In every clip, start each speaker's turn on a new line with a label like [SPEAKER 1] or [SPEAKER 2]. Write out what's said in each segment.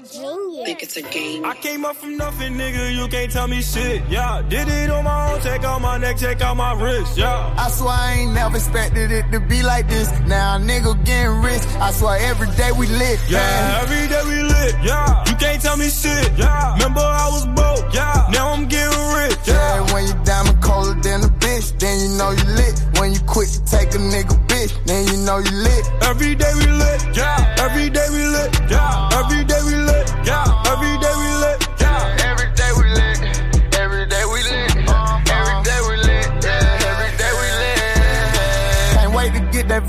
[SPEAKER 1] June, you're a genius.
[SPEAKER 2] Think it's a game.
[SPEAKER 3] I came up from nothing, nigga. You can't tell me shit. Yeah, did it on my own. Check out my neck, check out my wrist. Yeah.
[SPEAKER 4] I swear I ain't never expected it to be like this. Now nigga getting rich. I swear every day we lit.
[SPEAKER 3] Yeah,
[SPEAKER 4] man.
[SPEAKER 3] every day we lit. Yeah, you can't tell me shit. Yeah, remember I was broke. Yeah, now I'm getting rich. Yeah,
[SPEAKER 4] when you diamond colder than a bitch, then you know you lit. When you quit to take a nigga bitch, then you know you lit.
[SPEAKER 3] every day we lit. Yeah, every day we lit. Yeah, every day we lit. Yeah, every day we lit.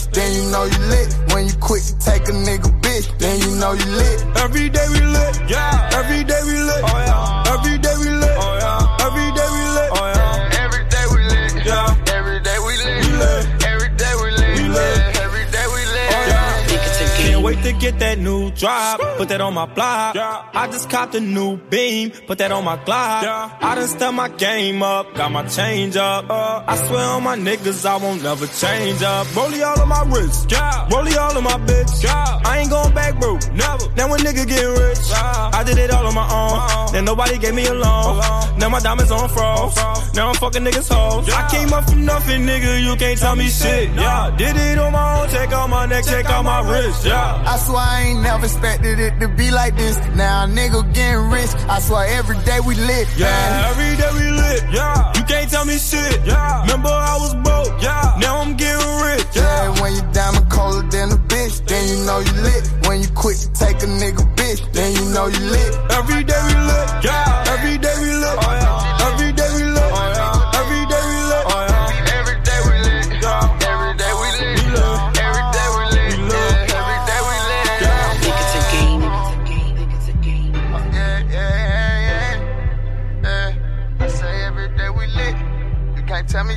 [SPEAKER 4] bitch, then you know you lit. When you quit to take a nigga bitch, then you know you lit.
[SPEAKER 3] every day we lit. Yeah, every day we lit. Oh yeah, that new drop. Put that on my block. I just copped a new beam. Put that on my Glock. I done step my game up. Got my change up. Uh, I swear on my niggas, I won't never change up. Rollie all on my wrist. Rollie all on my bitch.
[SPEAKER 5] Yeah.
[SPEAKER 3] I ain't going back, bro.
[SPEAKER 5] Never.
[SPEAKER 3] Now a nigga get rich. I did it all on my own. Then nobody gave me a loan.
[SPEAKER 5] Alone.
[SPEAKER 3] Now my diamonds on froze.
[SPEAKER 5] froze.
[SPEAKER 3] Now I'm fucking niggas hoes. I came up from nothing, nigga. You can't tell me shit. Yeah. Did it on my own. Check out my neck, check out my wrist. Yeah.
[SPEAKER 4] I swear I ain't never expected it to be like this. Now a nigga getting rich. I swear every day we lit. man.
[SPEAKER 3] Yeah, every day we lit.
[SPEAKER 5] Yeah.
[SPEAKER 3] You can't tell me shit.
[SPEAKER 5] Yeah.
[SPEAKER 3] Remember I was broke.
[SPEAKER 5] Yeah.
[SPEAKER 3] Now I'm getting rich.
[SPEAKER 4] Yeah, when you diamond colder than a bitch, then you know you lit. When you quit to take a nigga bitch, then you know you lit.
[SPEAKER 3] Every day we lit.
[SPEAKER 5] Yeah.
[SPEAKER 3] Every day we lit.
[SPEAKER 5] Oh, yeah.
[SPEAKER 4] Tell me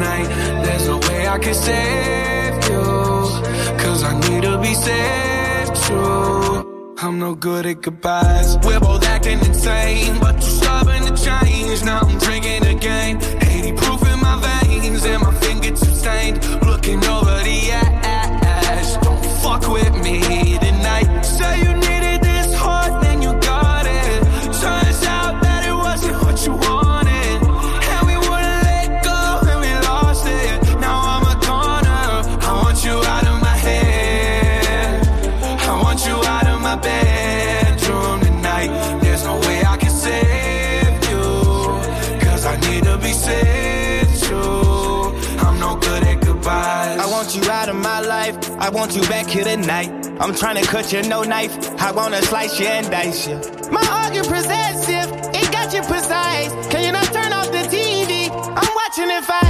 [SPEAKER 6] no way I can save you. Cause I need to be saved too. I'm no good at goodbyes. We're both acting insane, but you're stubborn to change. Now I'm drinking again. 80 proof in my veins, and my fingertips stained. Looking over the ash. Don't fuck with me want you
[SPEAKER 7] back here tonight. I'm trying to cut you, no knife. I wanna slice you and dice you. My argument possessive, it got you precise. Can you not turn off the TV? I'm watching it fight.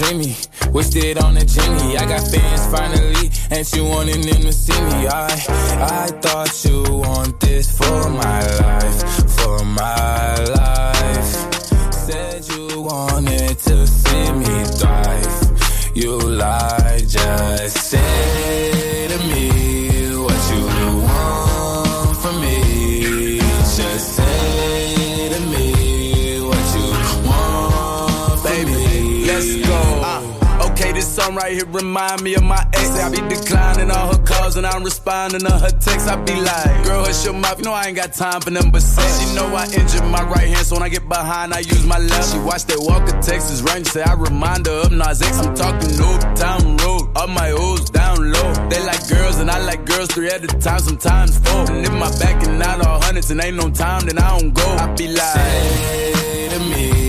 [SPEAKER 8] Dreamy, wished it on a genie. I got fans finally, and you wanted them to see me. I, I thought you want this for my life,
[SPEAKER 9] right here remind me of my ex. I be declining all her calls and I'm responding to her texts. I be like, girl, hush your mouth. You know I ain't got time for them but sex. She know I injured my right hand, so when I get behind, I use my left. She watch that Walker Texas Ranger, say I remind her of Nas X. I'm talking Old Town Road, all my O's down low. They like girls and I like girls three at a time, sometimes four. And if my back and out all hundreds and ain't no time, then I don't go. I be like,
[SPEAKER 8] Say to me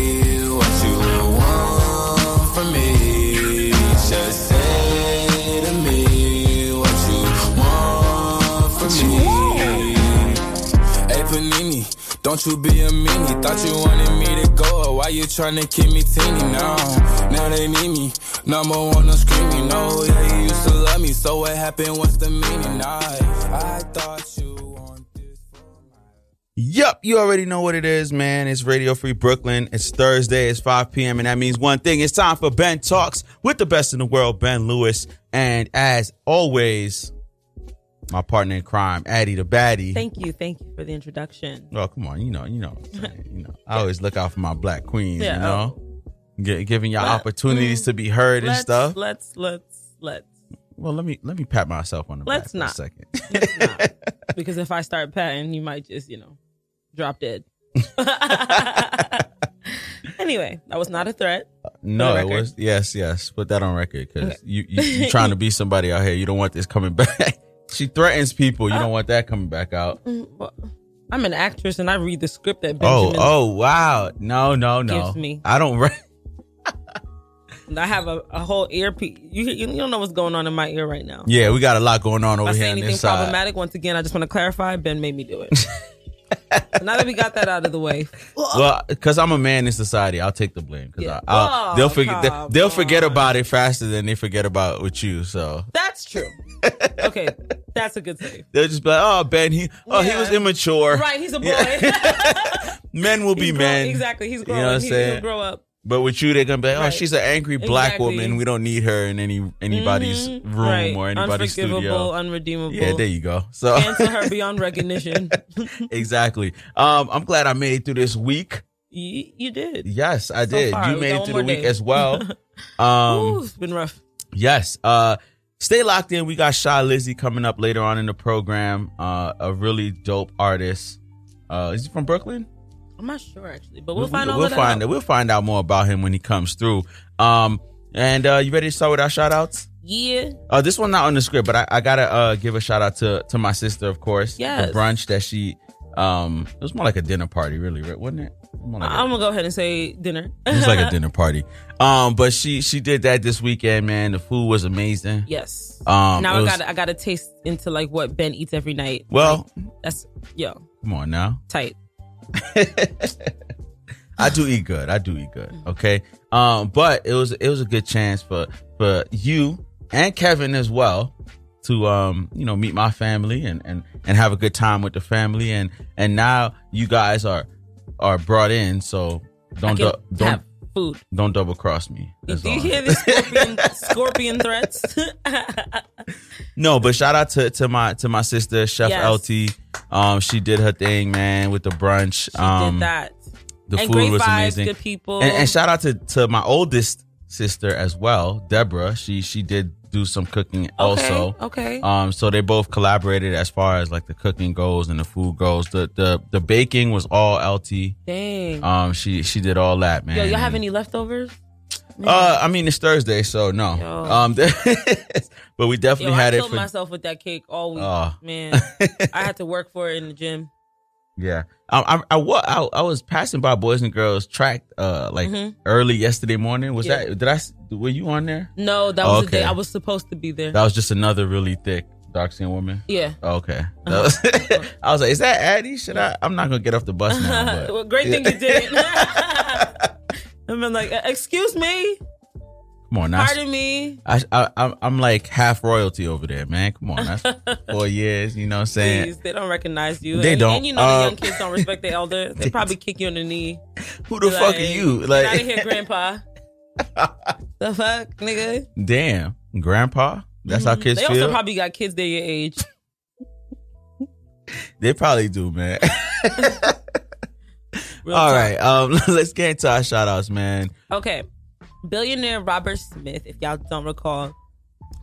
[SPEAKER 8] don't you be a meanie. Thought you wanted me to go, why you tryna keep me teeny now? Now they need me, number one on screaming. No, yeah, you used to love me, so what happened? What's the meaning? I, I thought you
[SPEAKER 10] Yup, you already know what it is, man. It's Radio Free Brooklyn. It's Thursday. It's 5 p.m. And that means one thing. It's time for Ben Talks with the best in the world, Ben Lewis. And as always, my partner in crime, Addie the Baddie.
[SPEAKER 11] Thank you, thank you for the introduction.
[SPEAKER 10] Oh, come on. You know, you know. You know, I always look out for my black queens,
[SPEAKER 11] Yeah,
[SPEAKER 10] you know? Oh. Gi- giving y'all
[SPEAKER 11] Let-
[SPEAKER 10] opportunities to be mm, heard and stuff.
[SPEAKER 11] Let's let's let's
[SPEAKER 10] well, let me let me pat myself on the
[SPEAKER 11] Let's
[SPEAKER 10] back
[SPEAKER 11] not.
[SPEAKER 10] for a second.
[SPEAKER 11] let's not. because if I start patting, you might just you know drop dead. anyway, that was not a threat.
[SPEAKER 10] No, it was yes, yes. Put that on record because you you you trying to be somebody out here. You don't want this coming back. She threatens people. You don't want that coming back out.
[SPEAKER 11] Mm, I'm an actress and I read the script that
[SPEAKER 10] Oh,
[SPEAKER 11] Benjamin.
[SPEAKER 10] oh, wow. No, no, no.
[SPEAKER 11] Gives me.
[SPEAKER 10] I don't. Re-
[SPEAKER 11] I have a, a whole earpiece. You you don't know what's going on in my ear right now.
[SPEAKER 10] yeah, we got a lot going on
[SPEAKER 11] If
[SPEAKER 10] over
[SPEAKER 11] I say
[SPEAKER 10] here on
[SPEAKER 11] anything problematic, once again, I just want to clarify. Ben made me do it. Now that we got that out of the way,
[SPEAKER 10] Well, because I'm a man in society, I'll take the blame. Because
[SPEAKER 11] Yeah. Oh,
[SPEAKER 10] they'll forget. they, they'll forget about it faster than they forget about with you. So
[SPEAKER 11] that's true. Okay, that's a good thing.
[SPEAKER 10] they'll just be like, "Oh, Ben, he, oh, he was immature.
[SPEAKER 11] Right, he's a boy.
[SPEAKER 10] Men will be
[SPEAKER 11] He's grown-
[SPEAKER 10] men.
[SPEAKER 11] Exactly, he's
[SPEAKER 10] You
[SPEAKER 11] growing.
[SPEAKER 10] know what I'm
[SPEAKER 11] He-
[SPEAKER 10] saying?
[SPEAKER 11] He'll grow up.
[SPEAKER 10] But with you, they're gonna be like, "Oh,
[SPEAKER 11] Right.
[SPEAKER 10] she's an angry black
[SPEAKER 11] Exactly.
[SPEAKER 10] woman. We don't need her in any anybody's
[SPEAKER 11] Mhm.
[SPEAKER 10] room
[SPEAKER 11] right.
[SPEAKER 10] or anybody's
[SPEAKER 11] Unforgivable,
[SPEAKER 10] studio."
[SPEAKER 11] unredeemable.
[SPEAKER 10] Yeah, there you go. So
[SPEAKER 11] Cancel her beyond recognition.
[SPEAKER 10] exactly. Um, I'm glad I made it through this week.
[SPEAKER 11] you, you did.
[SPEAKER 10] Yes, I
[SPEAKER 11] So
[SPEAKER 10] did.
[SPEAKER 11] far,
[SPEAKER 10] you made it through the
[SPEAKER 11] more
[SPEAKER 10] week
[SPEAKER 11] day.
[SPEAKER 10] as well. Um,
[SPEAKER 11] Ooh, it's been rough.
[SPEAKER 10] yes. Uh, stay locked in. We got Shy Lizzy coming up later on in the program. Uh, a really dope artist. Uh, is he from Brooklyn?
[SPEAKER 11] I'm not sure actually, but we'll, find all
[SPEAKER 10] we'll
[SPEAKER 11] of that
[SPEAKER 10] find
[SPEAKER 11] out.
[SPEAKER 10] We'll find out more about him when he comes through. Um, and uh, you ready to start with our shout outs?
[SPEAKER 11] Yeah.
[SPEAKER 10] Uh, this one not on the script, but I, I gotta uh, give a shout out to to my sister, of course.
[SPEAKER 11] Yes.
[SPEAKER 10] The brunch that she um it was more like a dinner party, really, right? Wasn't it? Like
[SPEAKER 11] I'm gonna go ahead and say dinner.
[SPEAKER 10] it was like a dinner party. Um, but she she did that this weekend, man. The food was amazing.
[SPEAKER 11] yes.
[SPEAKER 10] Um,
[SPEAKER 11] now I got I got to taste into like what Ben eats every night.
[SPEAKER 10] Well,
[SPEAKER 11] That's yo
[SPEAKER 10] come on now.
[SPEAKER 11] tight.
[SPEAKER 10] I do eat good. I do eat good. Okay. Um, but it was it was a good chance for for you and Kevin as well to um you know meet my family and and and have a good time with the family and and now you guys are are brought in, so don't
[SPEAKER 11] I
[SPEAKER 10] du- don't
[SPEAKER 11] have food.
[SPEAKER 10] don't double cross me. That's
[SPEAKER 11] Do you hear the scorpion, scorpion threats?
[SPEAKER 10] No, but shout out to, to my to my sister Chef
[SPEAKER 11] Yes.
[SPEAKER 10] LT. Um, she did her thing, man, with the brunch.
[SPEAKER 11] She
[SPEAKER 10] um,
[SPEAKER 11] did that.
[SPEAKER 10] The
[SPEAKER 11] And
[SPEAKER 10] food
[SPEAKER 11] great
[SPEAKER 10] was
[SPEAKER 11] vibes,
[SPEAKER 10] amazing.
[SPEAKER 11] good people.
[SPEAKER 10] And, and shout out to to my oldest sister as well, Deborah. She she did do some cooking also.
[SPEAKER 11] okay.
[SPEAKER 10] Um, so they both collaborated as far as like the cooking goes and the food goes. The the the baking was all LT.
[SPEAKER 11] Dang.
[SPEAKER 10] Um, she she did all that, man.
[SPEAKER 11] Yo, y'all have any leftovers?
[SPEAKER 10] Uh, I mean it's Thursday, so no.
[SPEAKER 11] Yo.
[SPEAKER 10] Um, but we definitely
[SPEAKER 11] Yo,
[SPEAKER 10] had
[SPEAKER 11] I
[SPEAKER 10] it
[SPEAKER 11] killed
[SPEAKER 10] for
[SPEAKER 11] myself with that cake all week.
[SPEAKER 10] Oh.
[SPEAKER 11] Man, I had to work for it in the gym.
[SPEAKER 10] Yeah, I I, I, I I was passing by Boys and Girls track uh like
[SPEAKER 11] Mhm.
[SPEAKER 10] early yesterday morning. Was
[SPEAKER 11] Yeah.
[SPEAKER 10] that did I were you on there?
[SPEAKER 11] No, that was the
[SPEAKER 10] Okay.
[SPEAKER 11] day I was supposed to be there.
[SPEAKER 10] That was just another really thick dark skinned woman.
[SPEAKER 11] yeah.
[SPEAKER 10] Oh, okay, That was- I was like, is that Addie? Should I? I'm not gonna get off the bus now. But,
[SPEAKER 11] well, great thing you didn't. I've been like, "Uh, excuse me,
[SPEAKER 10] Come on, now.
[SPEAKER 11] pardon me.
[SPEAKER 10] I, I I'm- like half royalty over there, man. Come on, that's four years. You know what I'm saying?
[SPEAKER 11] Please, they don't recognize you.
[SPEAKER 10] They
[SPEAKER 11] and,
[SPEAKER 10] don't.
[SPEAKER 11] And you know the
[SPEAKER 10] Um,
[SPEAKER 11] young kids don't respect their elder. They probably kick you on the knee.
[SPEAKER 10] Who the
[SPEAKER 11] Be
[SPEAKER 10] fuck are you? Like,
[SPEAKER 11] out of here, grandpa. the fuck, nigga.
[SPEAKER 10] damn, grandpa. That's how kids
[SPEAKER 11] They
[SPEAKER 10] feel.
[SPEAKER 11] They also probably got kids their your age.
[SPEAKER 10] they probably do, man. All
[SPEAKER 11] talk.
[SPEAKER 10] right, um, let's get into our shout outs, man.
[SPEAKER 11] Okay. Billionaire Robert Smith, if y'all don't recall,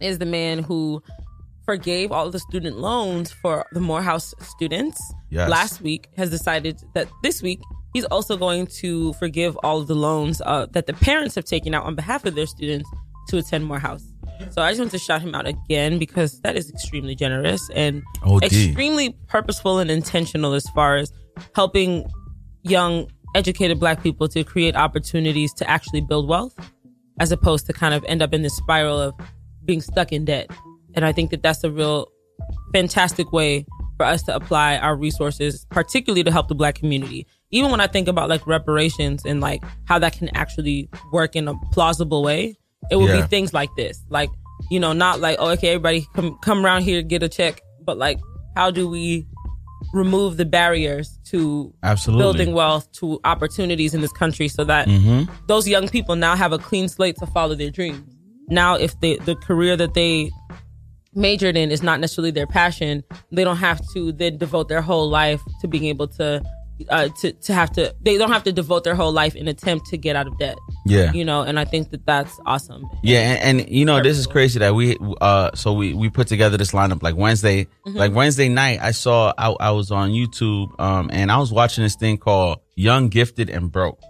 [SPEAKER 11] is the man who forgave all the student loans for the Morehouse students
[SPEAKER 10] Yes.
[SPEAKER 11] last week, has decided that this week he's also going to forgive all of the loans uh, that the parents have taken out on behalf of their students to attend Morehouse. So I just want to shout him out again because that is extremely generous and
[SPEAKER 10] OD.
[SPEAKER 11] extremely purposeful and intentional as far as helping young educated black people to create opportunities to actually build wealth as opposed to kind of end up in this spiral of being stuck in debt. And i think that that's a real fantastic way for us to apply our resources particularly to help the black community. Even when i think about like reparations and like how that can actually work in a plausible way it will
[SPEAKER 10] Yeah.
[SPEAKER 11] be things like this. Like you know not like oh okay everybody come come around here get a check but like how do we remove the barriers to
[SPEAKER 10] Absolutely.
[SPEAKER 11] building wealth to opportunities in this country so that
[SPEAKER 10] Mhm.
[SPEAKER 11] those young people now have a clean slate to follow their dreams. Now, if they, the career that they majored in is not necessarily their passion, they don't have to then devote their whole life to being able to, uh, to, to have to, they don't have to devote their whole life in attempt to get out of debt.
[SPEAKER 10] Yeah.
[SPEAKER 11] You know, and I think that that's awesome.
[SPEAKER 10] Yeah, and, and you know this is crazy that we uh so we we put together this lineup like Wednesday
[SPEAKER 11] Mhm.
[SPEAKER 10] like Wednesday night I saw I, I was on YouTube um and I was watching this thing called Young Gifted and Broke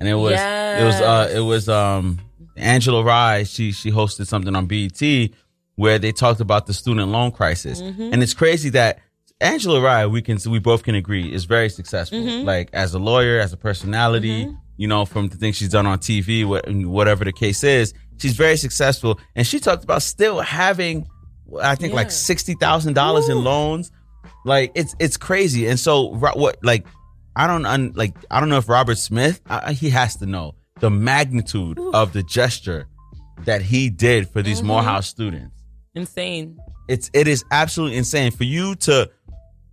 [SPEAKER 10] and it was it was uh it was um Angela Rye she she hosted something on BET where they talked about the student loan crisis
[SPEAKER 11] Mhm.
[SPEAKER 10] and it's crazy that Angela Rye we can we both can agree is very successful
[SPEAKER 11] Mhm.
[SPEAKER 10] like as a lawyer as a personality you know, from the things she's done on TV, whatever the case is, she's very successful. And she talked about still having, I think, like sixty thousand dollars in loans. Like it's it's crazy. And so, what like I don't un, like I don't know if Robert Smith I, he has to know the magnitude of the gesture that he did for these
[SPEAKER 11] Mhm.
[SPEAKER 10] Morehouse students
[SPEAKER 11] Insane.
[SPEAKER 10] it's it is absolutely insane for you to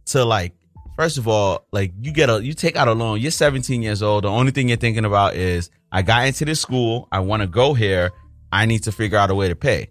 [SPEAKER 10] to like first of all like you get a you take out a loan you're 17 years old the only thing you're thinking about is i got into this school i want to go here i need to figure out a way to pay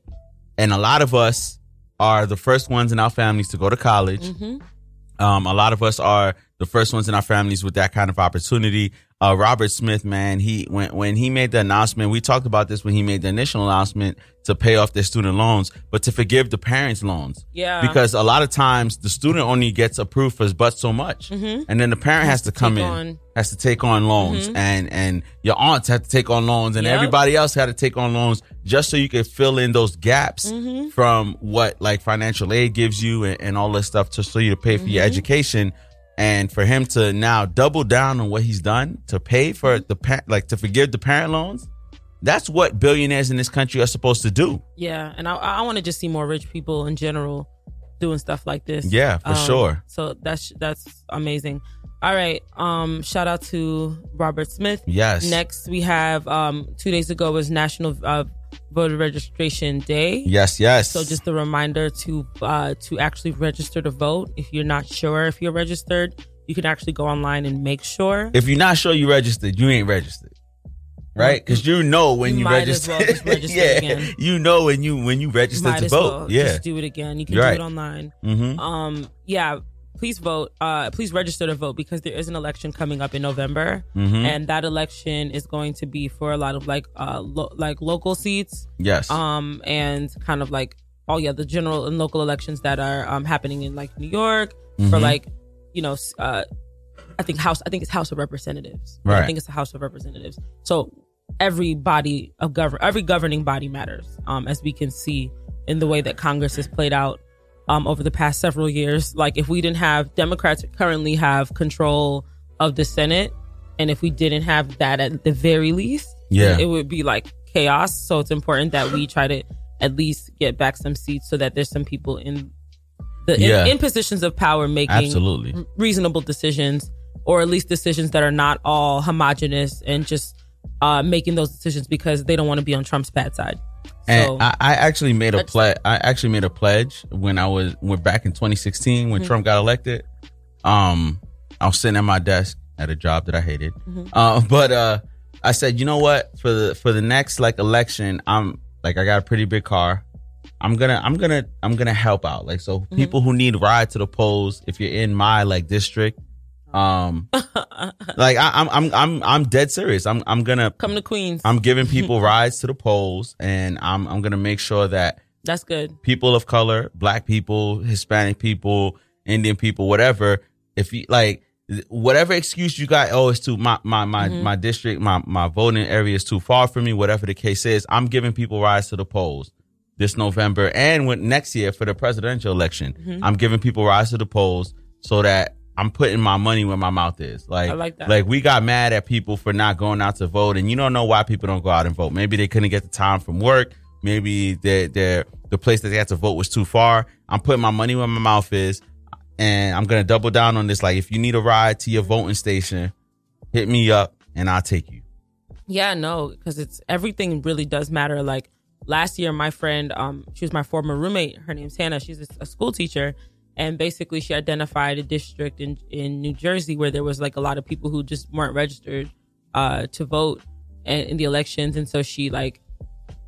[SPEAKER 10] and a lot of us are the first ones in our families to go to college
[SPEAKER 11] Mm-hmm.
[SPEAKER 10] um, a lot of us are the first ones in our families with that kind of opportunity. Uh, Robert Smith, man, he when when he made the announcement, we talked about this when he made the initial announcement to pay off their student loans, but to forgive the parents' loans.
[SPEAKER 11] Yeah.
[SPEAKER 10] Because a lot of times the student only gets approved for but so much,
[SPEAKER 11] Mhm.
[SPEAKER 10] and then the parent has, to come in,
[SPEAKER 11] on-
[SPEAKER 10] has to take on loans,
[SPEAKER 11] Mhm.
[SPEAKER 10] and and your aunts have to take on loans, and
[SPEAKER 11] Yep.
[SPEAKER 10] everybody else had to take on loans just so you could fill in those gaps
[SPEAKER 11] Mhm.
[SPEAKER 10] from what like financial aid gives you and, and all this stuff to so you to pay for your
[SPEAKER 11] Mhm.
[SPEAKER 10] education and for him to now double down on what he's done to pay for
[SPEAKER 11] Mm-hmm.
[SPEAKER 10] the like to forgive the parent loans that's what billionaires in this country are supposed to do
[SPEAKER 11] Yeah, and I, I want to just see more rich people in general doing stuff like this.
[SPEAKER 10] Yeah, for sure.
[SPEAKER 11] So that's that's amazing. All right, um, shout out to Robert Smith.
[SPEAKER 10] Yes.
[SPEAKER 11] Next, we have um, two days ago was National uh, Voter Registration Day.
[SPEAKER 10] yes yes
[SPEAKER 11] So just a reminder to uh, to actually register to vote. If you're not sure if you're registered, you can actually go online and make sure.
[SPEAKER 10] If you're not sure you registered, you ain't registered. Right? Because you know when
[SPEAKER 11] You
[SPEAKER 10] you, register.
[SPEAKER 11] well register
[SPEAKER 10] yeah.
[SPEAKER 11] again.
[SPEAKER 10] You know when you when you register to vote.
[SPEAKER 11] well
[SPEAKER 10] yeah.
[SPEAKER 11] just do it again. You can
[SPEAKER 10] You're
[SPEAKER 11] do
[SPEAKER 10] right.
[SPEAKER 11] it online.
[SPEAKER 10] Mhm.
[SPEAKER 11] Um, yeah, please vote. Uh, please register to vote because there is an election coming up in November,
[SPEAKER 10] Mhm.
[SPEAKER 11] and that election is going to be for a lot of like uh lo- like local seats.
[SPEAKER 10] Yes.
[SPEAKER 11] Um, and kind of like oh yeah, the general and local elections that are um happening in like New York for
[SPEAKER 10] Mhm.
[SPEAKER 11] like you know uh. I think House. I think it's House of Representatives.
[SPEAKER 10] Right.
[SPEAKER 11] I think it's the House of Representatives. So every body of govern, every governing body matters. Um, as we can see in the way that Congress has played out um, over the past several years. Like if we didn't have Democrats currently have control of the Senate, and if we didn't have that at the very least,
[SPEAKER 10] Yeah.
[SPEAKER 11] it would be like chaos. So it's important that we try to at least get back some seats so that there's some people in the in-
[SPEAKER 10] Yeah.
[SPEAKER 11] in, positions of power making
[SPEAKER 10] Absolutely.
[SPEAKER 11] r- reasonable decisions, or at least decisions that are not all homogenous and just uh, making those decisions because they don't want to be on Trump's bad side.
[SPEAKER 10] And
[SPEAKER 11] So-
[SPEAKER 10] I, I actually made a pledge. I actually made a pledge when I was went back in 2016 when
[SPEAKER 11] Mhm.
[SPEAKER 10] Trump got elected. Um, I was sitting at my desk at a job that I hated.
[SPEAKER 11] Mhm.
[SPEAKER 10] Uh, but uh, I said, you know what? For the for the next like election, I'm like I got a pretty big car. I'm gonna I'm gonna I'm gonna help out. Like so,
[SPEAKER 11] Mm-hmm.
[SPEAKER 10] people who need ride to the polls. If you're in my like district, um, like I, I'm I'm I'm I'm dead serious. I'm I'm gonna
[SPEAKER 11] Come to Queens.
[SPEAKER 10] I'm giving people rides to the polls, and I'm I'm gonna make sure that
[SPEAKER 11] That's good.
[SPEAKER 10] people of color, black people, Hispanic people, Indian people, whatever, if you like whatever excuse you got, oh, it's too my my my,
[SPEAKER 11] Mhm.
[SPEAKER 10] my district, my my voting area is too far from me, whatever the case is, I'm giving people rides to the polls this November and when next year for the presidential election.
[SPEAKER 11] Mhm.
[SPEAKER 10] I'm giving people rides to the polls so that I'm putting my money where my mouth is. Like,
[SPEAKER 11] I like that.
[SPEAKER 10] like we got mad at people for not going out to vote, and you don't know why people don't go out and vote. Maybe they couldn't get the time from work. Maybe they the place that they had to vote was too far. I'm putting my money where my mouth is, and I'm gonna double down on this. Like, if you need a ride to your voting station, hit me up, and I'll take you.
[SPEAKER 11] Yeah, no, because it's everything really does matter. Like last year, my friend, um, she was my former roommate. Her name's Hannah. She's a, a school teacher, and basically, she identified a district in in New Jersey where there was like a lot of people who just weren't registered uh, to vote in, in the elections, and so she like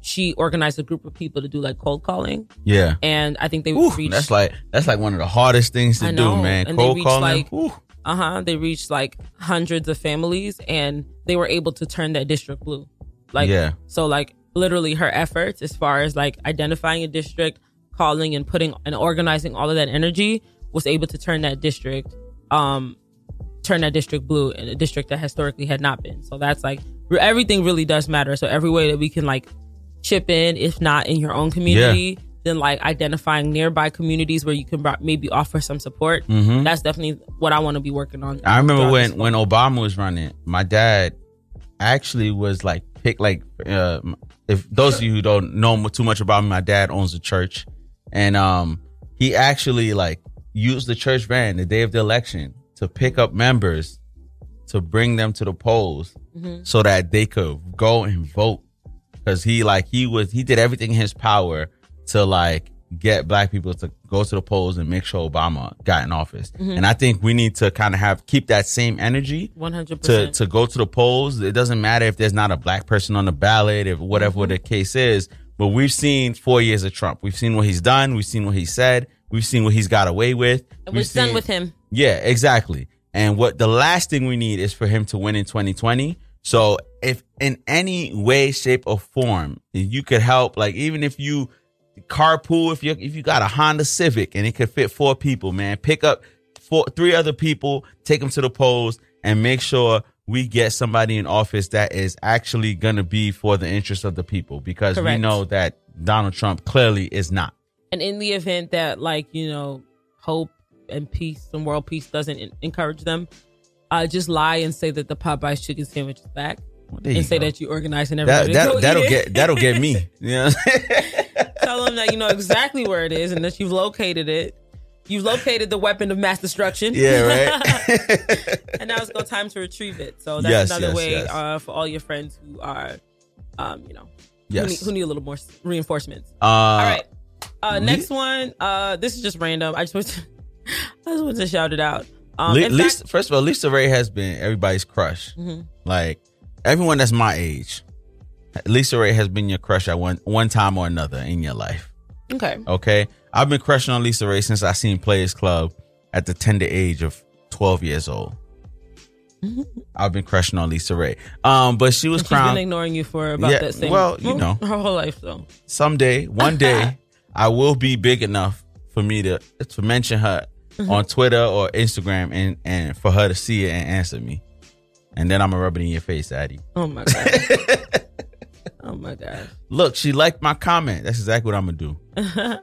[SPEAKER 11] she organized a group of people to do like cold calling.
[SPEAKER 10] Yeah.
[SPEAKER 11] and I think they
[SPEAKER 10] Ooh,
[SPEAKER 11] reached.
[SPEAKER 10] that's like that's like one of the hardest things to
[SPEAKER 11] know.
[SPEAKER 10] do, man.
[SPEAKER 11] And
[SPEAKER 10] Cold calling.
[SPEAKER 11] like uh huh. They reached like hundreds of families, and they were able to turn that district blue. Like
[SPEAKER 10] Yeah.
[SPEAKER 11] so, like literally her efforts as far as like identifying a district, calling and putting and organizing all of that energy was able to turn that district, um, turn that district blue in a district that historically had not been. So that's like everything really does matter. So every way that we can like chip in, if not in your own community. Then like identifying nearby communities where you can maybe offer some support.
[SPEAKER 10] Mhm.
[SPEAKER 11] That's definitely what I want to be working on.
[SPEAKER 10] I remember when when Obama was running, my dad actually was like pick like uh, if those of you who don't know too much about me, my dad owns a church, and um he actually like used the church van the day of the election to pick up members to bring them to the polls
[SPEAKER 11] Mhm.
[SPEAKER 10] so that they could go and vote because he like he was he did everything in his power to like get black people to go to the polls and make sure Obama got in office.
[SPEAKER 11] Mhm.
[SPEAKER 10] And I think we need to kind of have keep that same energy
[SPEAKER 11] 100%.
[SPEAKER 10] to to go to the polls. It doesn't matter if there's not a black person on the ballot, if whatever
[SPEAKER 11] Mm-hmm.
[SPEAKER 10] the case is. But we've seen four years of Trump. We've seen what he's done. We've seen what he said. We've seen what he's got away with.
[SPEAKER 11] And
[SPEAKER 10] We've
[SPEAKER 11] what's done
[SPEAKER 10] seen-
[SPEAKER 11] with him.
[SPEAKER 10] yeah, exactly. And what the last thing we need is for him to win in 2020. So if in any way, shape, or form you could help, like even if you carpool, if you if you got a Honda Civic and it could fit four people, man, pick up four three other people, take them to the polls, and make sure we get somebody in office that is actually gonna be for the interest of the people because we know that Donald Trump clearly is not.
[SPEAKER 11] And in the event that, like, you know, hope and peace and world peace doesn't en- encourage them, uh, just lie and say that the Popeyes chicken sandwich is back.
[SPEAKER 10] you
[SPEAKER 11] and say
[SPEAKER 10] go.
[SPEAKER 11] that you organize and everybody.
[SPEAKER 10] That,
[SPEAKER 11] that, will
[SPEAKER 10] get that'll get me. Yeah.
[SPEAKER 11] Tell them that you know exactly where it is and that you've located it. You've located the weapon of mass destruction.
[SPEAKER 10] Yeah, right.
[SPEAKER 11] and now it's go time to retrieve it. So that's
[SPEAKER 10] Yes,
[SPEAKER 11] another
[SPEAKER 10] yes,
[SPEAKER 11] way
[SPEAKER 10] yes.
[SPEAKER 11] Uh, for all your friends who are, um, you know,
[SPEAKER 10] Yes.
[SPEAKER 11] who, need, who need a little more reinforcements.
[SPEAKER 10] Uh,
[SPEAKER 11] all right. Uh,
[SPEAKER 10] me-
[SPEAKER 11] next one. Uh, this is just random. I just want to, I just want to shout it out. Um,
[SPEAKER 10] Le- Lisa,
[SPEAKER 11] fact-
[SPEAKER 10] first of all, LisaRaye has been everybody's crush.
[SPEAKER 11] Mhm.
[SPEAKER 10] Like everyone that's my age, LisaRaye has been your crush at one one time or another in your life.
[SPEAKER 11] Okay.
[SPEAKER 10] Okay, I've been crushing on LisaRaye since I seen Players Club at the tender age of twelve years old. I've been crushing on LisaRaye. Um, but she was
[SPEAKER 11] She's been ignoring you for about
[SPEAKER 10] Yeah,
[SPEAKER 11] that same.
[SPEAKER 10] well, you know.
[SPEAKER 11] her whole life though.
[SPEAKER 10] someday, one day, I will be big enough for me to to mention her
[SPEAKER 11] Mhm.
[SPEAKER 10] on Twitter or Instagram, and and for her to see it and answer me, and then I'm gonna rub it in your face, Addie.
[SPEAKER 11] Oh my god. oh my god.
[SPEAKER 10] Look, she liked my comment. That's exactly what I'm gonna do.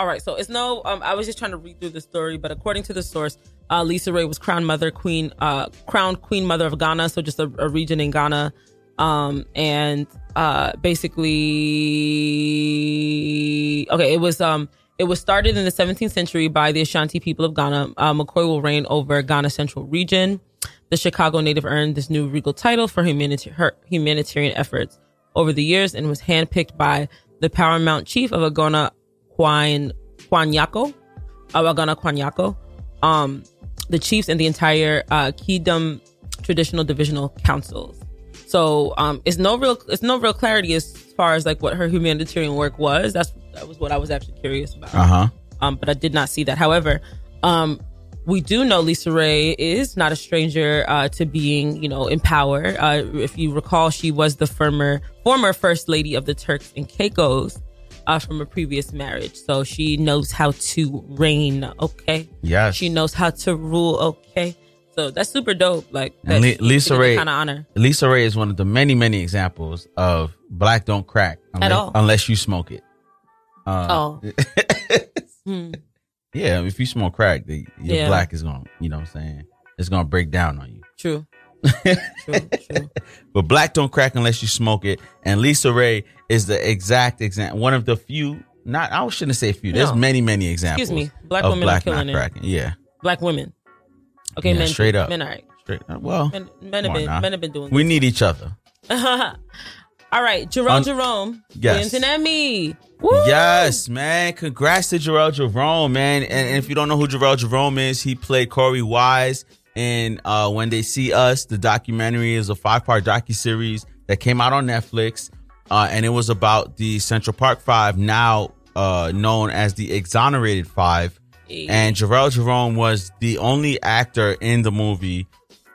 [SPEAKER 11] All right, so it's no. Um, I was just trying to read through the story, but according to the source, uh, LisaRaye was crowned mother, queen, uh, crowned queen mother of Ghana, so just a, a region in Ghana, um, and uh, basically, okay, it was um, it was started in the 17th century by the Ashanti people of Ghana. Uh, McCoy will reign over Ghana Central region. The Chicago native earned this new regal title for humanita- her humanitarian efforts over the years and was handpicked by the paramount chief of Agona Kwan Kwanyako, Awagana Kwanyako, um, the chiefs and the entire uh, Kingdom traditional divisional councils. So um, it's no real it's no real clarity as far as like what her humanitarian work was. That's that was what I was actually curious about.
[SPEAKER 10] Uh huh.
[SPEAKER 11] Um, but I did not see that. However, um, we do know LisaRaye is not a stranger uh, to being, you know, in power. Uh, if you recall, she was the former former first lady of the Turks and Caicos uh, from a previous marriage, so she knows how to reign. Okay,
[SPEAKER 10] Yes.
[SPEAKER 11] she knows how to rule. Okay, so that's super dope. Like
[SPEAKER 10] And Le- LisaRaye,
[SPEAKER 11] kind of honor.
[SPEAKER 10] LisaRaye is one of the many, many examples of black don't crack unless,
[SPEAKER 11] all.
[SPEAKER 10] unless you smoke it. Uh,
[SPEAKER 11] oh, Hmm.
[SPEAKER 10] yeah. If you smoke crack, the, your
[SPEAKER 11] Yeah.
[SPEAKER 10] black is to You know what I'm saying? It's going to break down on you.
[SPEAKER 11] true.
[SPEAKER 10] But black don't crack unless you smoke it. And LisaRaye is the exact example. One of the few. Not I shouldn't say few. There's
[SPEAKER 11] No.
[SPEAKER 10] many, many examples.
[SPEAKER 11] Excuse me. Black women
[SPEAKER 10] black
[SPEAKER 11] are killing it.
[SPEAKER 10] Yeah.
[SPEAKER 11] Black women. Okay,
[SPEAKER 10] Yeah,
[SPEAKER 11] men
[SPEAKER 10] straight up.
[SPEAKER 11] Men, all right.
[SPEAKER 10] Straight up. Well,
[SPEAKER 11] Men, men have been
[SPEAKER 10] now.
[SPEAKER 11] men have been doing.
[SPEAKER 10] We need each other.
[SPEAKER 11] All right, Jerome
[SPEAKER 10] Un-
[SPEAKER 11] Jerome
[SPEAKER 10] Yes.
[SPEAKER 11] wins an Emmy. Woo!
[SPEAKER 10] Yes, man. Congrats to Jharrel Jerome, man. And, and if you don't know who Jharrel Jerome is, he played Korey Wise in uh, When They See Us. The documentary is a five part docu series that came out on Netflix, uh, and it was about the Central Park Five, now uh, known as the Exonerated Five. And Jharrel Jerome was the only actor in the movie,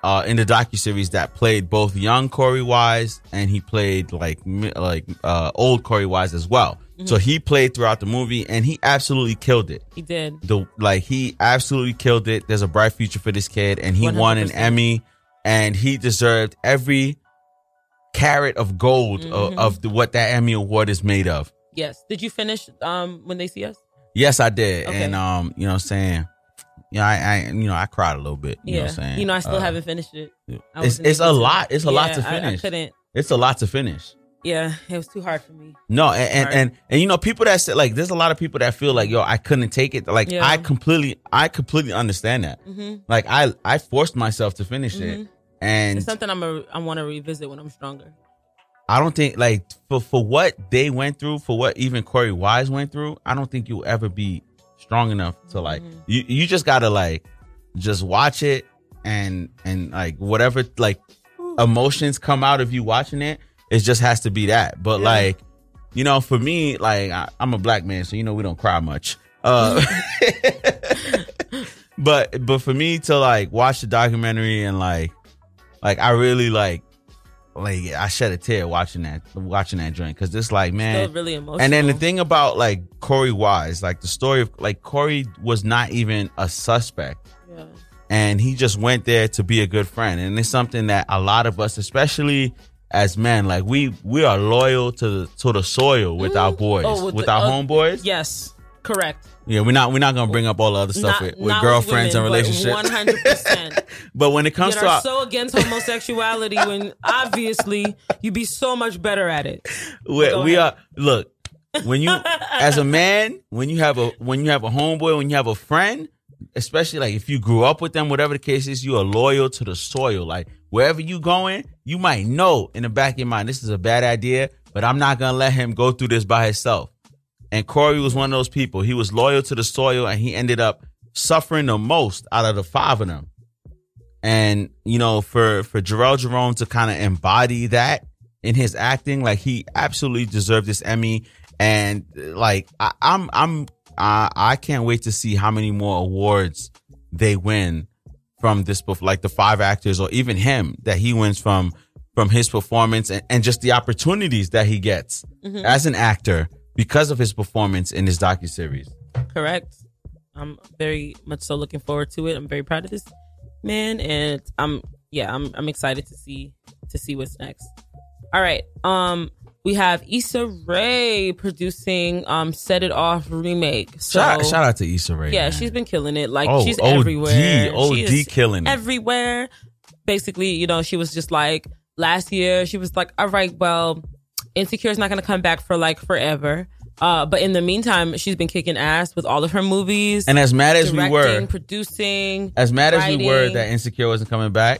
[SPEAKER 10] uh, in the docu series that played both young Korey Wise and he played like like uh, old Korey Wise as well.
[SPEAKER 11] Mhm.
[SPEAKER 10] So he played throughout the movie and he absolutely killed it.
[SPEAKER 11] He did.
[SPEAKER 10] The like he absolutely killed it. There's a bright future for this kid, and he won an Emmy, and he deserved every carat of gold
[SPEAKER 11] Mhm.
[SPEAKER 10] of, of the, what that Emmy award is made of.
[SPEAKER 11] Yes. Did you finish um when they see us?
[SPEAKER 10] Yes, I did,
[SPEAKER 11] Okay.
[SPEAKER 10] and um, you know, what I'm saying, yeah, I, I, you know, I cried a little bit. You
[SPEAKER 11] yeah.
[SPEAKER 10] know, what I'm saying,
[SPEAKER 11] You know, I still
[SPEAKER 10] Uh,
[SPEAKER 11] haven't finished it.
[SPEAKER 10] It's it's a lot. It's a lot to
[SPEAKER 11] Yeah, I- I
[SPEAKER 10] finish.
[SPEAKER 11] couldn't.
[SPEAKER 10] It's a lot to finish.
[SPEAKER 11] Yeah, it was too hard for me.
[SPEAKER 10] No, and and,
[SPEAKER 11] Right.
[SPEAKER 10] and and you know, people that said like, there's a lot of people that feel like, yo, I couldn't take it. Like,
[SPEAKER 11] Yeah.
[SPEAKER 10] I completely, I completely understand that.
[SPEAKER 11] Mhm.
[SPEAKER 10] Like, I I forced myself to finish it,
[SPEAKER 11] Mhm.
[SPEAKER 10] and
[SPEAKER 11] It's something I'm a, I want to revisit when I'm stronger.
[SPEAKER 10] I don't think like for for what they went through, for what even Korey Wise went through, I don't think you'll ever be strong enough to like
[SPEAKER 11] Mm-hmm.
[SPEAKER 10] you you just gotta like just watch it and and like whatever like emotions come out of you watching it, it just has to be that. But
[SPEAKER 11] Yeah.
[SPEAKER 10] like, you know, for me, like I, I'm a black man, so you know we don't cry much. Uh but but for me to like watch the documentary and like like I really like like I shed a tear watching that watching that joint because it's like man
[SPEAKER 11] Still really emotional.
[SPEAKER 10] and then the thing about like Korey Wise like the story of like Korey was not even a suspect
[SPEAKER 11] Yeah.
[SPEAKER 10] and he just went there to be a good friend and it's something that a lot of us especially as men like we we are loyal to the to the soil with our boys
[SPEAKER 11] Oh,
[SPEAKER 10] with,
[SPEAKER 11] the-
[SPEAKER 10] our
[SPEAKER 11] uh,
[SPEAKER 10] homeboys
[SPEAKER 11] Yes, correct.
[SPEAKER 10] Yeah we're not we're not gonna bring up all the other stuff
[SPEAKER 11] Not-
[SPEAKER 10] with, with girlfriends
[SPEAKER 11] women,
[SPEAKER 10] and relationships
[SPEAKER 11] 100%.
[SPEAKER 10] but when it comes
[SPEAKER 11] Yet
[SPEAKER 10] to
[SPEAKER 11] are so against homosexuality when obviously you'd be so much better at it.
[SPEAKER 10] we, we are look when you as a man when you have a when you have a homeboy when you have a friend especially like if you grew up with them whatever the case is you are loyal to the soil like wherever you going you might know in the back of your mind this is a bad idea but i'm not gonna let him go through this by himself and corey was one of those people he was loyal to the soil and he ended up suffering the most out of the five of them. And you know, for for Jharrel Jerome to kind of embody that in his acting, like he absolutely deserved this Emmy. And like I, I'm I'm I, I can't wait to see how many more awards they win from this like the five actors or even him that he wins from from his performance and, and just the opportunities that he gets
[SPEAKER 11] Mhm.
[SPEAKER 10] as an actor because of his performance in this docu series.
[SPEAKER 11] Correct. I'm very much so looking forward to it. I'm very proud of this man, and I'm yeah, I'm I'm excited to see to see what's next. All right. Um, we have Issa Rae producing um "Set It Off" remake. So
[SPEAKER 10] shout, shout out to Issa Rae.
[SPEAKER 11] yeah,
[SPEAKER 10] man.
[SPEAKER 11] she's been killing it. Like
[SPEAKER 10] Oh,
[SPEAKER 11] she's
[SPEAKER 10] OD,
[SPEAKER 11] everywhere.
[SPEAKER 10] OD
[SPEAKER 11] She
[SPEAKER 10] killing it.
[SPEAKER 11] everywhere. Basically, you know, she was just like last year. She was like, "All right, well, Insecure is not going to come back for like forever." Uh, but in the meantime, she's been kicking ass with all of her movies.
[SPEAKER 10] And as mad as we
[SPEAKER 11] directing,
[SPEAKER 10] were-
[SPEAKER 11] producing,
[SPEAKER 10] As mad as we were that Insecure wasn't coming back,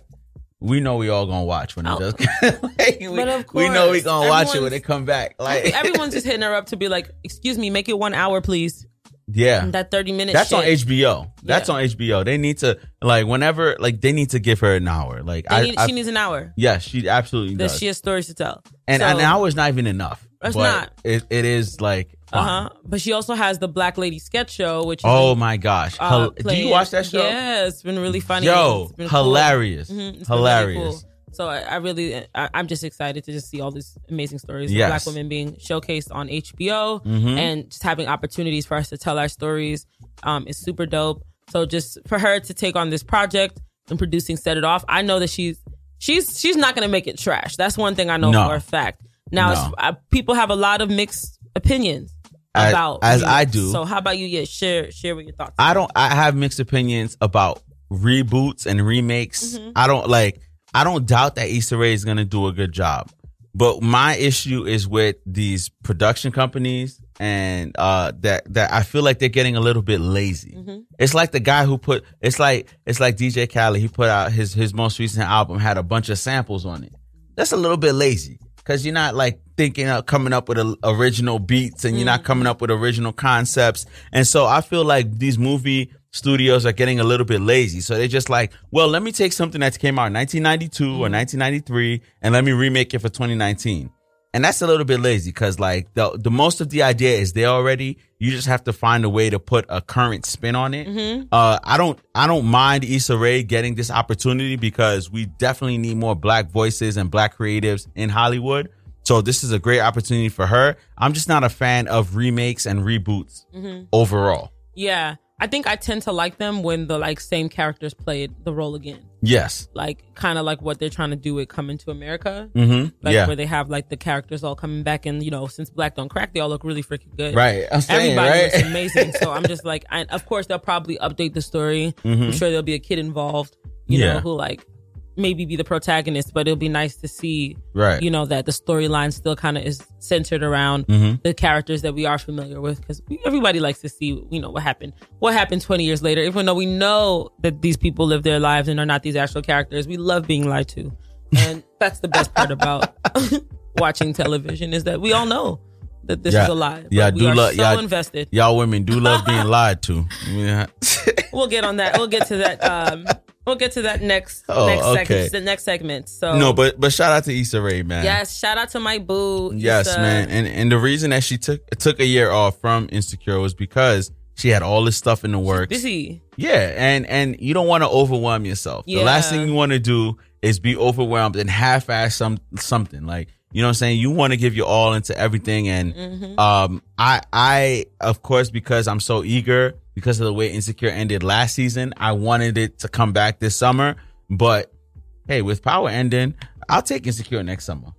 [SPEAKER 10] we know we all gonna watch when it does. Like, we,
[SPEAKER 11] But of course,
[SPEAKER 10] we know we
[SPEAKER 11] course,
[SPEAKER 10] gonna watch it when it come back. Like
[SPEAKER 11] everyone's just hitting her up to be like, "Excuse me, make it one hour, please."
[SPEAKER 10] Yeah,
[SPEAKER 11] That thirty minutes.
[SPEAKER 10] That's on. HBO. That's on HBO. They need to like whenever like they need to give her an hour. Like I,
[SPEAKER 11] need-
[SPEAKER 10] I
[SPEAKER 11] she needs an hour.
[SPEAKER 10] Yes, she absolutely does.
[SPEAKER 11] she has stories to tell.
[SPEAKER 10] and
[SPEAKER 11] So-
[SPEAKER 10] an hour is not even enough.
[SPEAKER 11] It's not.
[SPEAKER 10] It, it is like
[SPEAKER 11] Uh huh. But she also has the Black Lady sketch show, which is
[SPEAKER 10] oh my gosh.
[SPEAKER 11] uh,
[SPEAKER 10] do you watch that show?
[SPEAKER 11] Yeah, it's been really funny.
[SPEAKER 10] Yo,
[SPEAKER 11] It's been cool.
[SPEAKER 10] hilarious.
[SPEAKER 11] Mhm, it's been really
[SPEAKER 10] Hilarious.
[SPEAKER 11] cool. So I, I really, I, I'm just excited to just see all these amazing stories
[SPEAKER 10] Yes.
[SPEAKER 11] of Black women being showcased on HBO
[SPEAKER 10] Mhm.
[SPEAKER 11] and just having opportunities for us to tell our stories um, is super dope. So just for her to take on this project and producing Set It Off, I know that she's she's she's not going to make it trash. That's one thing I know
[SPEAKER 10] No.
[SPEAKER 11] for a fact. Now,
[SPEAKER 10] No.
[SPEAKER 11] uh, people have a lot of mixed opinions about
[SPEAKER 10] as I do.
[SPEAKER 11] So how about you? Yeah, share share what your thoughts.
[SPEAKER 10] I don't. I have mixed opinions about reboots and remakes.
[SPEAKER 11] Mm-hmm.
[SPEAKER 10] I don't like. I don't doubt that Issa Rae is going to do a good job, but my issue is with these production companies and uh that that I feel like they're getting a little bit lazy.
[SPEAKER 11] Mm-hmm.
[SPEAKER 10] It's like the guy who put. It's like it's like DJ Khaled. He put out his his most recent album had a bunch of samples on it. That's a little bit lazy because you're not like thinking of coming up with a, original beats and you're not coming up with original concepts. And so I feel like these movie studios are getting a little bit lazy. So they're just like, well, let me take something that came out in 1992 or 1993 and let me remake it for 2019. And that's a little bit lazy because like the the most of the idea is there already. You just have to find a way to put a current spin on it.
[SPEAKER 11] Mhm.
[SPEAKER 10] Uh, I don't I don't mind Issa Rae getting this opportunity because we definitely need more black voices and black creatives in Hollywood. So this is a great opportunity for her. I'm just not a fan of remakes and reboots
[SPEAKER 11] Mhm.
[SPEAKER 10] overall.
[SPEAKER 11] Yeah, I think I tend to like them when the like same characters played the role again.
[SPEAKER 10] Yes.
[SPEAKER 11] Like kind of like what they're trying to do with Coming to America.
[SPEAKER 10] Mm-hmm.
[SPEAKER 11] Like
[SPEAKER 10] Yeah.
[SPEAKER 11] where they have like the characters all coming back and you know since Black Don't Crack they all look really freaking good.
[SPEAKER 10] Right. I'm saying,
[SPEAKER 11] Everybody
[SPEAKER 10] right?
[SPEAKER 11] looks amazing. So I'm just like, and of course they'll probably update the story. I'm
[SPEAKER 10] Mhm.
[SPEAKER 11] sure there'll be a kid involved. You
[SPEAKER 10] Yeah.
[SPEAKER 11] know who like maybe be the protagonist, but it'll be nice to see.
[SPEAKER 10] Right.
[SPEAKER 11] You know that the storyline still kind of is centered around
[SPEAKER 10] Mhm.
[SPEAKER 11] the characters that we are familiar with because everybody likes to see you know what happened what happened 20 years later even though we know that these people live their lives and are not these actual characters we love being lied to and that's the best part about watching television is that we all know that this is a lie
[SPEAKER 10] Yeah, do
[SPEAKER 11] are
[SPEAKER 10] love
[SPEAKER 11] so
[SPEAKER 10] y'all,
[SPEAKER 11] invested
[SPEAKER 10] Y'all women do love being lied to. Yeah.
[SPEAKER 11] we'll get on that we'll get to that um we'll get to that next
[SPEAKER 10] Oh,
[SPEAKER 11] next
[SPEAKER 10] okay.
[SPEAKER 11] segment the next segment so
[SPEAKER 10] no, but but shout out to Issa Rae, man.
[SPEAKER 11] yes shout out to my boo
[SPEAKER 10] Yes,
[SPEAKER 11] Issa.
[SPEAKER 10] man. And and the reason that she took took a year off from Insecure was because she had all this stuff in the works.
[SPEAKER 11] busy
[SPEAKER 10] Yeah, and and you don't want to overwhelm yourself. Yeah. The last thing you want to do is be overwhelmed and half-ass some something. Like you know what I'm saying. You want to give your all into everything, and
[SPEAKER 11] Mhm.
[SPEAKER 10] um, I I of course because I'm so eager because of the way Insecure ended last season, I wanted it to come back this summer. But hey, with Power ending, I'll take Insecure next summer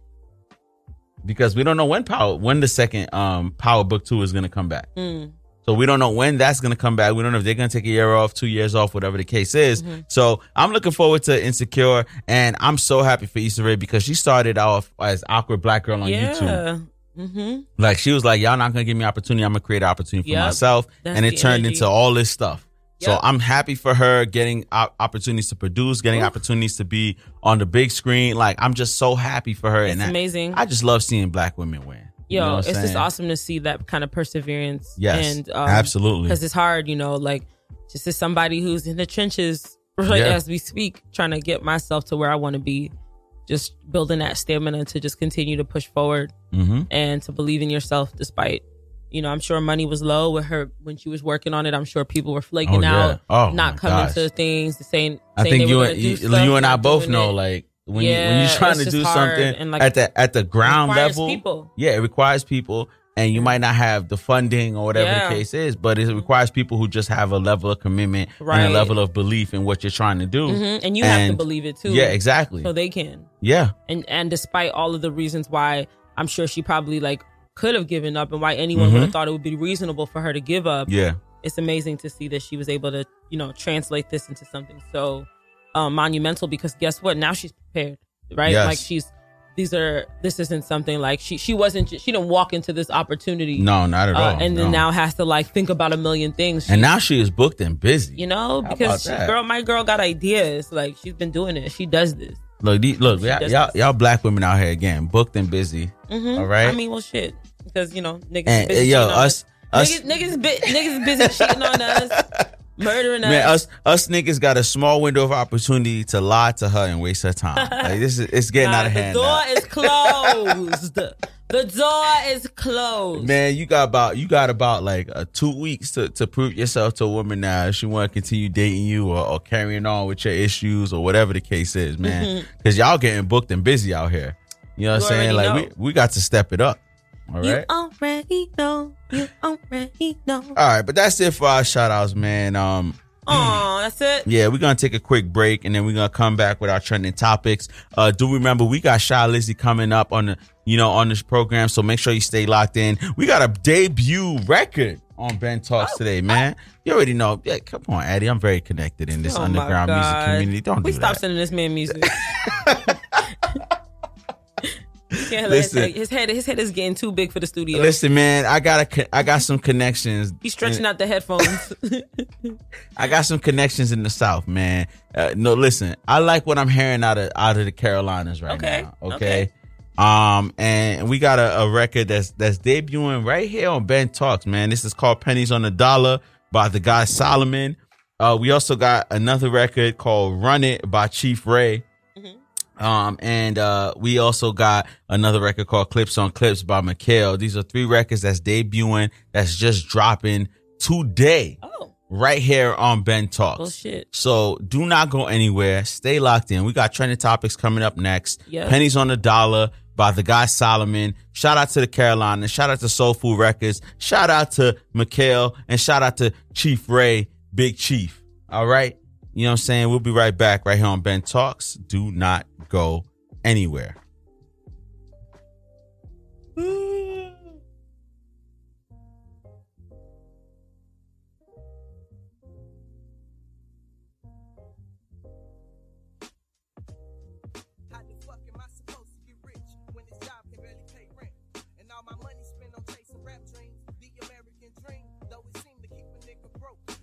[SPEAKER 10] because we don't know when Power when the second um Power Book Two is gonna come back.
[SPEAKER 11] Mm.
[SPEAKER 10] So we don't know when that's going to come back. We don't know if they're going to take a year off, two years off, whatever the case is.
[SPEAKER 11] Mm-hmm.
[SPEAKER 10] So I'm looking forward to Insecure, and I'm so happy for Issa Rae because she started off as awkward black girl on YouTube.
[SPEAKER 11] Mm-hmm
[SPEAKER 10] Like she was like, "Y'all not to give me opportunity. I'm to create an opportunity for
[SPEAKER 11] Yep.
[SPEAKER 10] myself,"
[SPEAKER 11] That's
[SPEAKER 10] and it turned
[SPEAKER 11] energy.
[SPEAKER 10] into all this stuff. So I'm happy for her getting opportunities to produce, getting opportunities to be on the big screen. Like I'm just so happy for her,
[SPEAKER 11] It's
[SPEAKER 10] and I-
[SPEAKER 11] amazing.
[SPEAKER 10] I just love seeing black women win. You
[SPEAKER 11] Yo,
[SPEAKER 10] know what I'm
[SPEAKER 11] it's just awesome to see that kind of perseverance.
[SPEAKER 10] Yes,
[SPEAKER 11] and um,
[SPEAKER 10] absolutely.
[SPEAKER 11] Because it's hard, you know. Like just as somebody who's in the trenches right
[SPEAKER 10] Yeah.
[SPEAKER 11] as we speak, trying to get myself to where I want to be, just building that stamina to just continue to push forward
[SPEAKER 10] Mm-hmm.
[SPEAKER 11] and to believe in yourself despite you know i'm sure money was low with her when she was working on it i'm sure people were flaking
[SPEAKER 10] Oh, yeah.
[SPEAKER 11] out
[SPEAKER 10] Oh,
[SPEAKER 11] not coming
[SPEAKER 10] gosh.
[SPEAKER 11] to things saying
[SPEAKER 10] I think you and you,
[SPEAKER 11] stuff,
[SPEAKER 10] you and I both know,
[SPEAKER 11] it.
[SPEAKER 10] like when you, when you're trying to do something
[SPEAKER 11] and, like,
[SPEAKER 10] at the at the ground
[SPEAKER 11] requires
[SPEAKER 10] level,
[SPEAKER 11] people.
[SPEAKER 10] yeah, it requires people, and you might not have the funding or whatever
[SPEAKER 11] Yeah.
[SPEAKER 10] the case is, but it requires people who just have a level of commitment and
[SPEAKER 11] Right.
[SPEAKER 10] a level of belief in what you're trying to do,
[SPEAKER 11] Mhm, and you have to believe it too
[SPEAKER 10] Yeah, exactly.
[SPEAKER 11] so they can
[SPEAKER 10] yeah,
[SPEAKER 11] and and despite all of the reasons why i'm sure she probably like could have given up and why anyone
[SPEAKER 10] Mhm.
[SPEAKER 11] would have thought it would be reasonable for her to give up
[SPEAKER 10] yeah,
[SPEAKER 11] it's amazing to see that she was able to you know translate this into something so um, monumental because guess what now she's prepared right
[SPEAKER 10] Yes.
[SPEAKER 11] like she's these are this isn't something like she she wasn't she didn't walk into this opportunity
[SPEAKER 10] no, not at
[SPEAKER 11] uh,
[SPEAKER 10] all.
[SPEAKER 11] and then now has to like think about a million things
[SPEAKER 10] and now she is booked and busy.
[SPEAKER 11] you know
[SPEAKER 10] How
[SPEAKER 11] because she, girl my girl got ideas like she's been doing it she does this
[SPEAKER 10] Look, the- look, y'all, y'all, y'all black women out here again, booked and busy.
[SPEAKER 11] Mhm.
[SPEAKER 10] All right,
[SPEAKER 11] i mean well shit because you know niggas
[SPEAKER 10] and
[SPEAKER 11] busy
[SPEAKER 10] yo, us, us,
[SPEAKER 11] niggas niggas, niggas busy cheating on us murdering us
[SPEAKER 10] Man, us us niggas got a small window of opportunity to lie to her and waste her time. Like this is it's getting out of hand.
[SPEAKER 11] the door
[SPEAKER 10] now.
[SPEAKER 11] is closed. the door is closed.
[SPEAKER 10] Man, you got about you got about like uh, two weeks to, to prove yourself to a woman now if she want to continue dating you or, or carrying on with your issues or whatever the case is, man. Because y'all getting booked and busy out here. You know what I'm saying? Like
[SPEAKER 11] know.
[SPEAKER 10] we, we got to step it up. All
[SPEAKER 11] You already know. You already know.
[SPEAKER 10] All right, but that's it for our shout outs, man. Um
[SPEAKER 11] Oh, that's it.
[SPEAKER 10] Yeah, we're gonna take a quick break and then we're gonna come back with our trending topics. Uh do remember we got Shy Lizzy coming up on the you know on this program, so make sure you stay locked in. We got a debut record on Ben Talks
[SPEAKER 11] Oh,
[SPEAKER 10] today, man. You already know. Yeah, come on, Eddie. I'm very connected in this
[SPEAKER 11] Oh
[SPEAKER 10] underground music community. Don't
[SPEAKER 11] we
[SPEAKER 10] do
[SPEAKER 11] stop sending this man music. Yeah,
[SPEAKER 10] Listen.
[SPEAKER 11] his, his head, his head is getting too big for the studio.
[SPEAKER 10] Listen, man, I got a, I got some connections.
[SPEAKER 11] He's stretching out the headphones.
[SPEAKER 10] I got some connections in the South, man. Uh, no, listen, I like what I'm hearing out of out of the Carolinas right
[SPEAKER 11] Okay,
[SPEAKER 10] now. Okay. Um, and we got a, a record that's that's debuting right here on Ben Talks, man. This is called Pennies on the Dollar by the guy Solomon. Uh, we also got another record called Run It by Chief Ray. Um, and uh, we also got another record called Clips on Clips by Mikhail. These are three records that's debuting, that's just dropping today.
[SPEAKER 11] Oh.
[SPEAKER 10] Right here on Ben Talks.
[SPEAKER 11] Bullshit.
[SPEAKER 10] So do not go anywhere. Stay locked in. We got trending topics coming up next.
[SPEAKER 11] Yep.
[SPEAKER 10] Pennies on the Dollar by the guy Solomon. Shout out to the Carolinas. Shout out to Soul Food Records. Shout out to Mikhail and shout out to Chief Ray, Big Chief. All right. You know what I'm saying? We'll be right back right here on Ben Talks. Do not go anywhere.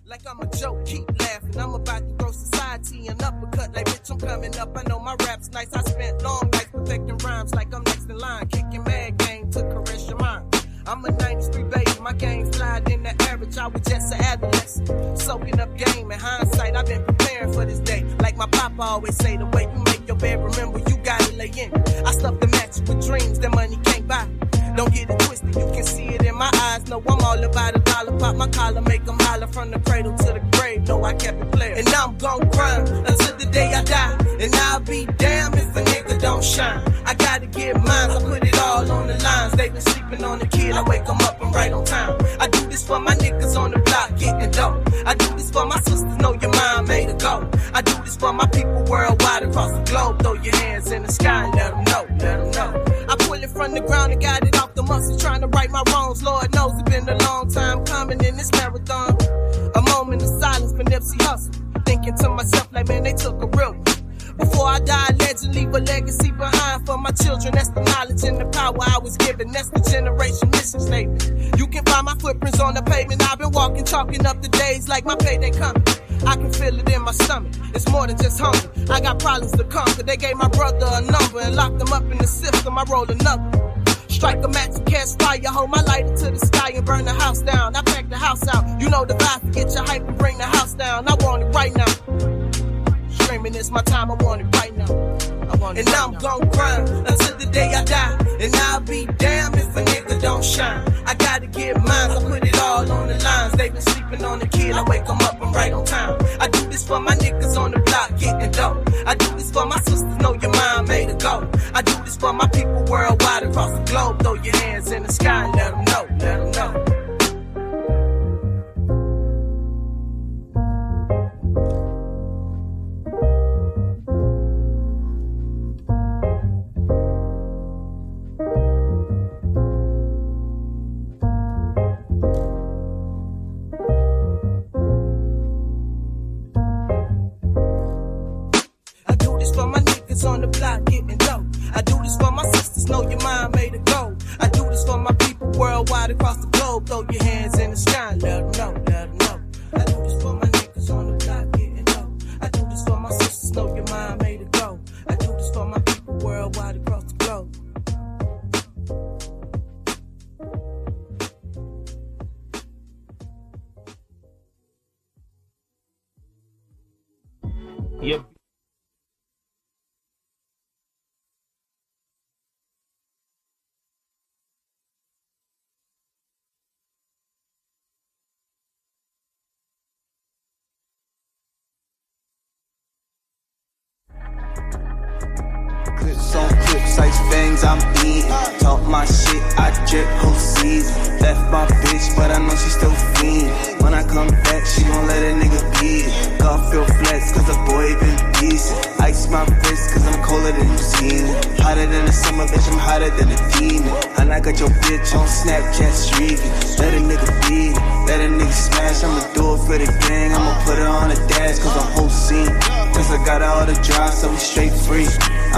[SPEAKER 12] Like I'm a joke, keep uppercut. Like bitch, I'm coming up. I know my rap's nice. I spent long nights perfecting rhymes like I'm next in line, kicking mad game to caress your mind. I'm a 93 baby, my game fly in the average. I was just an adolescent, soaking up game. In hindsight, I've been preparing for this day. Like my papa always say, the way you make your bed, remember you gotta lay in. I stuff the match with dreams that money can't buy. Don't get it twisted, you can see it in my eyes. No, I'm all about a dollar. Pop my collar, make them holler from the cradle to the grave. No, I kept it playing. And I'm gon' grind until the day I die. And I'll be damned if a nigga don't shine. I gotta get mine, I put it all on the lines. They been sleeping on the kid, I wake them up and right on time. I do this for my niggas on the block getting dope. I do this for my sisters, know your mind made a go. I do this for my people worldwide across the globe. Throw your hands in the sky and let them know, let them know. I pull it from the ground and got it off muscle, trying to right my wrongs. Lord knows it's been a long time coming in this marathon. A moment of silence for Nipsey Hussle. Thinking to myself, like, man, they took a real one. Before I die, legend leave a legacy behind for my children. That's the knowledge and the power I was given. That's the generation mission statement. You can find my footprints on the pavement. I've been walking, chalking up the days like my payday coming. I can feel it in my stomach. It's more than just hunger. I got problems to conquer. They gave my brother a number and locked him up in the system. I roll another. Strike a match and catch fire. Hold my lighter to the sky and burn the house down. I pack the house out. You know the vibe. Get your hype and bring the house down. I want it right now. Screaming, it's my time. I want it right now. I want it and I'm gon' grind until the day I die. And I'll be damned if a nigga don't shine. I gotta get mine. I put it all on the lines. They been sleeping on the kid. I wake 'em up. I'm right on time. I do this for my niggas on the block getting dope. I do this for my sisters. Know your mind made a go. I do this for my people worldwide across the globe. Throw your hands in the sky and let 'em know. Let 'em know. This for my niggas on the block getting dope. I do this for my sisters, know your mind made of gold. I do this for my people worldwide across the globe. Throw your hands in the sky let 'em know, let 'em know. I do this for my niggas on the block getting dope. I do this for my sisters, know your mind made of gold. I do this for my people worldwide across the globe.
[SPEAKER 10] Yep.
[SPEAKER 4] Clips on clips, ice fangs, I'm eating. Talk my shit, I drip whole season. Left my bitch, but I know she still fiend. When I come back, she gon' let a nigga beat it. Feel flex, cause the boy been decent. Ice my wrist, cause I'm colder than you seen. Hotter than the summer, bitch, I'm hotter than a demon. And I got your bitch on Snapchat streaking. Let a nigga beat it, let a nigga smash. I'ma do it for the gang, I'ma put her on the dash, cause the whole scene. Cause I got all the drive, so we straight free.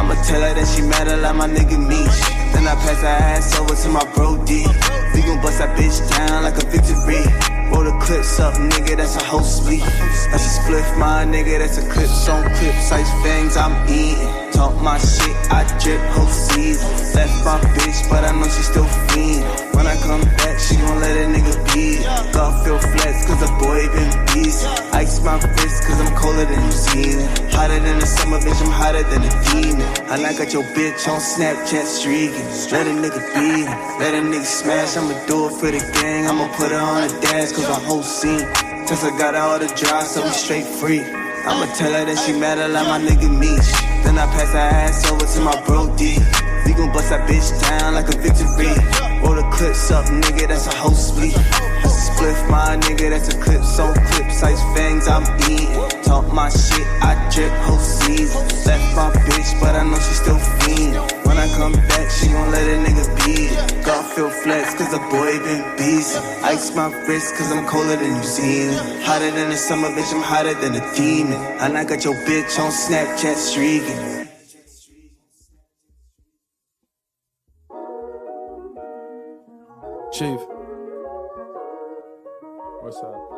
[SPEAKER 4] I'ma tell her that she mad like my nigga Meech. Then I pass her ass over to my bro D. We gon' bust that bitch down like a victory. Roll the clips up, nigga, that's a whole split. That's a spliff, my nigga, that's a clips on clips. Ice fangs, I'm eating. Talk my shit, I drip whole season. Left my bitch, but I know she still fiend. When I come back, she gon' let a nigga beat. God feel flex, cause the boy been decent. Ice my wrist, cause I'm colder than New Zealand. Hotter than the summer, bitch, I'm hotter than a demon. And like got your bitch on Snapchat streaking. Let a nigga beat it, let a nigga smash. I'ma do it for the gang, I'ma put her on the dash, cause the whole scene. Cause I got all the drive, so we straight free. I'ma tell her that she mad like my nigga Meech. Then I pass her ass over to my bro D. We gon' bust that bitch down like a victory. Roll the clips up, nigga, that's a whole split. That's a spliff, my nigga, that's a clips on clips. Ice fangs, I'm eating. Talk my shit, I drip whole season. Left my bitch, but I know she still fiend. When I come back, she gon' let a nigga. God feel flex, cause the boy been busy. Ice my wrist, cause I'm colder than New Zealand. Hotter than the summer, bitch, I'm hotter than a demon. And I got your bitch on Snapchat streaking.
[SPEAKER 1] Chief. What's up?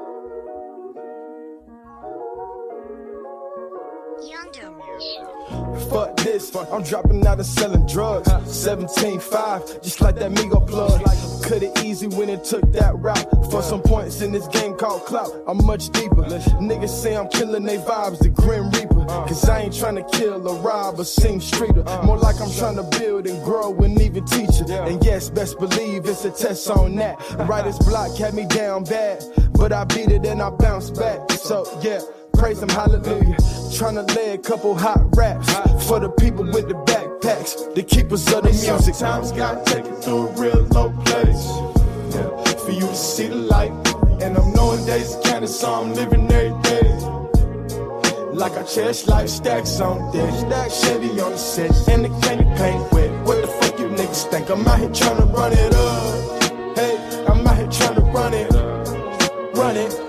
[SPEAKER 1] Fuck this, I'm dropping out and selling drugs. 17.5, just like that Migo plug. Could've easy when it took that route. For some points in this game called clout, I'm much deeper. Niggas say I'm killing they vibes, the Grim Reaper. Cause I ain't trying to kill or rob or sing streeter. More like I'm trying to build and grow and even teach it. And yes, best believe it's a test on that. Writer's block had me down bad, but I beat it and I bounced back. So yeah. Praise him, hallelujah. Tryna lay a couple hot raps for the people with the backpacks, the keepers of the music.
[SPEAKER 13] Sometimes gotta take it through a real low place yeah, for you to see the light. And I'm knowing days of candy, so I'm living every day. Like I cherish life, stacks on deck, stack Chevy on the set, and the candy paint wet. What the fuck you niggas think? I'm out here tryna run it up. Hey, I'm out here tryna run it, run it, run it.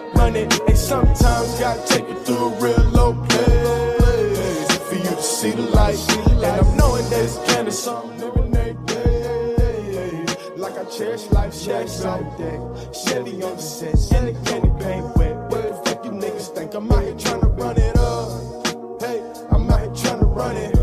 [SPEAKER 13] Sometimes gotta take it through a real low place for you to see the light. And I'm knowing that it's candy, so I'm living every day. Like I cherish life, stacks on deck, Chevy on the set, and the candy paint wet. What the fuck you niggas think? I'm out here tryna run it up. Hey, I'm out here tryna run it,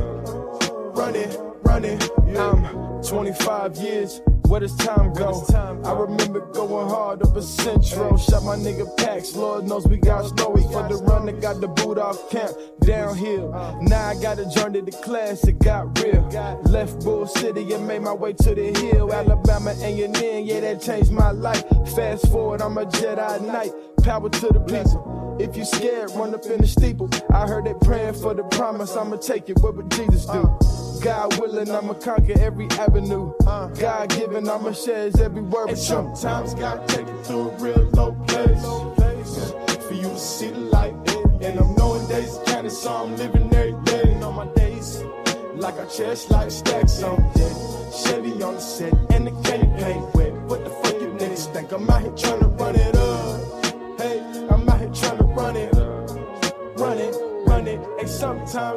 [SPEAKER 13] run it, run it.
[SPEAKER 1] I'm 25 years Where does time go? I remember going hard up a Central. Shot my nigga packs. Lord knows we got snowy for the run that got the boot off camp downhill. Now I got a journey to class. It got real. Left Bull City and made my way to the hill. Alabama and your name, yeah, that changed my life. Fast forward, I'm a Jedi Knight. Power to the people. If you scared, run up in the steeple. I heard they praying for the promise. I'ma take it. What would Jesus do? God willing, I'ma conquer every avenue. God given, I'ma share every word
[SPEAKER 13] And sometimes God take you through a real low place. For you to see the light. And I'm knowing days counted, so I'm living every day. On my days, like I cherish life stacks on deck. Chevy on the set, and the candy paint wet. What the fuck you niggas think? I'm out here trying to run it up.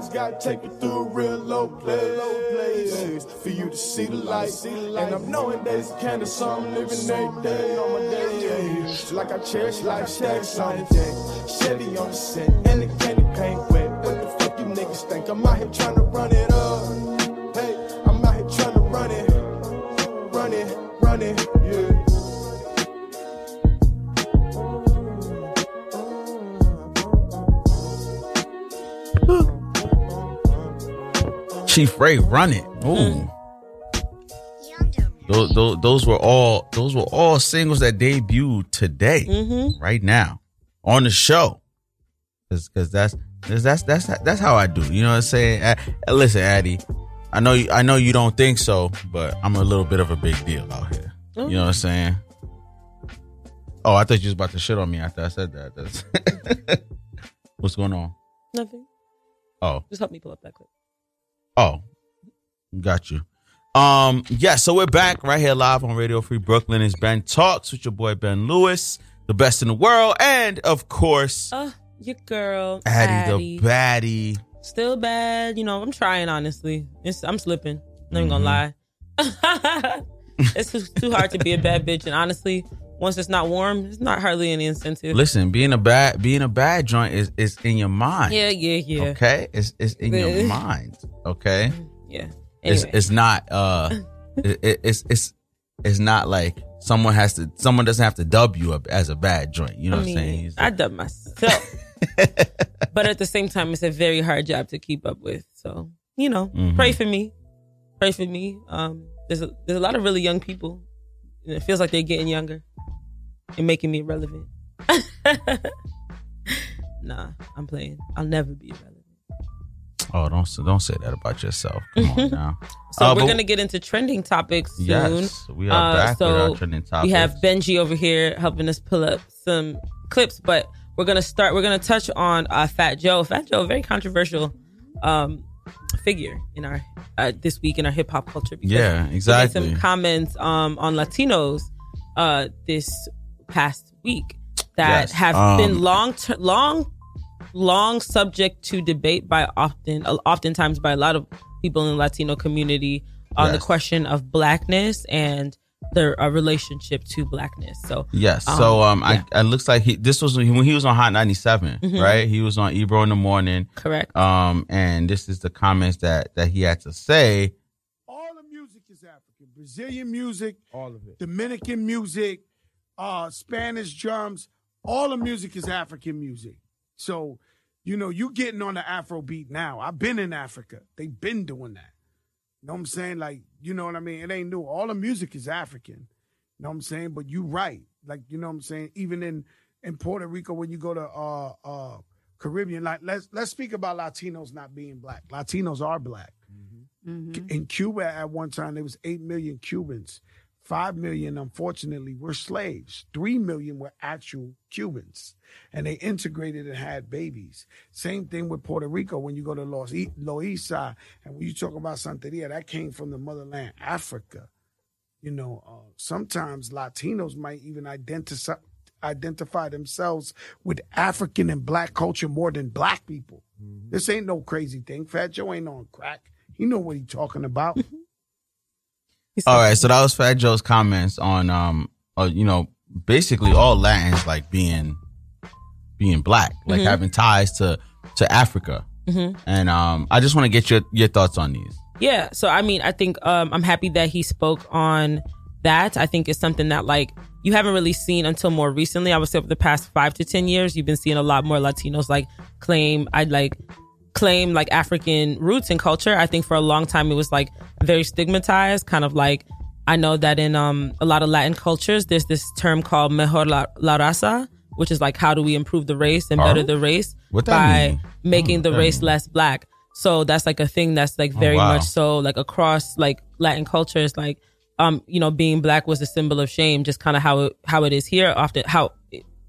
[SPEAKER 13] Sometimes God take you through a real low place. For you to see the light. And I'm knowing days counted, so I'm living every day on my days. Like I cherish life stacks on deck. Chevy on the set, and the candy paint wet. What the fuck you niggas think? I'm out here trying to run it
[SPEAKER 10] Chief Ray, run it. Ooh. Those, those, those were all those were all singles that debuted today,
[SPEAKER 11] Mhm.
[SPEAKER 10] right now, on the show. Because that's 'cause that's that's that's how I do. You know what I'm saying? Uh, listen, Addie, I know you, I know you don't think so, but I'm a little bit of a big deal out here. You know what I'm saying? Oh, I thought you was about to shit on me after I said that. That's what's going on.
[SPEAKER 11] Nothing.
[SPEAKER 10] Oh,
[SPEAKER 11] Just help me pull up that clip.
[SPEAKER 10] Oh, got you. Um, yeah, so we're back right here live on Radio Free Brooklyn. It's Ben Talks with your boy Ben Lewis, the best in the world, and of course,
[SPEAKER 11] Uh, your girl,
[SPEAKER 10] Addie,
[SPEAKER 11] Addie.
[SPEAKER 10] the baddie.
[SPEAKER 11] Still bad. You know, I'm trying, honestly. It's, I'm slipping. Not even gonna lie. it's too, too hard to be a bad bitch. And honestly, once it's not warm, it's not hardly any incentive.
[SPEAKER 10] Listen, being a bad being a bad joint is is in your mind.
[SPEAKER 11] Yeah, yeah, yeah.
[SPEAKER 10] Okay, it's it's in your mind. Okay.
[SPEAKER 11] Yeah.
[SPEAKER 10] It's
[SPEAKER 11] Anyway.
[SPEAKER 10] it's not uh it, it- it's it's it's not like someone has to someone doesn't have to dub you up as a bad joint. You know
[SPEAKER 11] I
[SPEAKER 10] what I'm
[SPEAKER 11] mean,
[SPEAKER 10] saying?
[SPEAKER 11] I dub myself. but at the same time, it's a very hard job to keep up with. So, you know,
[SPEAKER 10] Mhm.
[SPEAKER 11] pray for me. Pray for me. Um, there's a, there's a lot of really young people. And it feels like they're getting younger and making me relevant. nah, I'm playing. I'll never be relevant.
[SPEAKER 10] Oh, don't don't say that about yourself. Come on now.
[SPEAKER 11] So
[SPEAKER 10] Uh,
[SPEAKER 11] we're gonna get into trending topics soon.
[SPEAKER 10] Yes, we are back with our trending
[SPEAKER 11] We have. Benji over here helping us pull up some clips, but we're gonna start. We're gonna touch on uh, Fat Joe. Fat Joe, very controversial um, figure in our uh, this week in our hip hop culture. because
[SPEAKER 10] Yeah, exactly.
[SPEAKER 11] Some comments um, on Latinos uh, this past week that
[SPEAKER 10] Yes,
[SPEAKER 11] have
[SPEAKER 10] um,
[SPEAKER 11] been long, ter- long, long subject to debate by often, uh, oftentimes by a lot of people in the Latino community on the question of blackness and their uh, relationship to blackness. So
[SPEAKER 10] Yes. so um, I it looks like he this was when he was on Hot 97,
[SPEAKER 11] Mhm.
[SPEAKER 10] right? He was on Ebro in the morning.
[SPEAKER 11] Correct.
[SPEAKER 10] Um, and this is the comments that that he had to say.
[SPEAKER 14] All the music is African. Brazilian music, all of it. Dominican music, uh, Spanish drums, all the music is African music. So, you know, you getting on the Afro beat now. I've been in Africa. They've been doing that. You know what I'm saying? Like, you know what I mean? It ain't new. All the music is African. You know what I'm saying? But you right. Like, you know what I'm saying? Even in in Puerto Rico, when you go to uh uh Caribbean, like let's let's speak about Latinos not being black. Latinos are black. In Cuba at one time, there was eight million Cubans. Five million, unfortunately, were slaves. Three million were actual Cubans, and they integrated and had babies. Same thing with Puerto Rico. When you go to Los E- Loíza, and when you talk about Santeria, that came from the motherland, Africa. You know, uh, sometimes Latinos might even identify identify themselves with African and black culture more than black people. This ain't no crazy thing. Fat Joe ain't on crack. He know what he talking about.
[SPEAKER 10] All right, so that was Fat Joe's comments on um, uh, you know, basically all Latins like being being black, like
[SPEAKER 11] Mhm.
[SPEAKER 10] having ties to to Africa.
[SPEAKER 11] Mhm.
[SPEAKER 10] And um, I just want to get your your thoughts on these.
[SPEAKER 11] Yeah, so I mean, I think um, I'm happy that he spoke on that I think is something that like you haven't really seen until more recently. I would say over the past five to ten years, you've been seeing a lot more Latinos like claim I like claim like African roots and culture. I think for a long time it was like very stigmatized, kind of like I know that in um a lot of Latin cultures there's this term called mejor la, la raza, which is like how do we improve the race and better
[SPEAKER 10] Oh.
[SPEAKER 11] the race by
[SPEAKER 10] mean?
[SPEAKER 11] making the race
[SPEAKER 10] mean?
[SPEAKER 11] less black. So that's like a thing that's like
[SPEAKER 10] Oh,
[SPEAKER 11] very
[SPEAKER 10] wow.
[SPEAKER 11] much so like across like Latin cultures, like um, you know, being black was a symbol of shame, just kind of how it how it is here, often how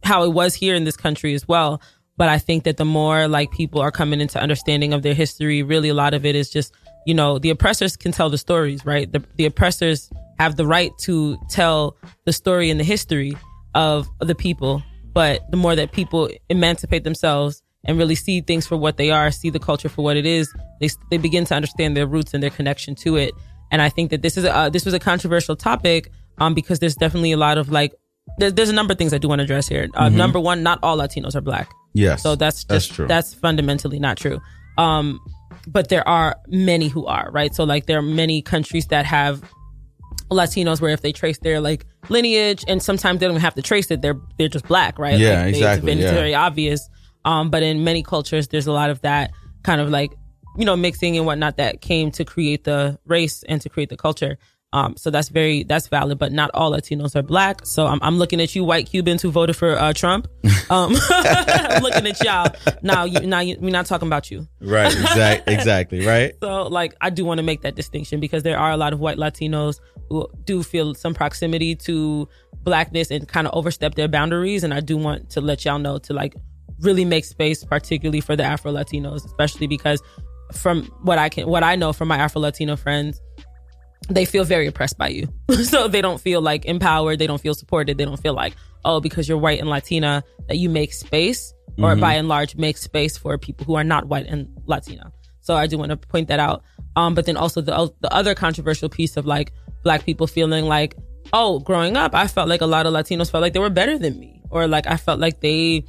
[SPEAKER 11] how it was here in this country as well. But I think that the more like people are coming into understanding of their history, really a lot of it is just, you know, the oppressors can tell the stories, right? The the oppressors have the right to tell the story and the history of the people. But the more that people emancipate themselves and really see things for what they are, see the culture for what it is, they they begin to understand their roots and their connection to it. And I think that this is a, this was a controversial topic um because there's definitely a lot of like there's, there's a number of things I do want to address here. Uh,
[SPEAKER 10] Mhm.
[SPEAKER 11] Number one, not all Latinos are black.
[SPEAKER 10] Yes,
[SPEAKER 11] So that's just,
[SPEAKER 10] that's true.
[SPEAKER 11] That's fundamentally not true. Um, but there are many who are right. So like there are many countries that have Latinos where if they trace their like lineage, and sometimes they don't have to trace it, they're they're just black, right?
[SPEAKER 10] Yeah,
[SPEAKER 11] Like,
[SPEAKER 10] exactly,
[SPEAKER 11] It's,
[SPEAKER 10] yeah.
[SPEAKER 11] very obvious. Um, but in many cultures, there's a lot of that kind of like you know mixing and whatnot that came to create the race and to create the culture. Um, so that's very that's valid, but not all Latinos are black. So I'm, I'm looking at you, white Cubans who voted for uh, Trump. Um, I'm looking at y'all now. You, now you, we're not talking about you.
[SPEAKER 10] Right. Exactly. exactly. Right.
[SPEAKER 11] So, like, I do want to make that distinction because there are a lot of white Latinos who do feel some proximity to blackness and kind of overstep their boundaries. And I do want to let y'all know to like really make space, particularly for the Afro Latinos, especially because from what I can, what I know from my Afro Latino friends, they feel very oppressed by you. so they don't feel like empowered. They don't feel supported. They don't feel like, oh, because you're white and Latina, that you make space or
[SPEAKER 10] Mhm.
[SPEAKER 11] by and large make space for people who are not white and Latina. So I do want to point that out. Um, but then also the, the other controversial piece of like black people feeling like, oh, growing up, I felt like a lot of Latinos felt like they were better than me or like I felt like they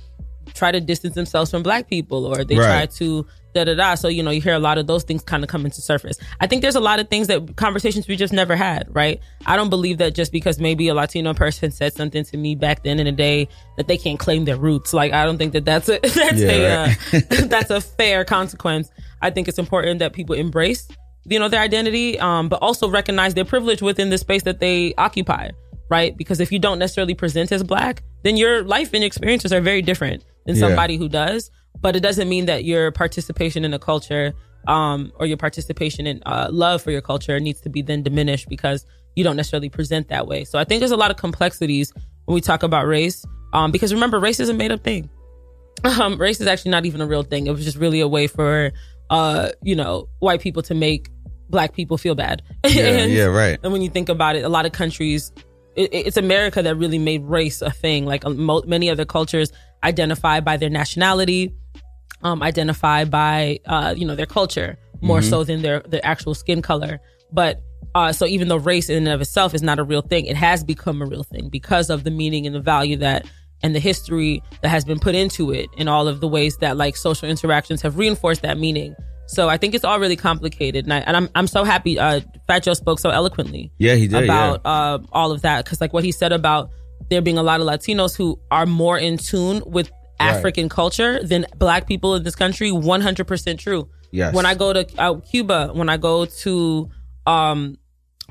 [SPEAKER 11] try to distance themselves from black people or they
[SPEAKER 10] Right.
[SPEAKER 11] try to da da da. So, you know, you hear a lot of those things kind of come into surface. I think there's a lot of things that conversations we just never had, right? I don't believe that just because maybe a Latino person said something to me back then in the day that they can't claim their roots. Like, I don't think that that's a, that's
[SPEAKER 10] Yeah,
[SPEAKER 11] a,
[SPEAKER 10] right.
[SPEAKER 11] uh, that's a fair consequence. I think it's important that people embrace, you know, their identity, um, but also recognize their privilege within the space that they occupy, right? Because if you don't necessarily present as black, then your life and experiences are very different than
[SPEAKER 10] Yeah.
[SPEAKER 11] somebody who does. But it doesn't mean that your participation in a culture, um, or your participation in uh, love for your culture needs to be then diminished because you don't necessarily present that way. So I think there's a lot of complexities when we talk about race, um, because remember, race is a made up thing um, race is actually not even a real thing. It was just really a way for, uh, you know, white people to make black people feel bad.
[SPEAKER 10] Yeah, yeah, right.
[SPEAKER 11] And when you think about it, a lot of countries, it, it's America that really made race a thing. Like um, mo- many other cultures identify by their nationality, um, identify by, uh, you know, their culture more
[SPEAKER 10] Mhm.
[SPEAKER 11] so than their, their actual skin color. But, uh, so even though race in and of itself is not a real thing, it has become a real thing because of the meaning and the value that and the history that has been put into it and all of the ways that like social interactions have reinforced that meaning. So I think it's all really complicated, and, I, and I'm I'm so happy. Uh, Fat Joe spoke so eloquently.
[SPEAKER 10] Yeah, he did,
[SPEAKER 11] about uh, all of that because like what he said about there being a lot of Latinos who are more in tune with
[SPEAKER 10] Right.
[SPEAKER 11] African culture than Black people in this country. One hundred percent true.
[SPEAKER 10] Yes.
[SPEAKER 11] When I go to uh, Cuba, when I go to um,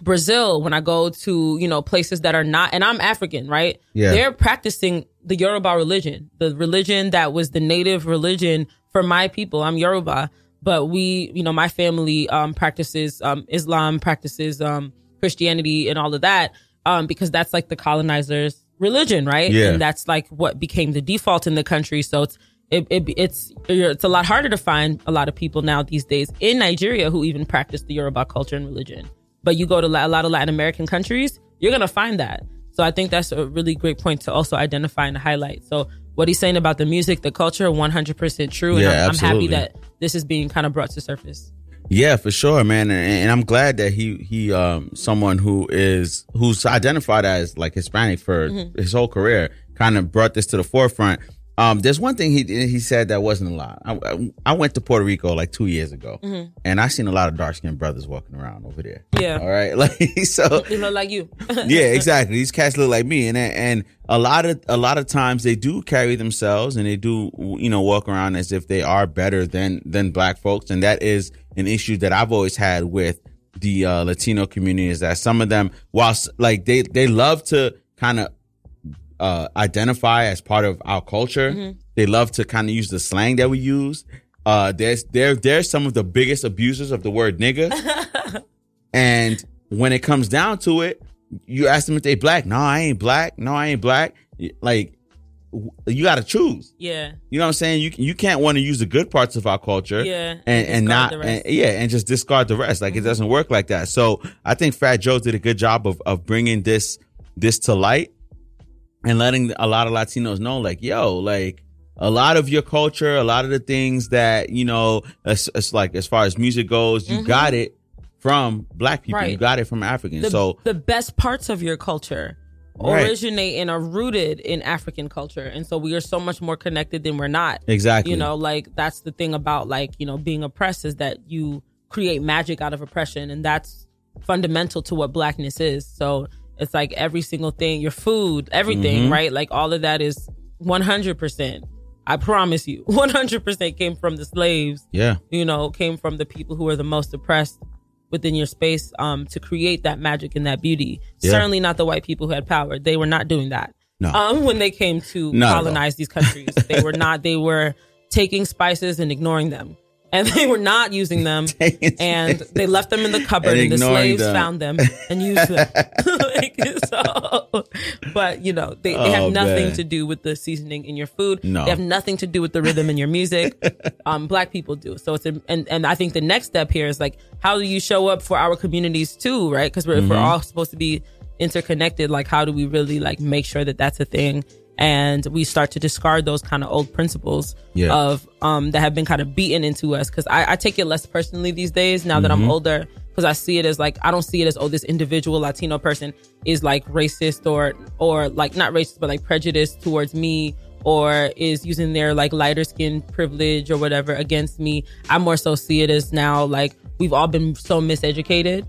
[SPEAKER 11] Brazil, when I go to you know places that are not, and I'm African, right?
[SPEAKER 10] Yeah.
[SPEAKER 11] They're practicing the Yoruba religion, the religion that was the native religion for my people. I'm Yoruba, but we, you know, my family um, practices um, Islam, practices um, Christianity, and all of that um, because that's like the colonizers' religion, right?
[SPEAKER 10] Yeah.
[SPEAKER 11] And that's like what became the default in the country. So it's it, it, it's it's a lot harder to find a lot of people now these days in Nigeria who even practice the Yoruba culture and religion. But you go to a lot of Latin American countries, you're gonna find that. So I think that's a really great point to also identify and highlight. So what he's saying about the music, the culture, 100% true, and
[SPEAKER 10] Yeah,
[SPEAKER 11] I'm, I'm happy that this is being kind of brought to surface.
[SPEAKER 10] Yeah, for sure, man, and, and I'm glad that he he um someone who is who's identified as like Hispanic for
[SPEAKER 11] Mhm.
[SPEAKER 10] his whole career kind of brought this to the forefront. Um, there's one thing he he said that wasn't a lot. I, I- went to Puerto Rico like two years ago,
[SPEAKER 11] Mhm.
[SPEAKER 10] and I seen a lot of dark skinned brothers walking around over there.
[SPEAKER 11] Yeah.
[SPEAKER 10] All right. Like so.
[SPEAKER 11] They look like you.
[SPEAKER 10] yeah, exactly. These cats look like me, and and a lot of a lot of times they do carry themselves, and they do you know walk around as if they are better than than black folks, and that is an issue that I've always had with the uh, Latino community is that some of them, whilst like they they love to kind of uh, identify as part of our culture,
[SPEAKER 11] Mhm.
[SPEAKER 10] they love to kind of use the slang that we use. Uh, there's there there's some of the biggest abusers of the word nigga. And when it comes down to it, you ask them if they black. No, I ain't black. No, I ain't black. Like you got to choose.
[SPEAKER 11] Yeah.
[SPEAKER 10] You know what I'm saying? You you can't want to use the good parts of our culture,
[SPEAKER 11] Yeah,
[SPEAKER 10] and and, not
[SPEAKER 11] discard the rest.
[SPEAKER 10] and, yeah, and just discard the rest. Like it doesn't work like that. So I think Fat Joe did a good job of of bringing this this to light and letting a lot of Latinos know, like, yo, like a lot of your culture, a lot of the things that you know, it's, it's like as far as music goes, you
[SPEAKER 11] Mhm.
[SPEAKER 10] got it from black people. You got it from Africans.
[SPEAKER 11] the,
[SPEAKER 10] so
[SPEAKER 11] the best parts of your culture
[SPEAKER 10] Right.
[SPEAKER 11] originate and are rooted in African culture. And so we are so much more connected than we're not.
[SPEAKER 10] Exactly.
[SPEAKER 11] You know, like that's the thing about like, you know, being oppressed is that you create magic out of oppression and that's fundamental to what blackness is. So it's like every single thing, your food, everything,
[SPEAKER 10] Mhm.
[SPEAKER 11] right? Like all of that is 100%. I promise you, 100% came from the slaves
[SPEAKER 10] yeah,
[SPEAKER 11] you know, came from the people who are the most oppressed within your space um, to create that magic and that beauty.
[SPEAKER 10] Yeah.
[SPEAKER 11] Certainly not the white people who had power. They were not doing that.
[SPEAKER 10] No.
[SPEAKER 11] Um, when they came to
[SPEAKER 10] Not
[SPEAKER 11] colonize these countries, they were not. They were taking spices and ignoring them. And they were not using them, and they left them in the cupboard,
[SPEAKER 10] And
[SPEAKER 11] and, the slaves
[SPEAKER 10] them.
[SPEAKER 11] found them and used them. Like, so, but you know, they, they
[SPEAKER 10] Oh,
[SPEAKER 11] have nothing
[SPEAKER 10] man.
[SPEAKER 11] to do with the seasoning in your food.
[SPEAKER 10] No.
[SPEAKER 11] They have nothing to do with the rhythm in your music. um, black people do. So it's a, and and I think the next step here is like, how do you show up for our communities too, right? Because we're if we're all supposed to be interconnected. Like, how do we really like make sure that that's a thing? And we start to discard those kind of old principles
[SPEAKER 10] Yeah.
[SPEAKER 11] of um that have been kind of beaten into us. Because I, I take it less personally these days now that I'm
[SPEAKER 10] Mhm.
[SPEAKER 11] older. Because I see it as like I don't see it as oh this individual Latino person is like racist or or like not racist but like prejudiced towards me or is using their like lighter skin privilege or whatever against me. I more so see it as now like we've all been so miseducated